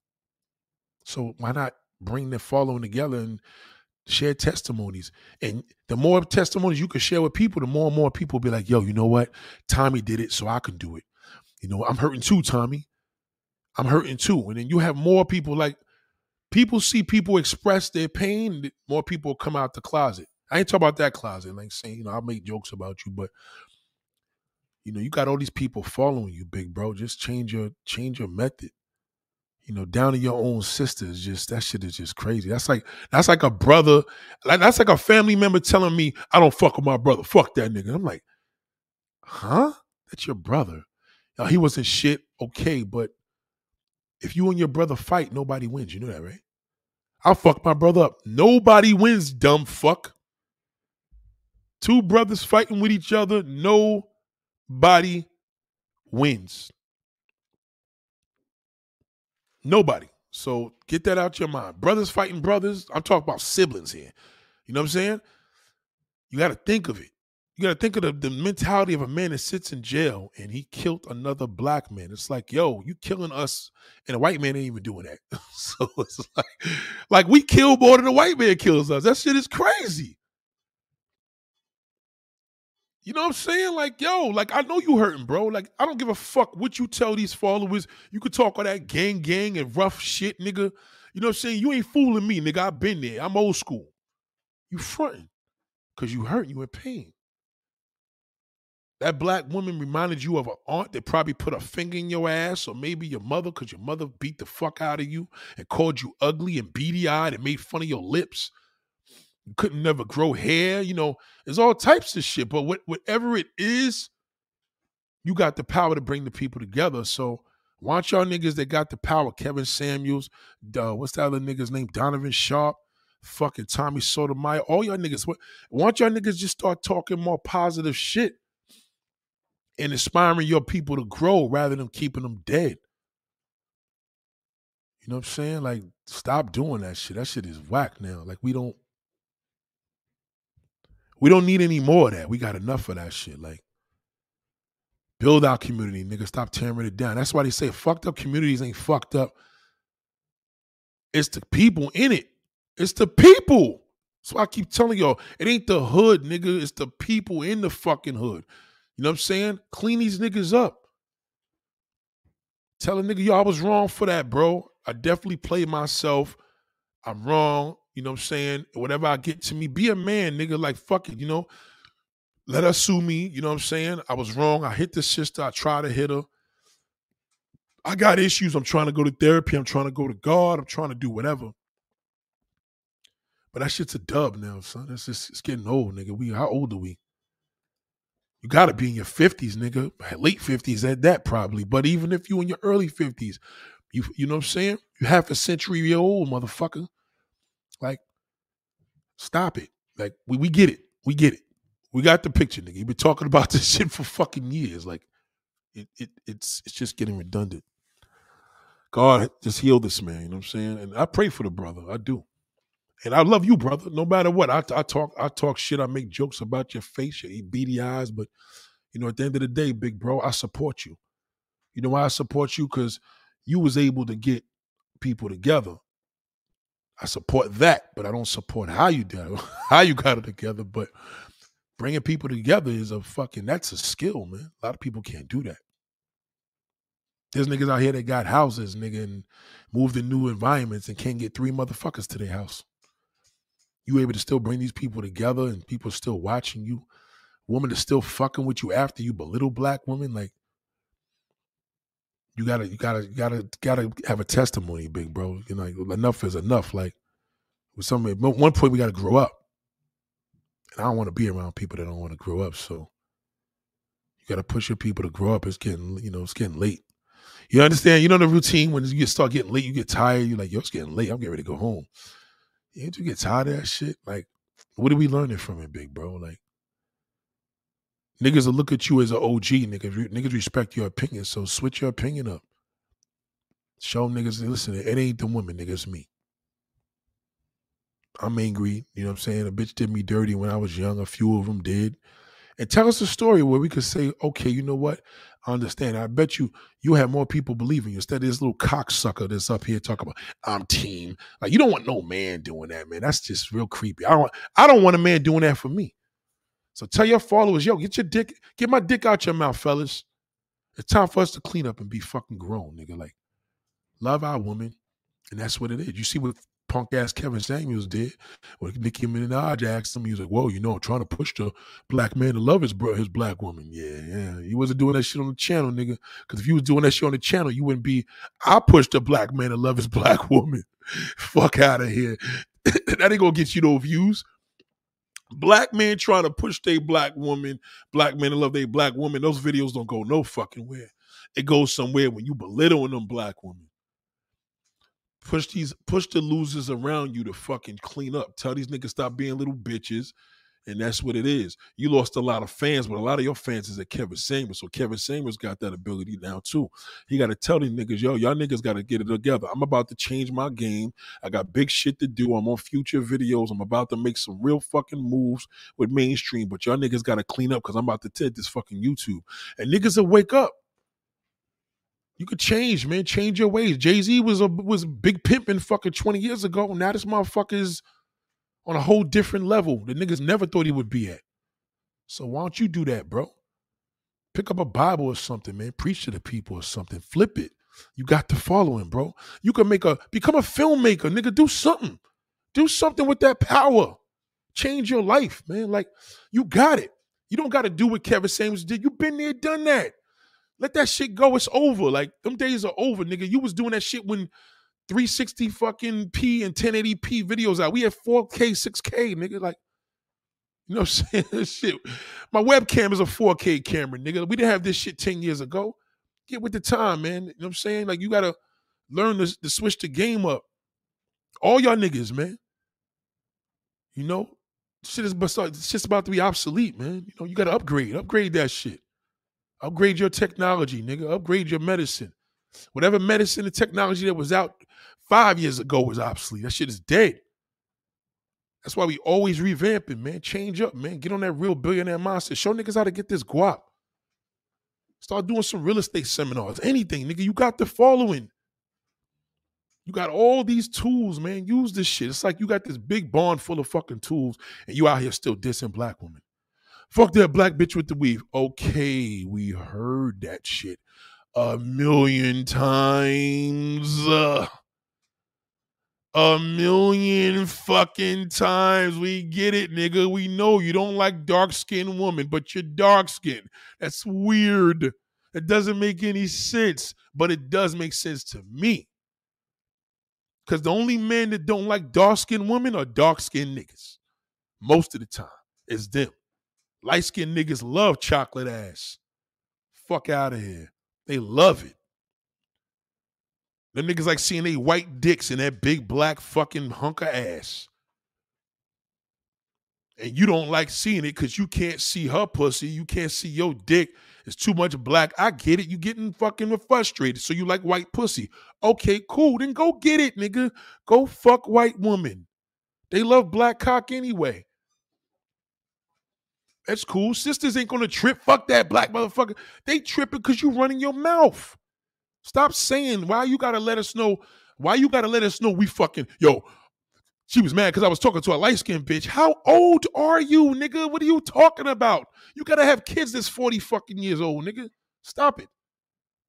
So why not bring the following together and share testimonies? And the more testimonies you can share with people, the more and more people will be like, yo, you know what? Tommy did it, so I can do it. You know, I'm hurting too, Tommy. I'm hurting too. And then you have more people like people see people express their pain, more people come out the closet. I ain't talking about that closet, like saying, you know, I'll make jokes about you, but you know, you got all these people following you, big bro. Just change your change your method. You know, down to your own sisters, just that shit is just crazy. That's like that's like a brother, like that's like a family member telling me I don't fuck with my brother. Fuck that nigga. I'm like, huh? That's your brother. Now, he wasn't shit, okay, but if you and your brother fight, nobody wins. You know that, right? I'll fuck my brother up. Nobody wins, dumb fuck. Two brothers fighting with each other, nobody wins. Nobody. So get that out your mind. Brothers fighting brothers. I'm talking about siblings here. You know what I'm saying? You got to think of it. You got to think of the, the mentality of a man that sits in jail and he killed another black man. It's like, yo, you killing us, and a white man ain't even doing that. so it's like, like we kill more than a white man kills us. That shit is crazy. You know what I'm saying? Like, yo, like I know you hurting, bro. Like, I don't give a fuck what you tell these followers. You could talk all that gang gang and rough shit, nigga. You know what I'm saying? You ain't fooling me, nigga. I've been there. I'm old school. You fronting. Cause you hurt, you in pain. That black woman reminded you of an aunt that probably put a finger in your ass, or maybe your mother, because your mother beat the fuck out of you and called you ugly and beady eyed and made fun of your lips. Couldn't never grow hair. You know, there's all types of shit. But what, whatever it is, you got the power to bring the people together. So, want y'all niggas that got the power, Kevin Samuels, what's that other nigga's name? Donovan Sharpe, fucking Tommy Sotomayor, all y'all niggas. Want y'all niggas just start talking more positive shit and inspiring your people to grow rather than keeping them dead. You know what I'm saying? Like, stop doing that shit. That shit is whack now. Like, we don't we don't need any more of that. We got enough of that shit. Like, build our community, nigga. Stop tearing it down. That's why they say fucked up communities ain't fucked up. It's the people in it. It's the people. That's why I keep telling y'all, it ain't the hood, nigga. It's the people in the fucking hood. You know what I'm saying? Clean these niggas up. Tell a nigga, yo, I was wrong for that, bro. I definitely played myself. I'm wrong. You know what I'm saying? Whatever I get to me, be a man, nigga. Like, fuck it, you know? Let her sue me. You know what I'm saying? I was wrong. I hit the sister. I tried to hit her. I got issues. I'm trying to go to therapy. I'm trying to go to God. I'm trying to do whatever. But that shit's a dub now, son. It's just it's getting old, nigga. We how old are we? You got to be in your 50s, nigga. Late 50s at that, probably. But even if you in your early 50s, you you know what I'm saying? You half a century old, motherfucker. Like, stop it. Like, we, we get it. We get it. We got the picture, nigga. You've been talking about this shit for fucking years. Like, it, it it's it's just getting redundant. God, just heal this man. You know what I'm saying? And I pray for the brother. I do. And I love you, brother. No matter what, I, I talk, I talk shit. I make jokes about your face, your beady eyes. But you know, at the end of the day, big bro, I support you. You know why I support you? Because you was able to get people together. I support that, but I don't support how you did it, how you got it together. But bringing people together is a fucking that's a skill, man. A lot of people can't do that. There's niggas out here that got houses, nigga, and moved in new environments and can't get three motherfuckers to their house you able to still bring these people together and people still watching you. Woman is still fucking with you after you belittle black women. Like, You gotta, you gotta, you gotta, gotta have a testimony, big bro. You know, like, enough is enough. Like with some, one point we gotta grow up, and I don't want to be around people that don't want to grow up. So you gotta push your people to grow up. It's getting, you know, it's getting late. You understand? You know the routine when you start getting late, you get tired. You're like, yo, it's getting late. I'm getting ready to go home. Ain't you get tired of that shit? Like, what are we learning from it, big bro? Like, niggas will look at you as an OG, nigga. Niggas respect your opinion, so switch your opinion up. Show niggas, listen, it ain't the women, nigga, it's me. I'm angry, you know what I'm saying? A bitch did me dirty when I was young. A few of them did and tell us a story where we could say, okay, you know what? I understand. I bet you you have more people believing you instead of this little cocksucker that's up here talking about I'm team. Like you don't want no man doing that, man. That's just real creepy. I don't I don't want a man doing that for me. So tell your followers, yo, get your dick, get my dick out your mouth, fellas. It's time for us to clean up and be fucking grown, nigga. Like, love our woman. And that's what it is. You see what punk ass Kevin Samuels did. When Nicki Minaj asked him, he was like, "Whoa, you know, I'm trying to push the black man to love his bro, his black woman." Yeah, yeah. He wasn't doing that shit on the channel, nigga. Because if you was doing that shit on the channel, you wouldn't be. I pushed a black man to love his black woman. Fuck out of here. that ain't gonna get you no views. Black men trying to push their black woman, black men love their black woman. Those videos don't go no fucking where. It goes somewhere when you belittling them black women. Push these, push the losers around you to fucking clean up. Tell these niggas stop being little bitches. And that's what it is. You lost a lot of fans, but a lot of your fans is at Kevin Samuels. So Kevin Samuels got that ability now too. He got to tell these niggas, yo, y'all niggas got to get it together. I'm about to change my game. I got big shit to do. I'm on future videos. I'm about to make some real fucking moves with mainstream, but y'all niggas got to clean up because I'm about to take this fucking YouTube. And niggas will wake up. You could change, man. Change your ways. Jay Z was a was big pimping fucking twenty years ago. Now this motherfucker's on a whole different level. The niggas never thought he would be at. So why don't you do that, bro? Pick up a Bible or something, man. Preach to the people or something. Flip it. You got to follow him, bro. You can make a become a filmmaker, nigga. Do something. Do something with that power. Change your life, man. Like you got it. You don't got to do what Kevin Samuels did. You've been there, done that. Let that shit go. It's over. Like them days are over, nigga. You was doing that shit when 360 fucking P and 1080p videos out. We had 4K, 6K, nigga. Like, you know what I'm saying? shit. My webcam is a 4K camera, nigga. We didn't have this shit 10 years ago. Get with the time, man. You know what I'm saying? Like, you gotta learn to, to switch the game up. All y'all niggas, man. You know, shit is it's just about to be obsolete, man. You know, you gotta upgrade, upgrade that shit. Upgrade your technology, nigga. Upgrade your medicine. Whatever medicine and technology that was out five years ago was obsolete. That shit is dead. That's why we always revamping, man. Change up, man. Get on that real billionaire monster. Show niggas how to get this guap. Start doing some real estate seminars. Anything, nigga. You got the following. You got all these tools, man. Use this shit. It's like you got this big barn full of fucking tools, and you out here still dissing black women. Fuck that black bitch with the weave. Okay, we heard that shit a million times. Uh, a million fucking times. We get it, nigga. We know you don't like dark skinned women, but you're dark skinned. That's weird. It doesn't make any sense, but it does make sense to me. Because the only men that don't like dark skinned women are dark skinned niggas. Most of the time, it's them. Light skinned niggas love chocolate ass. Fuck out of here. They love it. Them niggas like seeing they white dicks in that big black fucking hunk of ass. And you don't like seeing it because you can't see her pussy. You can't see your dick. It's too much black. I get it. You getting fucking frustrated. So you like white pussy. Okay, cool. Then go get it, nigga. Go fuck white woman. They love black cock anyway. That's cool. Sisters ain't gonna trip. Fuck that black motherfucker. They tripping because you running your mouth. Stop saying why you gotta let us know. Why you gotta let us know we fucking yo. She was mad because I was talking to a light skinned bitch. How old are you, nigga? What are you talking about? You gotta have kids that's 40 fucking years old, nigga. Stop it.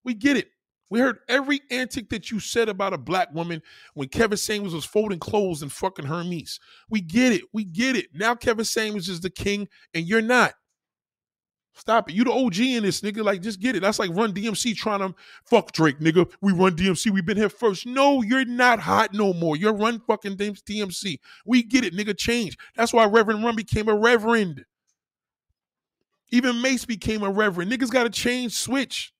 We get it. We heard every antic that you said about a black woman when Kevin Samuels was folding clothes in fucking Hermes. We get it. We get it. Now Kevin Samuels is the king and you're not. Stop it. You the OG in this, nigga. Like, just get it. That's like Run DMC trying to fuck Drake, nigga. We run DMC. we been here first. No, you're not hot no more. You're run fucking DMC. We get it, nigga. Change. That's why Reverend Run became a reverend. Even Mase became a reverend. Niggas got to change, switch.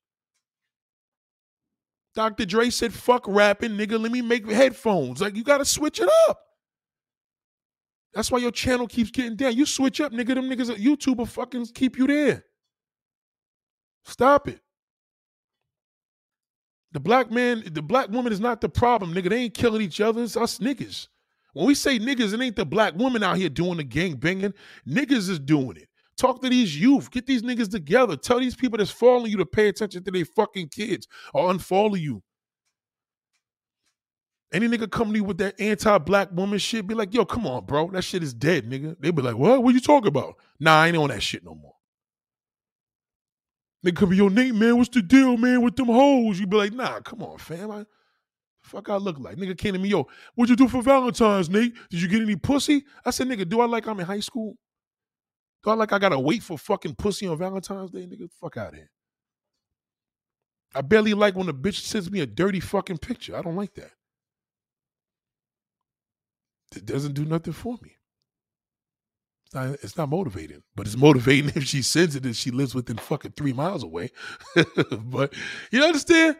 Dr. Dre said, fuck rapping, nigga. Let me make headphones. Like, you got to switch it up. That's why your channel keeps getting down. You switch up, nigga. Them niggas at YouTube will fucking keep you there. Stop it. The black man, the black woman is not the problem, nigga. They ain't killing each other. It's us niggas. When we say niggas, it ain't the black woman out here doing the gang banging. Niggas is doing it. Talk to these youth. Get these niggas together. Tell these people that's following you to pay attention to their fucking kids or unfollow you. Any nigga come to you with that anti-black woman shit, be like, yo, come on, bro. That shit is dead, nigga. They be like, what? What you talking about? Nah, I ain't on that shit no more. Nigga could be, yo, Nate, man, what's the deal, man, with them hoes? You'd be like, nah, come on, fam. I, fuck I look like? Nigga came to me, yo, what'd you do for Valentine's, Nate? Did you get any pussy? I said, nigga, do I like I'm in high school? Do I like I gotta wait for fucking pussy on Valentine's Day, nigga? Fuck out of here. I barely like when a bitch sends me a dirty fucking picture. I don't like that. It doesn't do nothing for me. It's not, motivating, but it's motivating if she sends it and she lives within fucking three miles away. but you understand?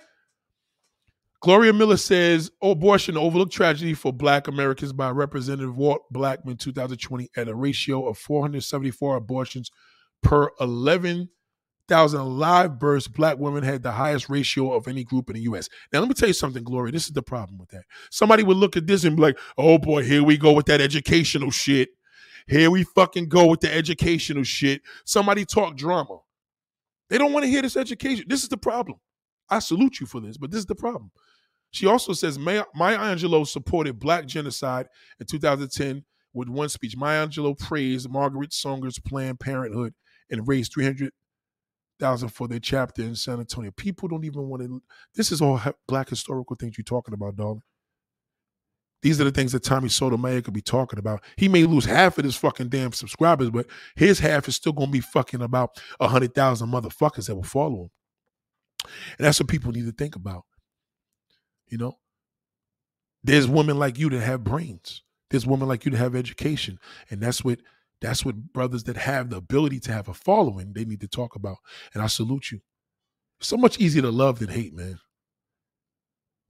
Gloria Miller says abortion overlooked tragedy for black Americans by Representative Walt Blackman 2020 at a ratio of 474 abortions per 11 thousand live births, black women had the highest ratio of any group in the U.S. Now, let me tell you something, Gloria. This is the problem with that. Somebody would look at this and be like, "Oh boy, here we go with that educational shit. Here we fucking go with the educational shit." Somebody talk drama. They don't want to hear this education. This is the problem. I salute you for this, but this is the problem. She also says Maya, Angelou supported black genocide in 2010 with one speech. Maya Angelou praised Margaret Sanger's Planned Parenthood and raised 300 thousand for their chapter in San Antonio. People don't even want to. This is all black historical things you're talking about, darling. These are the things that Tommy Sotomayor could be talking about. He may lose half of his fucking damn subscribers, but his half is still gonna be fucking about a hundred thousand motherfuckers that will follow him. And that's what people need to think about. You know, there's women like you that have brains. There's women like you that have education, and that's what that's what brothers that have the ability to have a following, they need to talk about. And I salute you. so much easier to love than hate, man.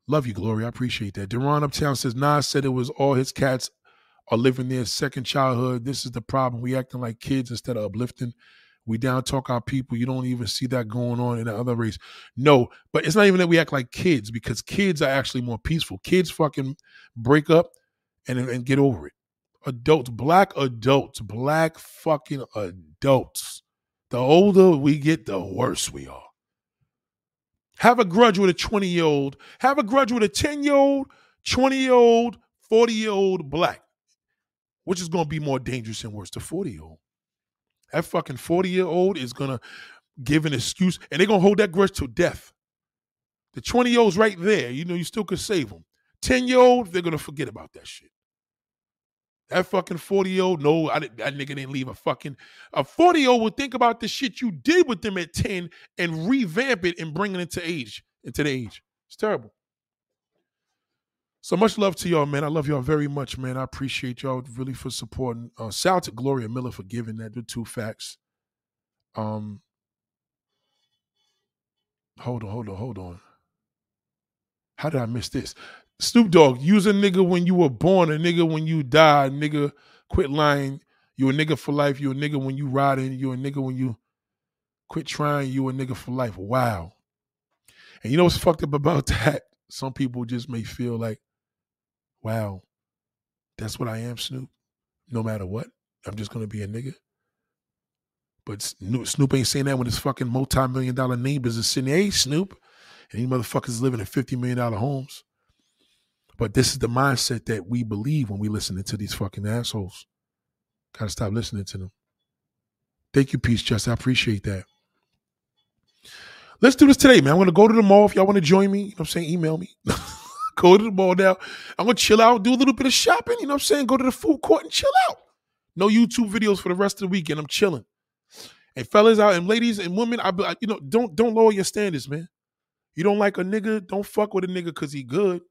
Love you, Glory. I appreciate that. Deron Uptown says Nas said it was all his cats are living their second childhood. This is the problem. We acting like kids instead of uplifting. We down talk our people. You don't even see that going on in the other race. No, but it's not even that we act like kids because kids are actually more peaceful. Kids fucking break up and, and get over it adults, black adults, black fucking adults. The older we get, the worse we are. Have a grudge with a 20 year old, have a grudge with a 10 year old, 20 year old, 40 year old black. Which is going to be more dangerous and worse? The 40 year old. That fucking 40 year old is going to give an excuse and they're going to hold that grudge till death. The 20 year old's right there. You know, you still could save them. 10 year old, they're going to forget about that shit. That fucking 40 year old, no, I, that nigga didn't leave a fucking. A 40 year old would think about the shit you did with them at 10 and revamp it and bring it into age, into the age. It's terrible. So much love to y'all, man. I love y'all very much, man. I appreciate y'all really for supporting. Uh, shout to Gloria Miller for giving that. The two facts. Um, hold on, hold on, hold on. How did I miss this? Snoop Dogg, use a nigga when you were born, a nigga when you die, nigga, quit lying. You a nigga for life. You a nigga when you riding. You a nigga when you quit trying. You a nigga for life. Wow. And you know what's fucked up about that? Some people just may feel like, wow, that's what I am, Snoop. No matter what, I'm just gonna be a nigga. But Snoop ain't saying that when his fucking multi-million dollar neighbors is sitting, hey, Snoop, and these motherfuckers living in fifty million dollar homes. But this is the mindset that we believe when we listen to these fucking assholes. Gotta stop listening to them. Thank you, Peace Just. I appreciate that. Let's do this today, man. I'm gonna go to the mall. If y'all want to join me, you know what I'm saying, email me. go to the mall now. I'm gonna chill out, do a little bit of shopping, you know what I'm saying? Go to the food court and chill out. No YouTube videos for the rest of the weekend. I'm chilling. And fellas out and ladies and women, I you know, don't don't lower your standards, man. You don't like a nigga, don't fuck with a nigga cause he good.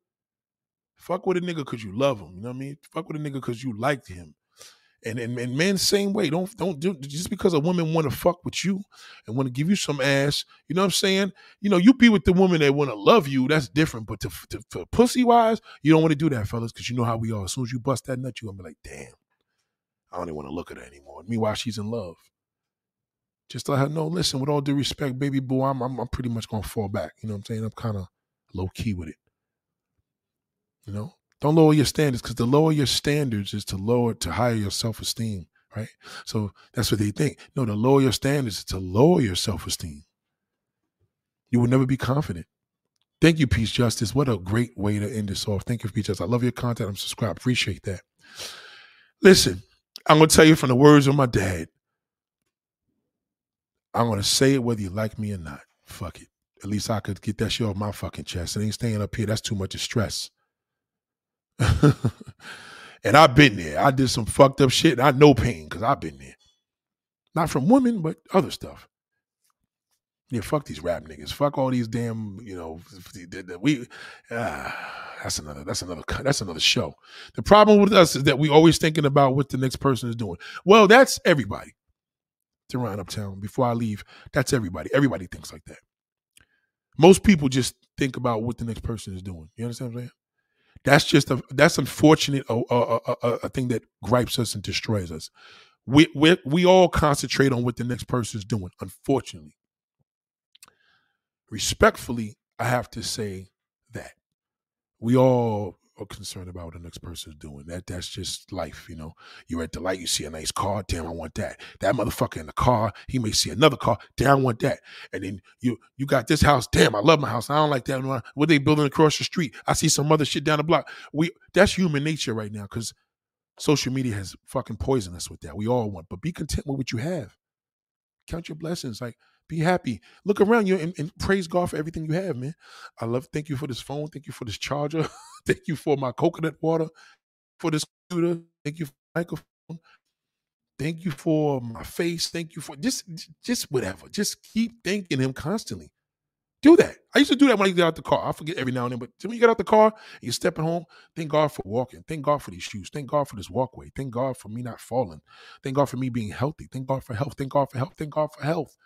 Fuck with a nigga cause you love him. You know what I mean? Fuck with a nigga cause you liked him. And, and and men same way. Don't don't do just because a woman want to fuck with you and want to give you some ass. You know what I'm saying? You know you be with the woman that want to love you. That's different. But to, to for pussy wise, you don't want to do that, fellas, because you know how we are. As soon as you bust that nut, you gonna be like, damn, I don't even want to look at her anymore. Meanwhile, she's in love. Just let her know. Listen, with all due respect, baby boo, I'm I'm, I'm pretty much gonna fall back. You know what I'm saying? I'm kind of low key with it. You know, don't lower your standards because to lower your standards is to lower to higher your self esteem, right? So that's what they think. No, to lower your standards is to lower your self esteem. You will never be confident. Thank you, Peace Justice. What a great way to end this off. Thank you, Peace Justice. I love your content. I'm subscribed. Appreciate that. Listen, I'm gonna tell you from the words of my dad. I'm gonna say it whether you like me or not. Fuck it. At least I could get that shit off my fucking chest. It ain't staying up here. That's too much of stress. and I've been there. I did some fucked up shit. and I know pain because I've been there. Not from women, but other stuff. Yeah, fuck these rap niggas. Fuck all these damn, you know, we. Uh, that's another. That's another. That's another show. The problem with us is that we always thinking about what the next person is doing. Well, that's everybody. To run uptown before I leave, that's everybody. Everybody thinks like that. Most people just think about what the next person is doing. You understand what I'm saying? That's just a that's unfortunate a, a, a, a thing that gripes us and destroys us. We we we all concentrate on what the next person is doing. Unfortunately, respectfully, I have to say that we all are concerned about what the next person is doing. That that's just life, you know. You're at the light, you see a nice car, damn, I want that. That motherfucker in the car, he may see another car, damn, I want that. And then you you got this house, damn, I love my house. I don't like that. What they building across the street? I see some other shit down the block. We that's human nature right now because social media has fucking poisoned us with that. We all want, but be content with what you have. Count your blessings. Like be happy. Look around you and, and, praise God for everything you have, man. I love. Thank you for this phone. Thank you for this charger. thank you for my coconut water. For this computer. Thank you for microphone. Thank you for my face. Thank you for just just whatever. Just keep thanking Him constantly. Do that. I used to do that when I get out the car. I forget every now and then, but when you get out the car and you're stepping home, thank God for walking. Thank God for these shoes. Thank God for this walkway. Thank God for me not falling. Thank God for me being healthy. Thank God for health. Thank God for health. Thank God for health.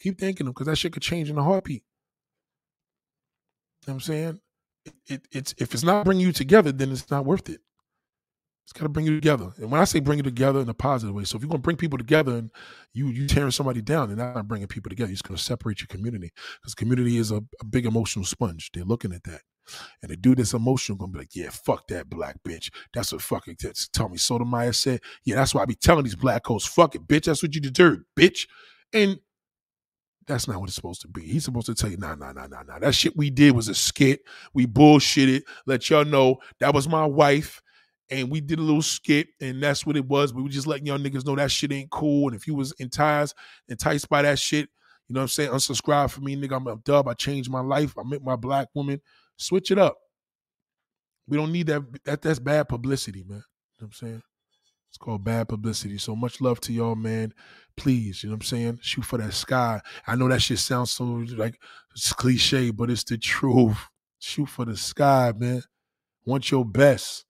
Keep thanking them because that shit could change in a heartbeat. You know what I'm saying? It, it, it's if it's not bringing you together, then it's not worth it. It's got to bring you together. And when I say bring you together in a positive way, so if you're gonna bring people together and you you tearing somebody down, then that's not bringing people together. You're just gonna separate your community because community is a, a, big emotional sponge. They're looking at that, and the dude that's emotional gonna be like, "Yeah, fuck that black bitch. That's what fucking Tommy Sotomayor said. Yeah, that's why I be telling these black coats, fuck it, bitch. That's what you deserve, bitch." And that's not what it's supposed to be. He's supposed to tell you, nah, nah, nah, nah, nah. That shit we did was a skit. We bullshitted. Let y'all know that was my wife. And we did a little skit, and that's what it was. We were just letting y'all niggas know that shit ain't cool. And if you was enticed, enticed by that shit, you know what I'm saying? Unsubscribe for me, nigga. I'm a dub. I changed my life. I met my black woman. Switch it up. We don't need that. That that's bad publicity, man. You know what I'm saying? It's called bad publicity. So much love to y'all, man. Please, you know what I'm saying? Shoot for that sky. I know that shit sounds so like it's cliche, but it's the truth. Shoot for the sky, man. Want your best.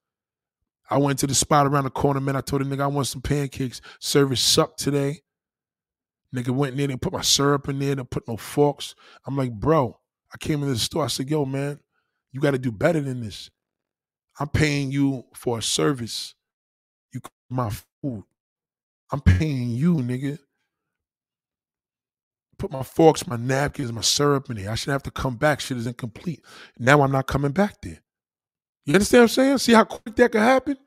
I went to the spot around the corner, man. I told the nigga I want some pancakes. Service sucked today. Nigga went in there and put my syrup in there and put no forks. I'm like, bro, I came into the store. I said, yo, man, you got to do better than this. I'm paying you for a service my food. I'm paying you, nigga. Put my forks, my napkins, my syrup in there. I shouldn't have to come back. Shit is incomplete. Now I'm not coming back there. You understand what I'm saying? See how quick that could happen?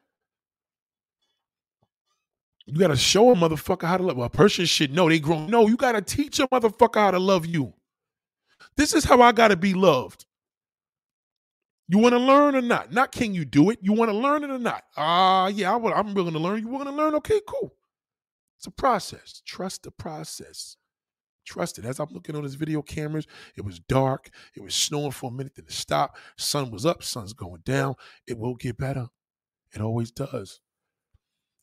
You gotta show a motherfucker how to love. Well, a person should know they grown. No, you gotta teach a motherfucker how to love you. This is how I gotta be loved. You want to learn or not? Not can you do it. You want to learn it or not? Ah, uh, yeah, I am willing to learn. You willing to learn? Okay, cool. It's a process. Trust the process. Trust it. As I'm looking on his video cameras, it was dark. It was snowing for a minute, then it stopped. Sun was up, sun's going down. It will get better. It always does.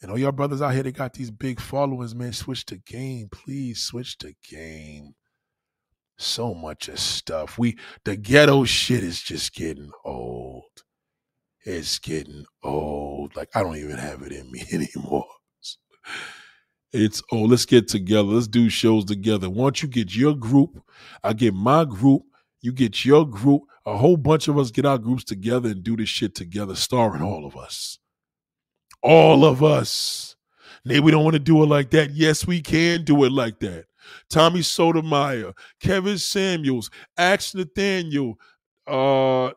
And all y'all brothers out here, they got these big followers, man. Switch the game, please. Switch the game. So much of stuff. We the ghetto shit is just getting old. It's getting old. Like I don't even have it in me anymore. It's oh, let's get together. Let's do shows together. Once you get your group, I get my group. You get your group. A whole bunch of us get our groups together and do this shit together, starring all of us. All of us. Maybe we don't want to do it like that. Yes, we can do it like that. Tommy Sotomayor, Kevin Samuels, Ax Nathaniel, uh,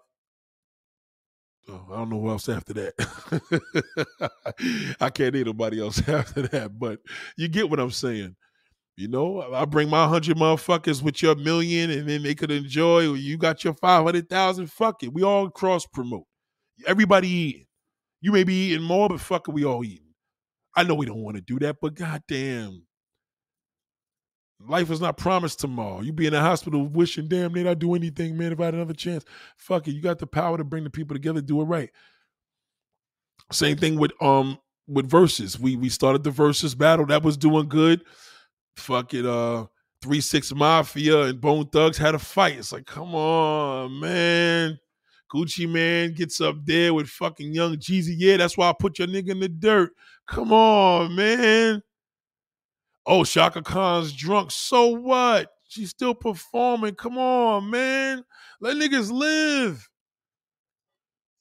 Oh, I don't know who else after that. I can't name nobody else after that, but you get what I'm saying. You know, I bring my hundred motherfuckers with your million, and then they could enjoy. You got your five hundred thousand. Fuck it, we all cross promote. Everybody eating. You may be eating more, but fuck it, we all eating. I know we don't want to do that, but goddamn, Life is not promised tomorrow. You be in the hospital wishing, damn, they not do anything, man. If I had another chance, fuck it. You got the power to bring the people together, do it right. Same thing with um with Verzuz. We we started the Verzuz battle. That was doing good. Fuck it, uh three six mafia and Bone Thugs had a fight. It's like, come on, man. Gucci Mane gets up there with fucking young Jeezy. Yeah, that's why I put your nigga in the dirt. Come on, man. Oh, Chaka Khan's drunk. So what? She's still performing. Come on, man. Let niggas live.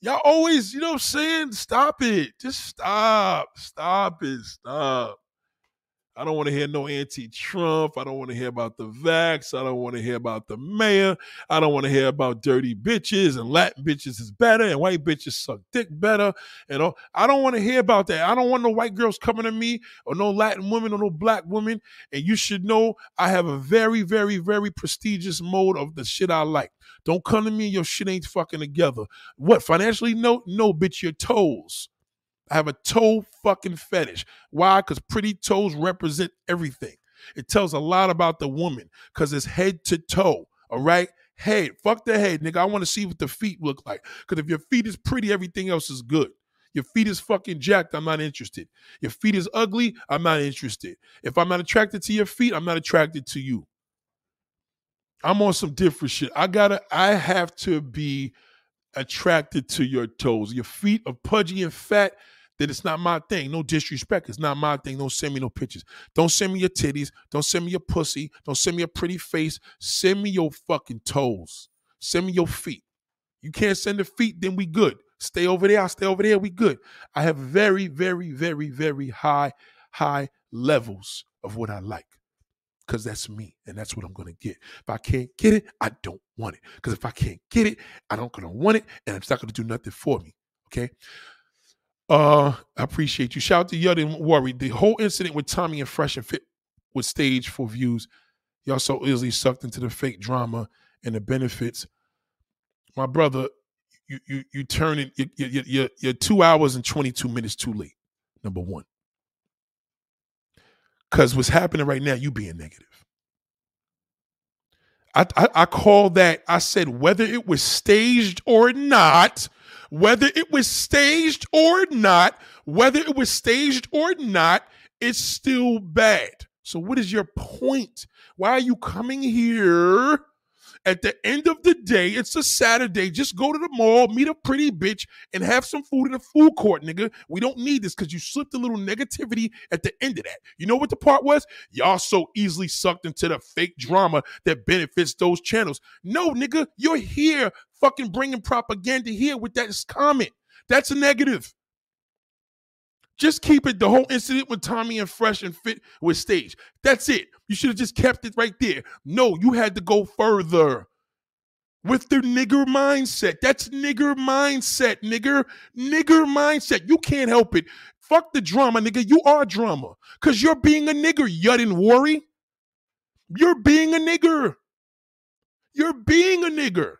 Y'all always, you know what I'm saying? Stop it. Just stop. Stop it. Stop. I don't want to hear no anti-Trump. I don't want to hear about the vax. I don't want to hear about the mayor. I don't want to hear about dirty bitches and Latin bitches is better and white bitches suck dick better. And all. I don't want to hear about that. I don't want no white girls coming to me or no Latin women or no black women. And you should know I have a very, very, very prestigious mode of the shit I like. Don't come to me. Your shit ain't fucking together. What financially? No, no, bitch. Your toes. I have a toe fucking fetish. Why? Because pretty toes represent everything. It tells a lot about the woman because it's head to toe. All right. Head. Fuck the head, nigga. I want to see what the feet look like. Because if your feet is pretty, everything else is good. Your feet is fucking jacked, I'm not interested. Your feet is ugly, I'm not interested. If I'm not attracted to your feet, I'm not attracted to you. I'm on some different shit. I gotta, I have to be attracted to your toes. Your feet are pudgy and fat that it's not my thing. No disrespect. It's not my thing. Don't send me no pictures. Don't send me your titties. Don't send me your pussy. Don't send me a pretty face. Send me your fucking toes. Send me your feet. You can't send the feet, then we good. Stay over there. I'll stay over there. We good. I have very, very, very, very high, high levels of what I like. Because that's me and that's what I'm gonna get. If I can't get it, I don't want it. Because if I can't get it, I don't gonna want it, and it's not gonna do nothing for me. Okay. Uh, I appreciate you. Shout out to Yudin Worry. The whole incident with Tommy and Fresh and Fit was staged for views. Y'all so easily sucked into the fake drama and the benefits. My brother, you you you turn it. You, you, you, you're two hours and twenty two minutes too late. Number one, because what's happening right now, you being negative. I, I, I call that. I said whether it was staged or not whether it was staged or not, whether it was staged or not, it's still bad. So, what is your point? Why are you coming here? At the end of the day, it's a Saturday. Just go to the mall, meet a pretty bitch, and have some food in the food court, nigga. We don't need this because you slipped a little negativity at the end of that. You know what the part was? Y'all so easily sucked into the fake drama that benefits those channels. No, nigga, you're here fucking bringing propaganda here with that comment. That's a negative. Just keep it. The whole incident with Tommy and Fresh and Fit with stage. That's it. You should have just kept it right there. No, you had to go further with the nigger mindset. That's nigger mindset, nigger. Nigger mindset. You can't help it. Fuck the drama, nigga. You are drama. Cause you're being a nigger. You didn't worry. You're being a nigger. You're being a nigger.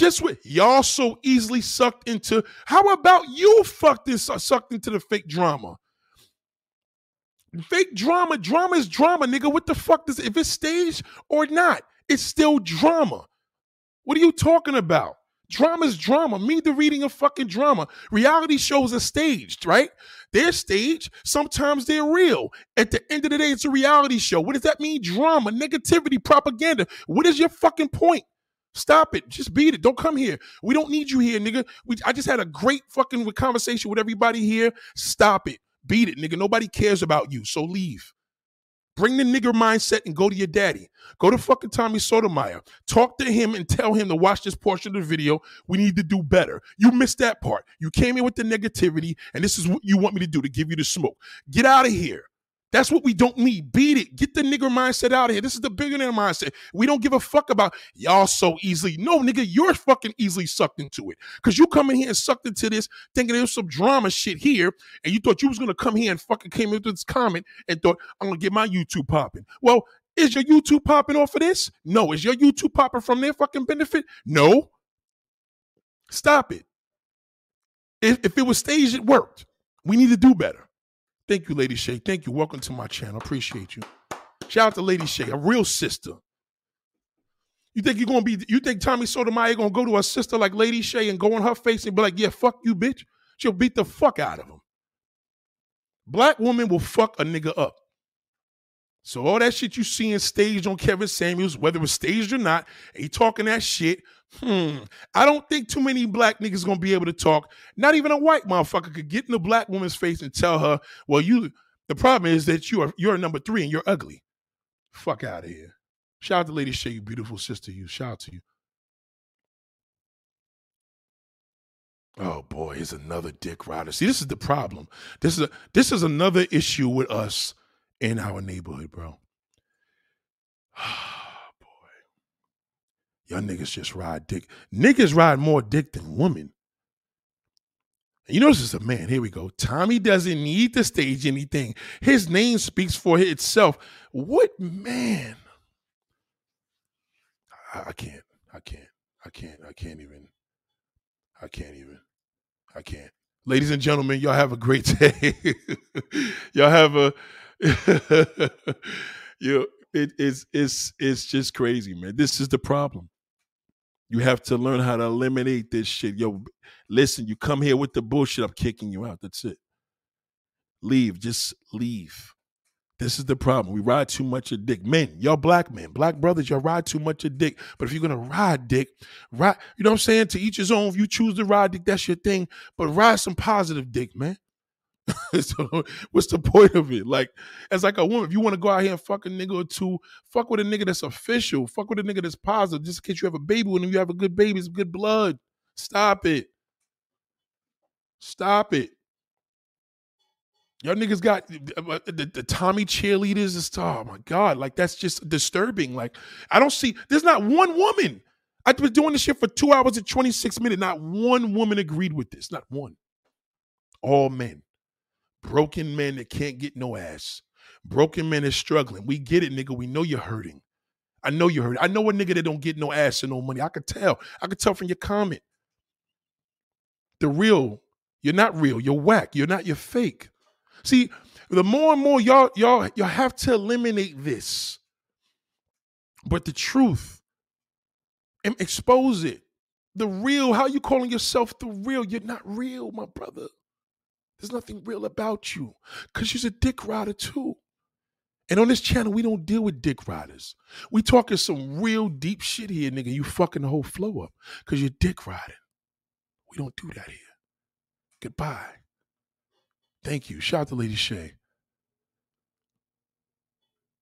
Just with y'all so easily sucked into. How about you fucked this uh, sucked into the fake drama? Fake drama, drama is drama, nigga. What the fuck does if it's staged or not? It's still drama. What are you talking about? Drama is drama. Me, the reading of fucking drama. Reality shows are staged, right? They're staged. Sometimes they're real. At the end of the day, it's a reality show. What does that mean? Drama, negativity, propaganda. What is your fucking point? Stop it. Just beat it. Don't come here. We don't need you here, nigga. We, I just had a great fucking conversation with everybody here. Stop it. Beat it, nigga. Nobody cares about you. So leave. Bring the nigger mindset and go to your daddy. Go to fucking Tommy Sotomayor. Talk to him and tell him to watch this portion of the video. We need to do better. You missed that part. You came in with the negativity, and this is what you want me to do to give you the smoke. Get out of here. That's what we don't need. Beat it. Get the nigger mindset out of here. This is the billionaire mindset. We don't give a fuck about y'all so easily. No, nigga, you're fucking easily sucked into it. Because you come in here and sucked into this thinking there's some drama shit here, and you thought you was gonna come here and fucking came into this comment and thought, I'm gonna get my YouTube popping. Well, is your YouTube popping off of this? No. Is your YouTube popping from their fucking benefit? No. Stop it. If, if it was staged, it worked. We need to do better. Thank you, Lady Shay. Thank you. Welcome to my channel. Appreciate you. Shout out to Lady Shay, a real sister. You think you're gonna be? You think Tommy Sotomayor gonna go to a sister like Lady Shay and go on her face and be like, "Yeah, fuck you, bitch"? She'll beat the fuck out of him. Black woman will fuck a nigga up. So all that shit you seeing staged on Kevin Samuels, whether it was staged or not, he talking that shit. Hmm. I don't think too many black niggas gonna be able to talk. Not even a white motherfucker could get in a black woman's face and tell her, "Well, you." The problem is that you are you're number three and you're ugly. Fuck out of here. Shout out to Lady Shay, you beautiful sister. You shout out to you. Oh boy, here's another dick rider. See, this is the problem. This is a this is another issue with us in our neighborhood, bro. Y'all niggas just ride dick. Niggas ride more dick than women. You know this is a man. Here we go. Tommy doesn't need to stage anything. His name speaks for itself. What man? I, I can't. I can't. I can't. I can't even. I can't even. I can't. Ladies and gentlemen, y'all have a great day. y'all have a you know, it, it's it's it's just crazy, man. This is the problem. You have to learn how to eliminate this shit. Yo, listen, you come here with the bullshit, I'm kicking you out. That's it. Leave. Just leave. This is the problem. We ride too much of dick. Men, y'all black men, black brothers, y'all ride too much of dick. But if you're gonna ride dick, ride, you know what I'm saying? To each his own. If you choose to ride dick, that's your thing. But ride some positive dick, man. so what's the point of it? Like, as like a woman, if you want to go out here and fuck a nigga or two, fuck with a nigga that's official, fuck with a nigga that's positive, just in case you have a baby when you have a good baby, it's good blood. Stop it. Stop it. Y'all niggas got uh, the, the, Tommy cheerleaders. Is, oh my God. Like, that's just disturbing. Like, I don't see, there's not one woman. I've been doing this shit for two hours and 26 minutes. Not one woman agreed with this. Not one. All men. Broken men that can't get no ass. Broken men is struggling. We get it, nigga. We know you're hurting. I know you're hurting. I know a nigga that don't get no ass and no money. I could tell. I could tell from your comment. The real, you're not real. You're whack. You're not. You're fake. See, the more and more y'all y'all y'all have to eliminate this. But the truth, and expose it. The real, how you calling yourself the real? You're not real, my brother. There's nothing real about you because you're a dick rider too. And on this channel, we don't deal with dick riders. We talking some real deep shit here, nigga. You fucking the whole flow up because you're dick riding. We don't do that here. Goodbye. Thank you. Shout out to Lady Shay.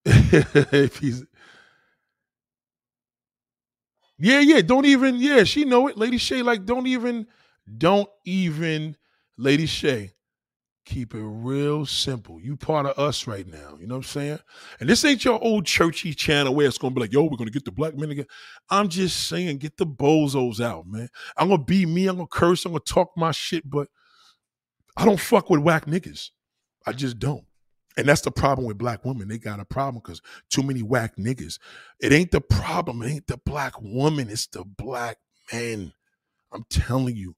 yeah, yeah. Don't even, yeah, she know it. Lady Shay, like, don't even, don't even, Lady Shay keep it real simple. You part of us right now. You know what I'm saying? And this ain't your old churchy channel where it's gonna be like, yo, we're gonna get the black men again. I'm just saying, get the bozos out, man. I'm gonna be me, I'm gonna curse, I'm gonna talk my shit, but I don't fuck with whack niggas. I just don't. And that's the problem with black women. They got a problem because too many whack niggas. It ain't the problem. It ain't the black woman. It's the black man. I'm telling you.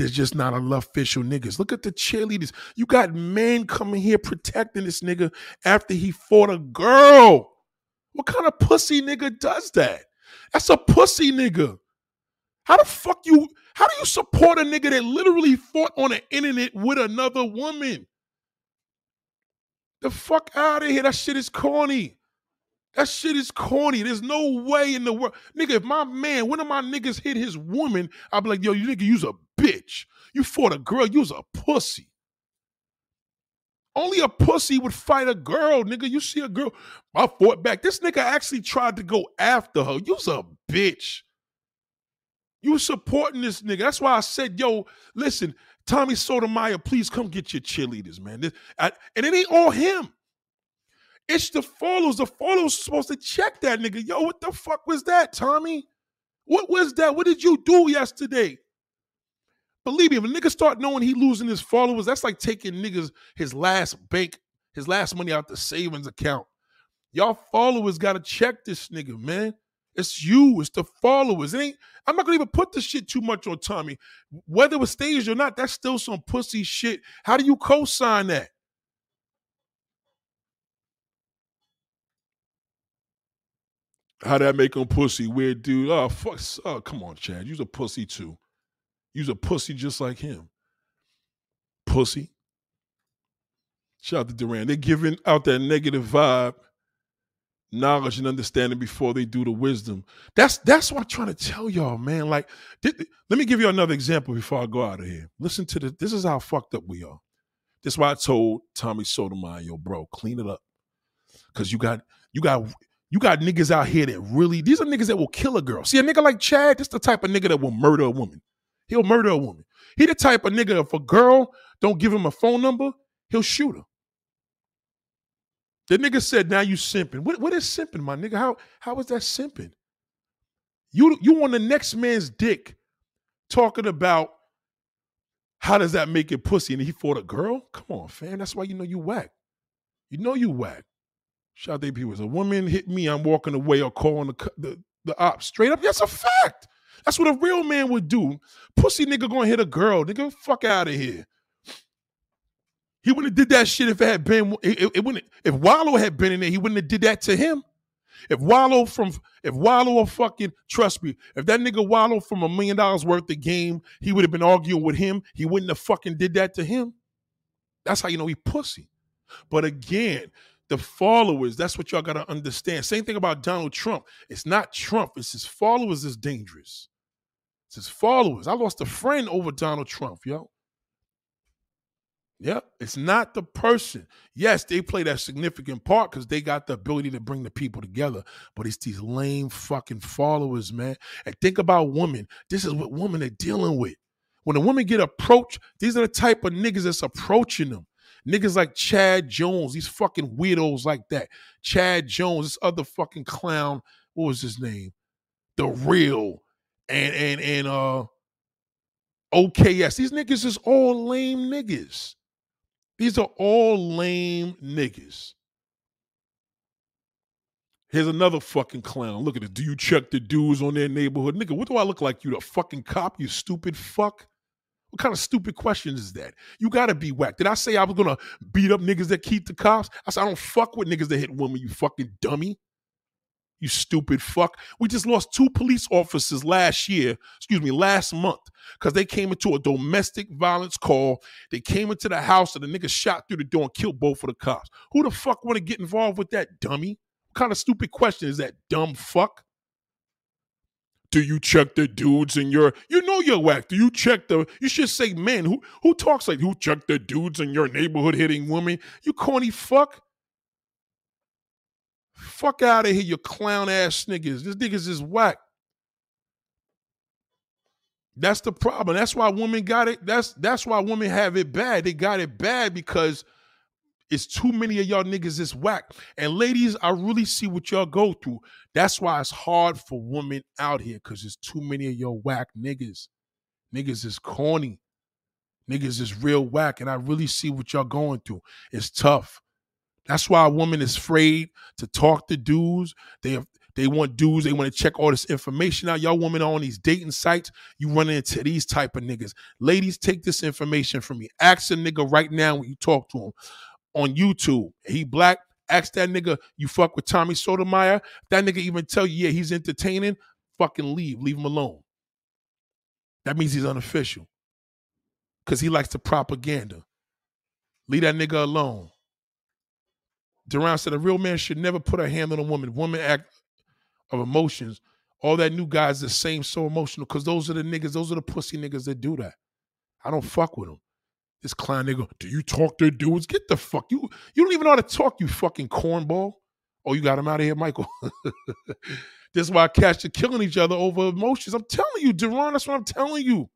There's just not enough official niggas. Look at the cheerleaders. You got men coming here protecting this nigga after he fought a girl. What kind of pussy nigga does that? That's a pussy nigga. How the fuck you how do you support a nigga that literally fought on the internet with another woman? The fuck out of here. That shit is corny. That shit is corny. There's no way in the world. Nigga, if my man, one of my niggas hit his woman, I'd be like, yo, you nigga, you's a bitch. You fought a girl, you's a pussy. Only a pussy would fight a girl, nigga. You see a girl, I fought back. This nigga actually tried to go after her. You's a bitch. You supporting this nigga. That's why I said, yo, listen, Tommy Sotomayor, please come get your cheerleaders, man. This, I, and it ain't all him. It's the followers. The followers supposed to check that nigga. Yo, what the fuck was that, Tommy? What was that? What did you do yesterday? Believe me, if a nigga start knowing he losing his followers, that's like taking niggas his last bank, his last money out the savings account. Y'all followers gotta check this nigga, man. It's you, it's the followers. It ain't, I'm not gonna even put this shit too much on Tommy. Whether it was staged or not, that's still some pussy shit. How do you co-sign that? How that make him pussy? Weird dude. Oh fuck. Oh, come on, Chad. You's a pussy too. You's a pussy just like him. Pussy. Shout out to Duran. They're giving out that negative vibe, knowledge and understanding before they do the wisdom. That's that's what I'm trying to tell y'all, man. Like, th- let me give you another example before I go out of here. Listen to this. This is how fucked up we are. This is why I told Tommy Sotomayor, yo, bro, clean it up. Cause you got you got you got niggas out here that really these are niggas that will kill a girl. See a nigga like Chad, this the type of nigga that will murder a woman. He'll murder a woman. He the type of nigga if a girl don't give him a phone number, he'll shoot her. The nigga said, "Now you simping." What, what is simping, my nigga? How how is that simping? You you on the next man's dick, talking about how does that make it pussy? And he fought a girl. Come on, fam. That's why you know you whack. You know you whack. Shout out was a woman hit me. I'm walking away or calling the the, the op straight up. That's a fact. That's what a real man would do. Pussy nigga gonna hit a girl. Nigga, fuck out of here. He wouldn't have did that shit if it had been. It, it, wouldn't. If Wallo had been in there, he wouldn't have did that to him. If Wallo from if Wallo or fucking trust me, if that nigga Wallo from a million dollars worth of game, he would have been arguing with him. He wouldn't have fucking did that to him. That's how you know he pussy. But again, the followers, that's what y'all gotta understand. Same thing about Donald Trump. It's not Trump, it's his followers is dangerous. It's his followers. I lost a friend over Donald Trump, yo. Yep, it's not the person. Yes, they play that significant part because they got the ability to bring the people together, but it's these lame fucking followers, man. And think about women. This is what women are dealing with. When a woman get approached, these are the type of niggas that's approaching them. Niggas like Chad Jones, these fucking weirdos like that. Chad Jones, this other fucking clown, what was his name? The real and and and uh OKS. These niggas is all lame niggas. These are all lame niggas. Here's another fucking clown. Look at it. Do you check the dudes on their neighborhood? Nigga, what do I look like? You the fucking cop, you stupid fuck? What kind of stupid question is that? You gotta be whacked. Did I say I was gonna beat up niggas that keep the cops? I said I don't fuck with niggas that hit women, you fucking dummy. You stupid fuck. We just lost two police officers last year, excuse me, last month, because they came into a domestic violence call. They came into the house and the nigga shot through the door and killed both of the cops. Who the fuck wanna get involved with that, dummy? What kind of stupid question is that, dumb fuck? Do you check the dudes in your? You know you're whack. Do you check the? You should say men. Who who talks like who check the dudes in your neighborhood hitting women? You corny fuck. Fuck out of here, you clown ass niggas. This niggas is whack. That's the problem. That's why women got it. That's that's why women have it bad. They got it bad because it's too many of y'all niggas is whack. And ladies, I really see what y'all go through. That's why it's hard for women out here because there's too many of y'all whack niggas. Niggas is corny. Niggas is real whack. And I really see what y'all going through. It's tough. That's why a woman is afraid to talk to dudes. They they want dudes. They want to check all this information out. Y'all women are on these dating sites. You run into these type of niggas. Ladies, take this information from me. Ask a nigga right now when you talk to him on YouTube. He black. Ask that nigga, you fuck with Tommy Sotomayor. That nigga even tell you, yeah, he's entertaining. Fucking leave. Leave him alone. That means he's unofficial. Because he likes the propaganda. Leave that nigga alone. Duran said a real man should never put a hand on a woman. Woman act of emotions. All that new guys the same, so emotional. Because those are the niggas, those are the pussy niggas that do that. I don't fuck with them. This clown nigga, do you talk to dudes? Get the fuck you. You don't even know how to talk, you fucking cornball. Oh, you got him out of here, Michael. this is why cats are killing each other over emotions. I'm telling you, Duran, that's what I'm telling you.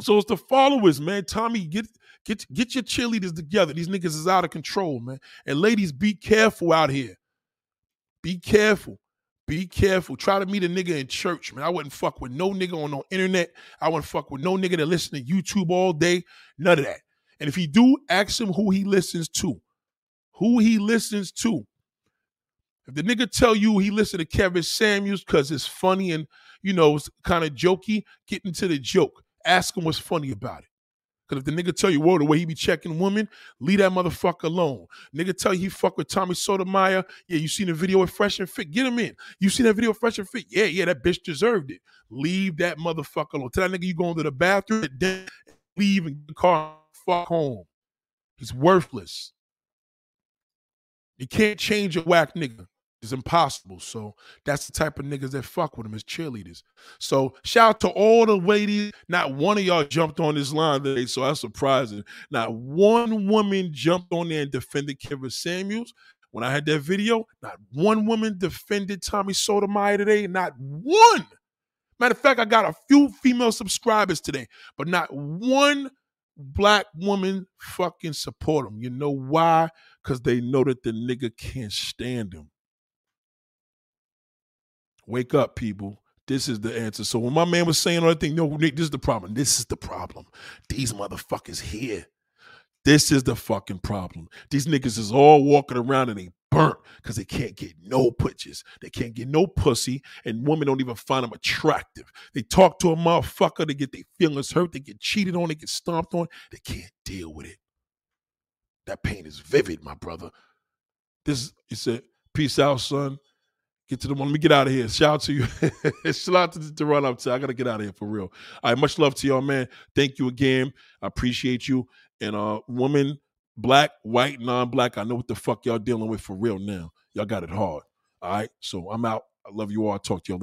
So it's the followers, man. Tommy, get get get your cheerleaders together. These niggas is out of control, man. And ladies, be careful out here. Be careful. Be careful. Try to meet a nigga in church, man. I wouldn't fuck with no nigga on no internet. I wouldn't fuck with no nigga that listen to YouTube all day. None of that. And if he do, ask him who he listens to. Who he listens to. If the nigga tell you he listen to Kevin Samuels because it's funny and you know it's kind of jokey, get into the joke. Ask him what's funny about it. Cause if the nigga tell you, whoa, the way he be checking women, leave that motherfucker alone. Nigga tell you he fuck with Tommy Sotomayor. Yeah, you seen the video with Fresh and Fit. Get him in. You seen that video with Fresh and Fit? Yeah, yeah, that bitch deserved it. Leave that motherfucker alone. Tell that nigga you going to the bathroom, leave and the car, fuck home. He's worthless. You can't change a whack nigga. It's impossible. So that's the type of niggas that fuck with them as cheerleaders. So shout out to all the ladies. Not one of y'all jumped on this line today, so that's surprising. Not one woman jumped on there and defended Kevin Samuels. When I had that video, not one woman defended Tommy Sotomayor today. Not one. Matter of fact, I got a few female subscribers today, but not one black woman fucking support him. You know why? Because they know that the nigga can't stand him. Wake up, people. This is the answer. So when my man was saying that thing, no, Nick, this is the problem. This is the problem. These motherfuckers here. This is the fucking problem. These niggas is all walking around and they burnt because they can't get no putches. They can't get no pussy, and women don't even find them attractive. They talk to a motherfucker, they get their feelings hurt, they get cheated on, they get stomped on. They can't deal with it. That pain is vivid, my brother. This, is you said, peace out, son. Get to the one. Let me get out of here. Shout out to you. Shout out to, to run up to. I gotta get out of here for real. All right, much love to y'all, man. Thank you again. I appreciate you. And uh, woman, black, white, non-black. I know what the fuck y'all dealing with for real now. Y'all got it hard. All right. So I'm out. I love you all. I'll talk to y'all later.